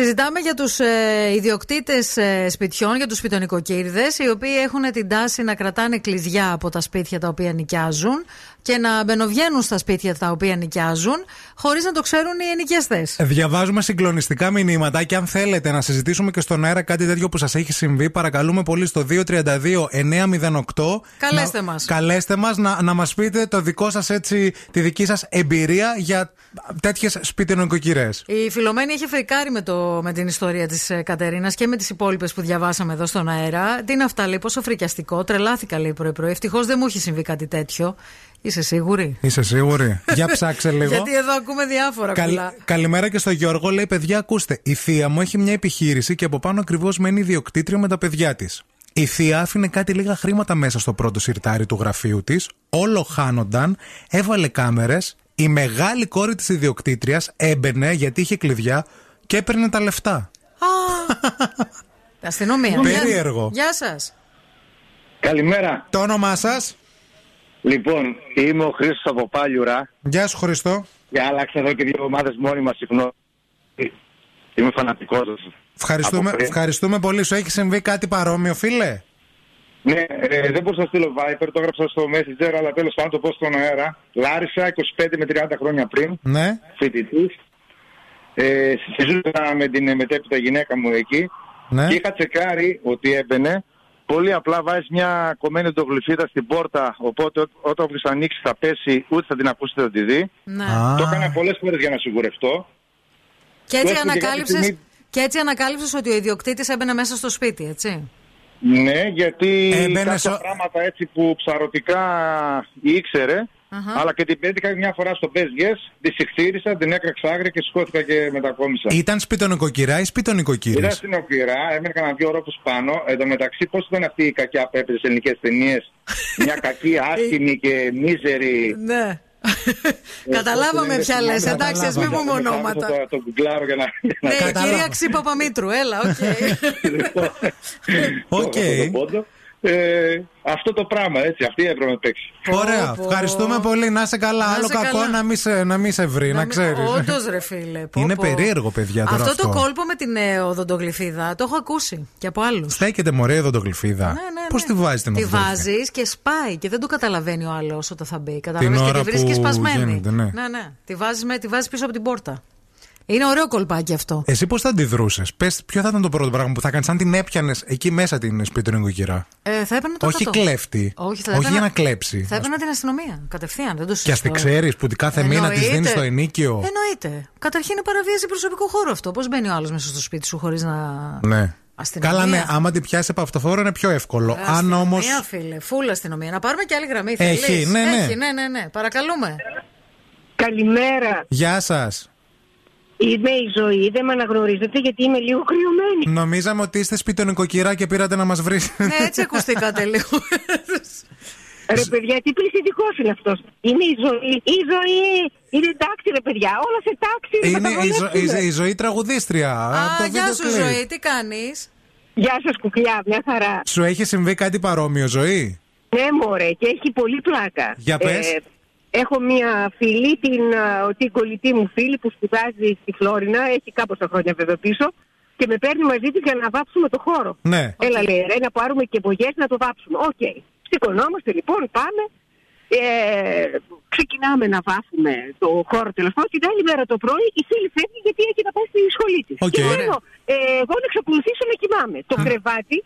Συζητάμε για τους ε, ιδιοκτήτες ε, σπιτιών, για τους σπιτονικοκύριδε, οι οποίοι έχουν την τάση να κρατάνε κλειδιά από τα σπίτια τα οποία νοικιάζουν και να μπαινοβγαίνουν στα σπίτια τα οποία νοικιάζουν, χωρίς να το ξέρουν οι ενοικιαστές. Διαβάζουμε συγκλονιστικά μηνύματα και αν θέλετε να συζητήσουμε και στον αέρα κάτι τέτοιο που σας έχει συμβεί, παρακαλούμε πολύ στο 232-908. Καλέστε να, μας. Καλέστε μας να, να μας πείτε το δικό σας έτσι, τη δική σας εμπειρία για τέτοιες σπίτι νοικοκυρέ. Η Φιλομένη έχει φρικάρει με, το, με την ιστορία της Κατερίνας και με τις υπόλοιπες που διαβάσαμε εδώ στον αέρα. Τι είναι αυτά, λέει, πόσο φρικιαστικό. Τρελάθηκα, λέει πρωί-πρωί. Ευτυχώς δεν μου έχει συμβεί κάτι τέτοιο. Είσαι σίγουρη; Είσαι σίγουρη; για ψάξε λίγο. Γιατί εδώ ακούμε διάφορα Καλ- κουλά. Καλημέρα και στο Γιώργο. Λέει: Παιδιά, ακούστε. Η θεία μου έχει μια επιχείρηση και από πάνω ακριβώς μένει ιδιοκτήτρια με τα παιδιά της. Η θεία άφηνε κάτι λίγα χρήματα μέσα στο πρώτο σιρτάρι του γραφείου της. Όλο χάνονταν. Έβαλε κάμερες. Η μεγάλη κόρη της ιδιοκτήτριας έμπαινε γιατί είχε κλειδιά και έπαιρνε τα λεφτά. Αστυνομία. Περίεργο. Γεια σας. Καλημέρα. Το όνομά σας; Λοιπόν, είμαι ο Χρήστος από Πάλιουρα Γεια σου, Χριστό. και άλλαξα εδώ και δύο εβδομάδε μόνιμα συχνό. Είμαι φανατικός σας. Ευχαριστούμε, ευχαριστούμε πολύ. Σου έχει συμβεί κάτι παρόμοιο, φίλε; Ναι, ε, δεν μπορούσα να στείλω Viper, το έγραψα στο Messenger, αλλά τέλος πάντων το πω στον αέρα. Λάρισα 25 με 30 χρόνια πριν, Ναι. φοιτητής. Ε, συζήτησα με την μετέπειτα γυναίκα μου εκεί Ναι. και είχα τσεκάρει ότι έμπαινε. Πολύ απλά βάζεις μια κομμένη οντογλυφίδα στην πόρτα, οπότε ό- όταν όποιος ανοίξει θα πέσει, ούτε θα την ακούσετε θα τη δει. Ναι. Το έκανα πολλές φορές για να σιγουρευτώ. Και έτσι Βλέπω και κάποια ανακάλυψε. στιγμή- Και έτσι ανακάλυψες ότι ο ιδιοκτήτης έμπαινε μέσα στο σπίτι, έτσι; Ναι, γιατί Έμπαινε κάποια στο- πράγματα έτσι που ψαρωτικά ήξερε, Αχα. αλλά και την πέτυχα μια φορά στο Best Yes, τη συχτήρισα, την έκραξα άγρια και σηκώθηκα και μετακόμισα. Ήταν σπιτονικοκυρά ή σπιτονικοκύρη. Ήταν στην Οκυρά, έμενε κανένα δύο όροφου πάνω. Εν τω μεταξύ, πώς ήταν αυτή η κακιά που έπαιζε σε ελληνικές ταινίες; Μια κακή, άσχημη και μίζερη. Ναι. Καταλάβαμε ποια λες. Εντάξει, ας μην πούμε ονόματα. Το, το γκουγκλάρω για να. Ναι, για να- κυρία Ξύπα Παμήτρου, έλα, οκ. Οκ. Αυτό το πόντο. Ε, αυτό το πράγμα, έτσι, αυτή έπρεπε να παίξει. Ωραία, ευχαριστούμε πολύ. Να είσαι καλά. Να Άλλο είσαι κακό καλά. να μην σε, να μην σε βρει, να, ξέρεις. Όντως, ρε φίλε. πω, Είναι πω. περίεργο, παιδιά, τώρα Αυτό, αυτό. το κόλπο με την ε, οδοντογλυφίδα το έχω ακούσει και από άλλους. Στέκεται μωρέ εδώ το γλυφίδα. Ναι, ναι, Πώς ναι. τη βάζεις την Τη οδοντογλυφίδα; βάζεις και σπάει και δεν το καταλαβαίνει ο άλλος όταν θα μπει. Καταλαβαίνεις και ώρα τη βρίσκει που σπασμένη. γίνεται, ναι. ναι, ναι. Τη βάζεις τη βάζεις πίσω από την πόρτα. Είναι ωραίο κολπάκι αυτό. Εσύ πώς θα αντιδρούσες, Πες, ποιο θα ήταν το πρώτο πράγμα που θα κάνεις, αν την έπιανες εκεί μέσα την σπίτι νοικοκυρά; Ε, θα έπαιρνα το Όχι κάτω. κλέφτη. Όχι, θα Όχι έπαιρνα- για να κλέψει. Θα έπαιρνα την αστυνομία κατευθείαν. Δεν το Και ας τη συζητώ. ξέρεις που κάθε μήνα της Εννοείται. δίνεις το ενίκιο; Εννοείται. Καταρχήν είναι παραβίαση προσωπικού χώρου αυτό. Πώς μπαίνει ο άλλος μέσα στο σπίτι σου χωρίς να. Ναι. Αστυνομία; Καλά, ναι, άμα την πιάσει από αυτοφόρο είναι πιο εύκολο. Ε, Αν όμω. Αστυνομία, φίλε, φούλα αστυνομία. Να πάρουμε και άλλη γραμμή. Έχει, θέλεις; ναι, ναι. Έχει, ναι, ναι, ναι. Παρακαλούμε. Καλημέρα. Γεια σας. Είμαι η ζωή, δεν με αναγνωρίζετε γιατί είμαι λίγο κρυωμένη. Νομίζαμε ότι είστε σπίτι νοικοκυρά και πήρατε να μας βρει. ναι, έτσι ακουστήκατε λίγο. Ρε παιδιά, τι πληθυντικός είναι αυτός. Είναι η ζωή. Η ζωή είναι εντάξει, ρε παιδιά. Όλα σε τάξη. ρε, Είναι θα τα η, ζω- η, βολέψουμε. η Ζωή τραγουδίστρια. από το Α, γεια βίντεο σου, κλιπ. Ζωή, τι κάνεις; Γεια σας, κουκλιά, μια χαρά. Σου έχει συμβεί κάτι παρόμοιο, Ζωή; Ναι, μωρέ, και έχει πολύ πλάκα. Για πες. Έχω μία φίλη, την, α, την κολλητή μου φίλη που σπουδάζει στη Φλόρινα, έχει κάμποσα χρόνια βέβαια πίσω, και με παίρνει μαζί της για να βάψουμε το χώρο. Ναι. Έλα λέει, ρε, να πάρουμε και μπογιές να το βάψουμε. Οκ. Σηκωνόμαστε λοιπόν, πάμε. Ε, ξεκινάμε να βάφουμε το χώρο τέλος πάντων. Την άλλη μέρα το πρωί η φίλη φεύγει γιατί έχει να πάει στη σχολή της. Οκ. Και λέω, ε, εγώ να εξακολουθήσω να κοιμάμαι. Το κρεβάτι,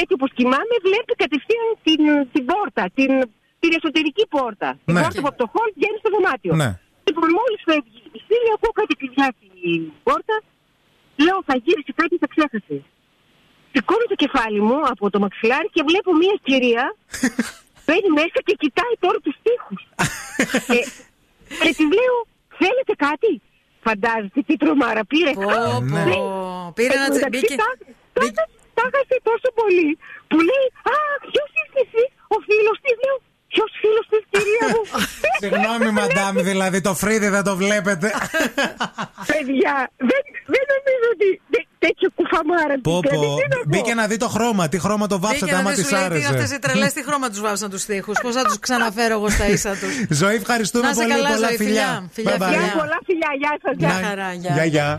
έτσι όπως κοιμάμαι, βλέπει κατευθείαν την, την πόρτα, την, την εσωτερική πόρτα. Την Ναι. πόρτα που από το χώρο βγαίνει στο δωμάτιο. Ναι. Και Λοιπόν, μόλις φεύγει η φίλη, ακούω κάτι κλειδιά στην πόρτα. Λέω, θα γύρισε κάτι, θα ξέχασε. Σηκώνω το κεφάλι μου από το μαξιλάρι και βλέπω μια κυρία μπαίνει μέσα και κοιτάει τώρα τους τοίχους. και, και τη λέω, θέλετε κάτι; Φαντάζεστε τι τρομάρα πήρε. Πω, πω. Ναι. Πήρε Εν να τω τσε- μεταξύ, μπήκε- τα- τα- Τα έχασε τόσο πολύ που λέει Α, ποιος είσαι εσύ, ο φίλος της; Λέω, ποιος φίλος της κυρίας μου; Συγγνώμη, μαντάμ, δηλαδή το φρύδι δεν το βλέπετε. Παιδιά, δεν, δεν νομίζω ότι τέ- τέτοιο κουφαμάρα. Πω, δηλαδή, πω. τι να πω. Μπήκε να δει το χρώμα. Τι χρώμα το βάψατε, Μπήκε να άμα δει, τη σου λέει τι αυτές οι άρεσε. τρελές τι χρώμα τους βάψαν τους τοίχους. Πώς θα τους ξαναφέρω εγώ στα ίσα τους. Ζωή, ευχαριστούμε Να είσαι πολύ. καλά, Πολλά Ζωή, φιλιά. φιλιά. Φιλιά, Bye bye. φιλιά. Πολλά φιλιά, γεια σας. Γεια Να- χαρά, γεια. Γεια, γεια.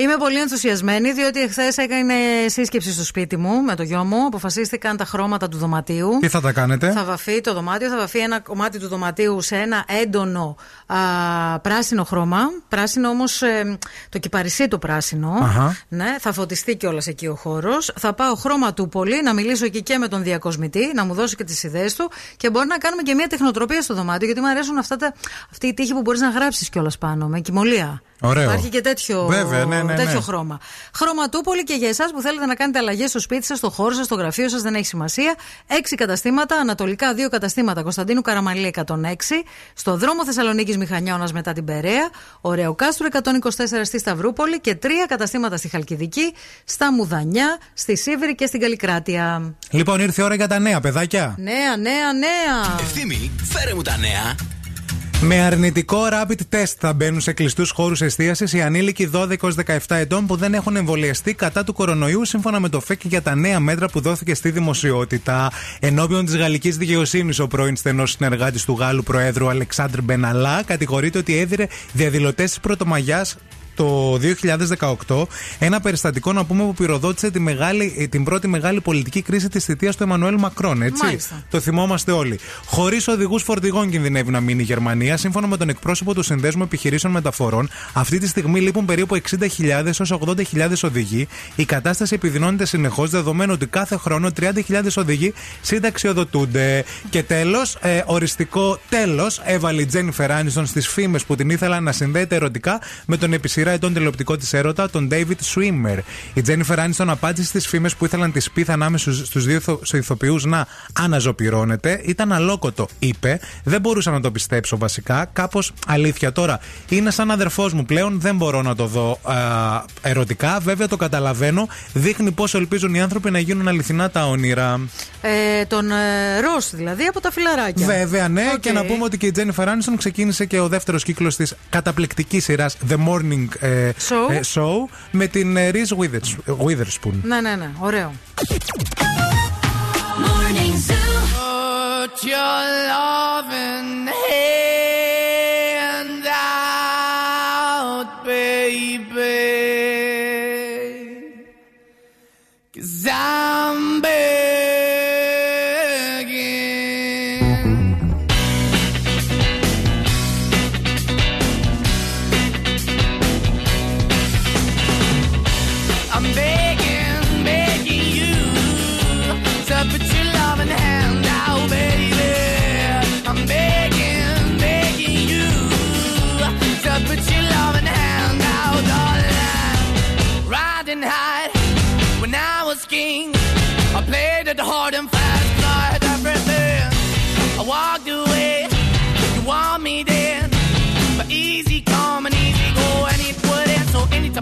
Είμαι πολύ ενθουσιασμένη διότι εχθές έκανε σύσκεψη στο σπίτι μου με το γιο μου. Αποφασίστηκαν τα χρώματα του δωματίου. Τι θα τα κάνετε; Θα βαφεί το δωμάτιο, θα βαφεί ένα κομμάτι του δωματίου σε ένα έντονο α, πράσινο χρώμα. Πράσινο όμως, το κυπαρισί το πράσινο. Αχα. Ναι, θα φωτιστεί κιόλας εκεί ο χώρος. Θα πάω χρώμα του πολύ, να μιλήσω εκεί και με τον διακοσμητή, να μου δώσει και τις ιδέες του και μπορεί να κάνουμε και μια τεχνοτροπία στο δωμάτιο. Γιατί μου αρέσουν αυτά τα, αυτή η τύχη που μπορείς να γράψεις κιόλας πάνω με κοιμωλία. Ωραίο. Υπάρχει και τέτοιο, Βέβαια, ναι, ναι, τέτοιο ναι. χρώμα. Χρωματούπολη και για εσάς που θέλετε να κάνετε αλλαγέ στο σπίτι σας, στο χώρο σας, στο γραφείο σας, δεν έχει σημασία. Έξι καταστήματα, ανατολικά δύο καταστήματα Κωνσταντίνου Καραμαλή 106, στο δρόμο Θεσσαλονίκης Μηχανιώνας μετά την Περαία, Ωραίο Κάστρο 124 στη Σταυρούπολη και τρία καταστήματα στη Χαλκιδική, στα Μουδανιά, στη Σίβρη και στην Καλλικράτεια. Λοιπόν, ήρθε η ώρα για τα νέα, παιδάκια. Νέα, νέα, νέα. Ευθύμη, φέρε μου τα νέα. Με αρνητικό rapid test θα μπαίνουν σε κλειστούς χώρους εστίασης οι ανήλικοι 12-17 ετών που δεν έχουν εμβολιαστεί κατά του κορονοϊού, σύμφωνα με το ΦΕΚ για τα νέα μέτρα που δόθηκε στη δημοσιότητα. Ενώπιον της γαλλικής δικαιοσύνης, ο πρώην στενός συνεργάτης του Γάλλου Προέδρου Αλεξάνδρ Μπεναλά κατηγορείται ότι έδιρε διαδηλωτές της Πρωτομαγιάς το 2018 ένα περιστατικό να πούμε που πυροδότησε τη μεγάλη, την πρώτη μεγάλη πολιτική κρίση της θητείας του Εμμανουέλ Μακρόν, έτσι. Μάλιστα. Το θυμόμαστε όλοι. Χωρίς οδηγούς φορτηγών κινδυνεύει να μείνει η Γερμανία. Σύμφωνα με τον εκπρόσωπο του Συνδέσμου Επιχειρήσεων Μεταφορών, αυτή τη στιγμή λείπουν περίπου 60.000 έως 80.000 οδηγοί. Η κατάσταση επιδεινώνεται συνεχώς, δεδομένου ότι κάθε χρόνο 30.000 οδηγοί συνταξιοδοτούνται. Και τέλος, ε, οριστικό τέλος έβαλε η Τζένιφερ Άνιστον στις φήμες που την ήθελαν να συνδέεται ερωτικά με τον επί σειρά ετών τηλεοπτικό της έρωτα, τον David Swimmer. Η Τζένιφερ Άνιστον απάντησε στις φήμες που ήθελαν τη πίθα ανάμεσα στους δύο ηθοποιούς να αναζωπυρώνεται. Ήταν αλόκοτο, είπε. Δεν μπορούσα να το πιστέψω βασικά. Κάπως αλήθεια τώρα. Είναι σαν αδερφός μου πλέον. Δεν μπορώ να το δω α, ερωτικά. Βέβαια το καταλαβαίνω. Δείχνει πόσο ελπίζουν οι άνθρωποι να γίνουν αληθινά τα όνειρα. Ε, τον ε, Ρος δηλαδή από τα φιλαράκια. Βέβαια, ναι. Οκ. Και να πούμε ότι και η Τζένιφερ Άνιστον ξεκίνησε και ο δεύτερος κύκλος της καταπληκτικής σειράς The Morning ε, Show. ε, show με την ε, Reese Withers- Witherspoon. Ναι, ναι, ναι, ωραίο. Put your loving hand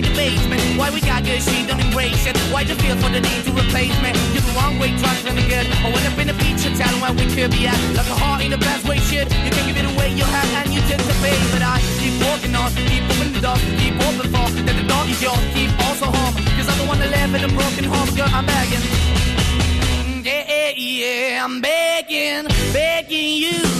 Why the basement, why we got good, she don't embrace it. Why the feel for the need to replace me? You're the wrong way, trying to good. I went up in a feature town where we could be at. Like a heart in the best way, shit. You can give it away, you have, and you tend to pay. But I keep walking on, keep moving the door, keep open for that the door is yours, keep also home. Cause I don't wanna live in a broken home, girl, I'm begging. Yeah, yeah, yeah, I'm begging, begging you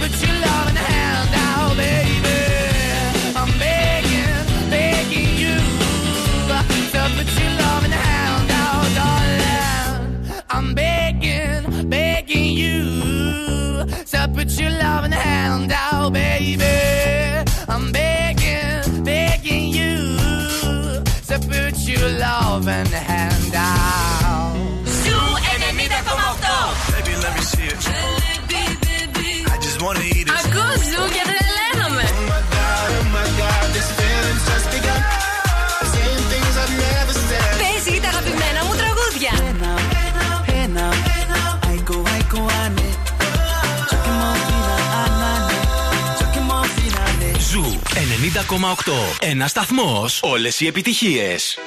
put your loving hand out, baby. I'm begging, begging you to put your loving hand out, darling. I'm begging, begging you to put your loving hand out, baby. I'm begging, begging you to put your loving hand out. Ζου 90,8. Baby, let me see it. I just wanna eat it. Ακούς Ζου και τρελαίνομαι. Oh my god, oh my god, this feeling's just begun. Saying things I've never said. Παίζει τα αγαπημένα μου τραγούδια. Ζου 90,8. Ένας σταθμός. Όλες οι επιτυχίες.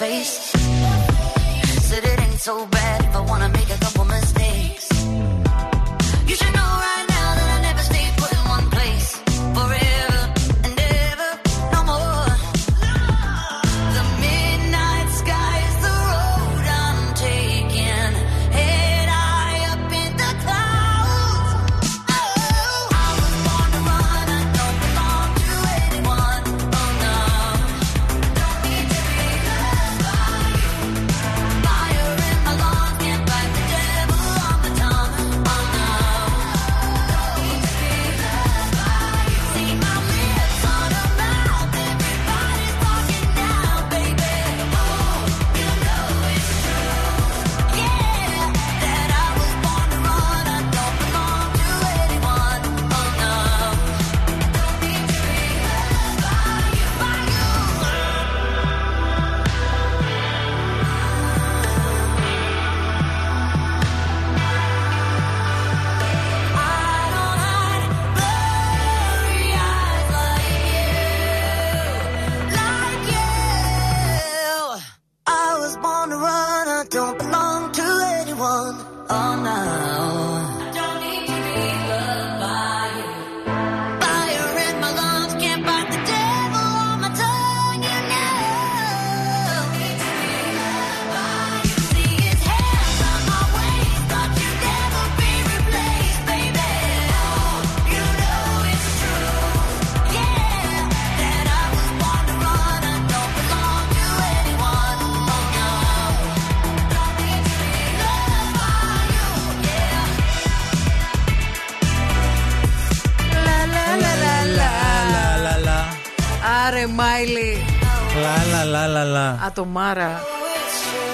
Face. Λα, λα. Ατομάρα.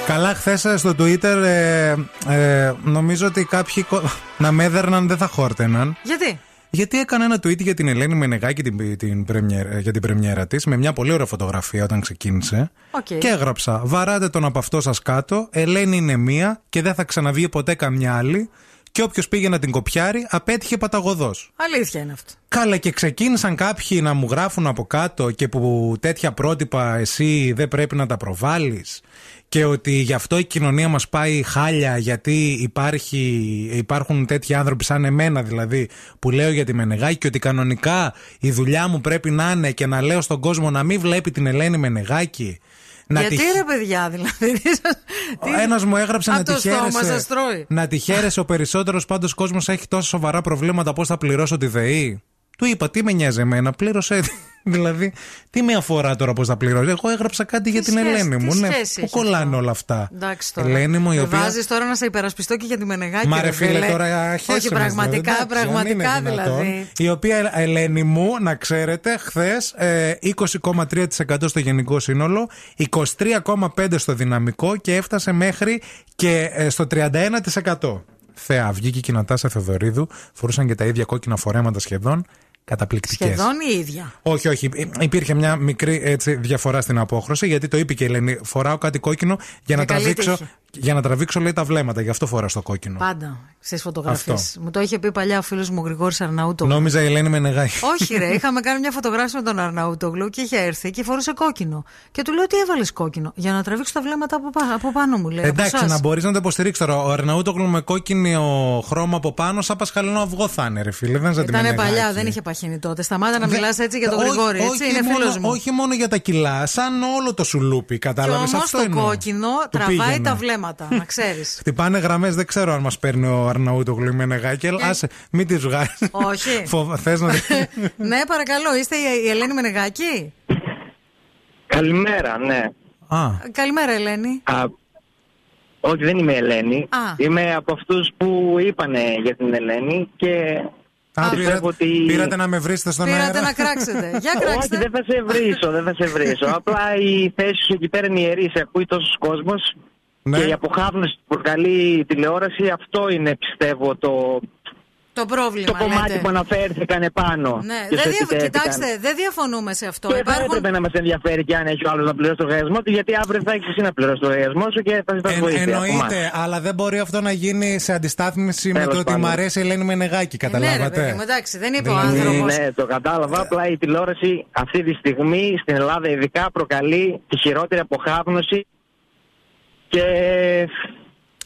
Καλά, χθες στο Twitter ε, ε, νομίζω ότι κάποιοι κο- να με έδερναν δεν θα χόρταιναν. Γιατί; Γιατί έκανα ένα tweet για την Ελένη Μενεγάκη την, την πρεμιέρα, για την πρεμιέρα της με μια πολύ ωραία φωτογραφία όταν ξεκίνησε. Οκ. Και έγραψα: Βαράτε τον ποπό σας κάτω. Ελένη είναι μία και δεν θα ξαναβγεί ποτέ καμιά άλλη. Και όποιος πήγε να την κοπιάρει, απέτυχε παταγωδώς. Αλήθεια είναι αυτό. Καλά, και ξεκίνησαν κάποιοι να μου γράφουν από κάτω και που τέτοια πρότυπα εσύ δεν πρέπει να τα προβάλλεις και ότι γι' αυτό η κοινωνία μας πάει χάλια γιατί υπάρχει, υπάρχουν τέτοιοι άνθρωποι σαν εμένα δηλαδή που λέω για τη Μενεγάκη και ότι κανονικά η δουλειά μου πρέπει να είναι και να λέω στον κόσμο να μην βλέπει την Ελένη Μενεγάκη. Να Γιατί τη- ρε παιδιά, δηλαδή. ο ένας μου έγραψε να Από τη το στόμα χαίρεσαι. σας τρώει. Να τη χαίρεσαι ο περισσότερος πάντως κόσμος έχει τόσο σοβαρά προβλήματα. Πώς θα πληρώσω τη ΔΕΗ. Του είπα, τι με νοιάζει εμένα, πλήρωσέ τη. δηλαδή, τι με αφορά τώρα πώς θα πληρώσω. Εγώ έγραψα κάτι για την σχέση- Ελένη τι μου. Ναι, σχέση πού έχει κολλάνε όλα αυτά; Εντάξει τώρα. Ελένη μου, η Με οποία. βάζεις τώρα να σε υπερασπιστώ και για τη Μενεγάκη. Μα ρε ρε φίλε, φίλε. τώρα Όχι, χέσαι με, πραγματικά, εντάξει, αν πραγματικά είναι δυνατόν. δηλαδή. Η οποία Ελένη μου, να ξέρετε, χθες 20,3% στο γενικό σύνολο, 23,5% στο δυναμικό και έφτασε μέχρι και ε, στο 31%. Θεά, βγήκε και η Νατάσα Θεοδωρίδου, φορούσαν και τα ίδια κόκκινα φορέματα σχεδόν. Καταπληκτικές. Σχεδόν η ίδια. Όχι, όχι. Υ- Υπήρχε μια μικρή έτσι, διαφορά στην απόχρωση γιατί το είπε και η Ελένη. Φοράω κάτι κόκκινο για να, Για καλή τραβήξω, τύχη. Για να τραβήξω λέει τα βλέμματα. Γι' αυτό φοράω στο κόκκινο. Πάντα στι φωτογραφίες. Αυτό. Μου το είχε πει παλιά ο φίλος μου Γρηγόρης Αρναούτο. Νόμιζα η Ελένη με νεγάει. Όχι, ρε, είχαμε κάνει μια φωτογράφηση με τον Αρναούτογλου και είχε έρθει και φορούσε κόκκινο. Και του λέω τι έβαλες κόκκινο; Για να τραβήξω τα βλέμματα από, πά- από πάνω μου, λέει. από Εντάξει, εσάς. να μπορείς να το υποστηρίξεις τώρα. Ο Αρναούτογλου με κόκκινο χρώμα από πάνω, σαν πασχαλινό αυγό θα είναι, ρε φίλε. Δεν Ήταν παλιά, δεν είχε παχύνει τότε. Σταμάτα να Δεν- μιλάς έτσι για τον όχι- Γρηγόρη. Έτσι, όχι είναι μόνο- φίλος μου. Όχι μόνο για τα κιλά, σαν όλο το σουλούπι, Και κατάλαβες. όμως Αυτό το εννοώ. κόκκινο Του τραβάει πήγαινε. τα βλέμματα, να ξέρεις. Χτυπάνε γραμμές, δεν ξέρω αν μας παίρνει ο Αρναούτογλου ή με νεγάκι. Άσε, μην τις βγάζει. Όχι. Θες να. ναι, παρακαλώ, είστε η η Ελένη Μενεγάκη. Καλημέρα, ναι. Α. Καλημέρα, Ελένη. Α, όχι, δεν είμαι Ελένη. Α. Είμαι από αυτούς που είπανε για την Ελένη και Α, πιστεύω πήρατε, ότι. πήρατε να με βρίσετε στον Πήρατε αέρα; να κράξετε. Για κράξτε. Όχι, δεν θα σε βρίσω, δεν θα σε βρίσω. Απλά η θέση σου εκεί πέρα είναι ιερής, σε ακούει τόσο κόσμο. Ναι. Και η αποχάρνηση που προκαλεί η τηλεόραση, αυτό είναι πιστεύω το, Το πρόβλημα. το κομμάτι λέτε. που αναφέρθηκαν επάνω. Ναι, και δεν σε δια... επιτέθηκαν. κοιτάξτε, δεν διαφωνούμε σε αυτό. Και δεν Υπάρχουν... έπρεπε να μας ενδιαφέρει και αν έχει ο άλλος να πληρώσει το λογαριασμό του, γιατί αύριο θα έχεις εσύ να πληρώσεις το λογαριασμό σου και θα ζητάς Εν- βοήθεια. από εννοείται, αλλά δεν μπορεί αυτό να γίνει σε αντιστάθμιση με Τέλος το ότι πάντων. μ' αρέσει η Ελένη Μενεγάκη. Ναι, ρε παιδί Καταλάβατε. μου, εντάξει, δεν είπε ο Δηλαδή- άνθρωπος. Ναι, το κατάλαβα. Απλά η τηλεόραση αυτή τη στιγμή στην Ελλάδα ειδικά προκαλεί τη χειρότερη αποχάπνωση και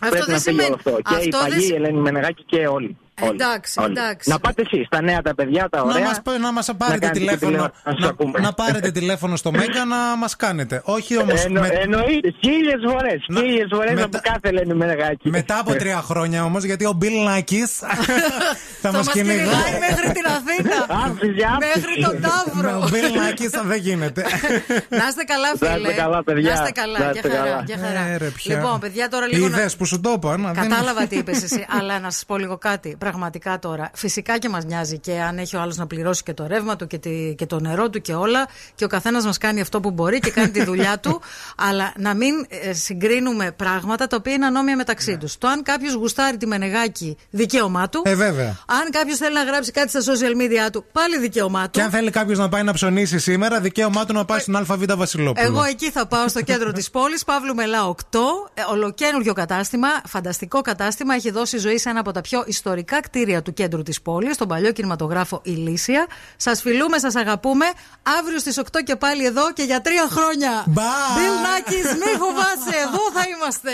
Αυτό πρέπει δεν να φύγει σημαίνει- όλο αυτό. Και αυτό η δεν Παγή, σι- η Ελένη Μενεγάκη και όλοι. Όλοι, Εντάξει, όλοι. εντάξει. Να πάτε εσείς, τα νέα, τα παιδιά, τα Να ωραία. μας, π- να μας πάρετε κάνετε τηλέφωνο, τηλεόραση, να σας να, ακούμε. να πάρετε τηλέφωνο στο Μέγκα να μας κάνετε. Όχι όμως Εννο, με- Εννοείται, χίλιες φορές. Να- Χίλιες φορές μετά- από κάθε Ελένη Μενεγάκη. μετά από τρία χρόνια όμως, γιατί ο Μπιλ Νάκης θα Θα μας μα κυνηγάει. κυνηγάει μέχρι την Αθήνα. Άφησε, άφησε. μέχρι τον Με Ταύρο. Ο Μπιλ Νάκης δεν γίνεται. Να είστε καλά, Να φίλε. είστε καλά, παιδιά. Να είστε καλά, Να για είστε χαρά. καλά. για χαρά. Ε, ρε, πια. Λοιπόν, παιδιά, τώρα λίγο. να- Είδες που σου το είπα. να, δεν- Κατάλαβα τι είπες εσύ, αλλά να σας πω λίγο κάτι. Πραγματικά τώρα, φυσικά και μας νοιάζει και αν έχει ο άλλος να πληρώσει και το ρεύμα του και, τη- και το νερό του και όλα. Και ο καθένας μας κάνει αυτό που μπορεί και κάνει τη δουλειά του. Αλλά να μην ε, συγκρίνουμε πράγματα τα οποία είναι ανώμια μεταξύ τους. Το αν κάποιος γουστάρει τη Μενεγάκη, δικαίωμά του. Ε, βέβαια. Αν κάποιος θέλει να γράψει κάτι στα social media του, πάλι δικαίωμά του. Και αν θέλει κάποιος να πάει να ψωνίσει σήμερα, δικαίωμά του να πάει στην ΑΒ Βασιλόπουλο. Εγώ εκεί θα πάω στο κέντρο της πόλης, Παύλου Μελά 8. Ε, Ολοκένουργιο κατάστημα, φανταστικό κατάστημα. Έχει δώσει ζωή σε ένα από τα πιο ιστορικά κτίρια του κέντρου της πόλης, τον παλιό κινηματογράφο Ηλίσια. Σας φιλούμε, σας αγαπούμε. Αύριο στις 8 και πάλι εδώ και για τρία χρόνια. Bye. Bill Nackis, μη φοβάσαι, εδώ θα είμαστε.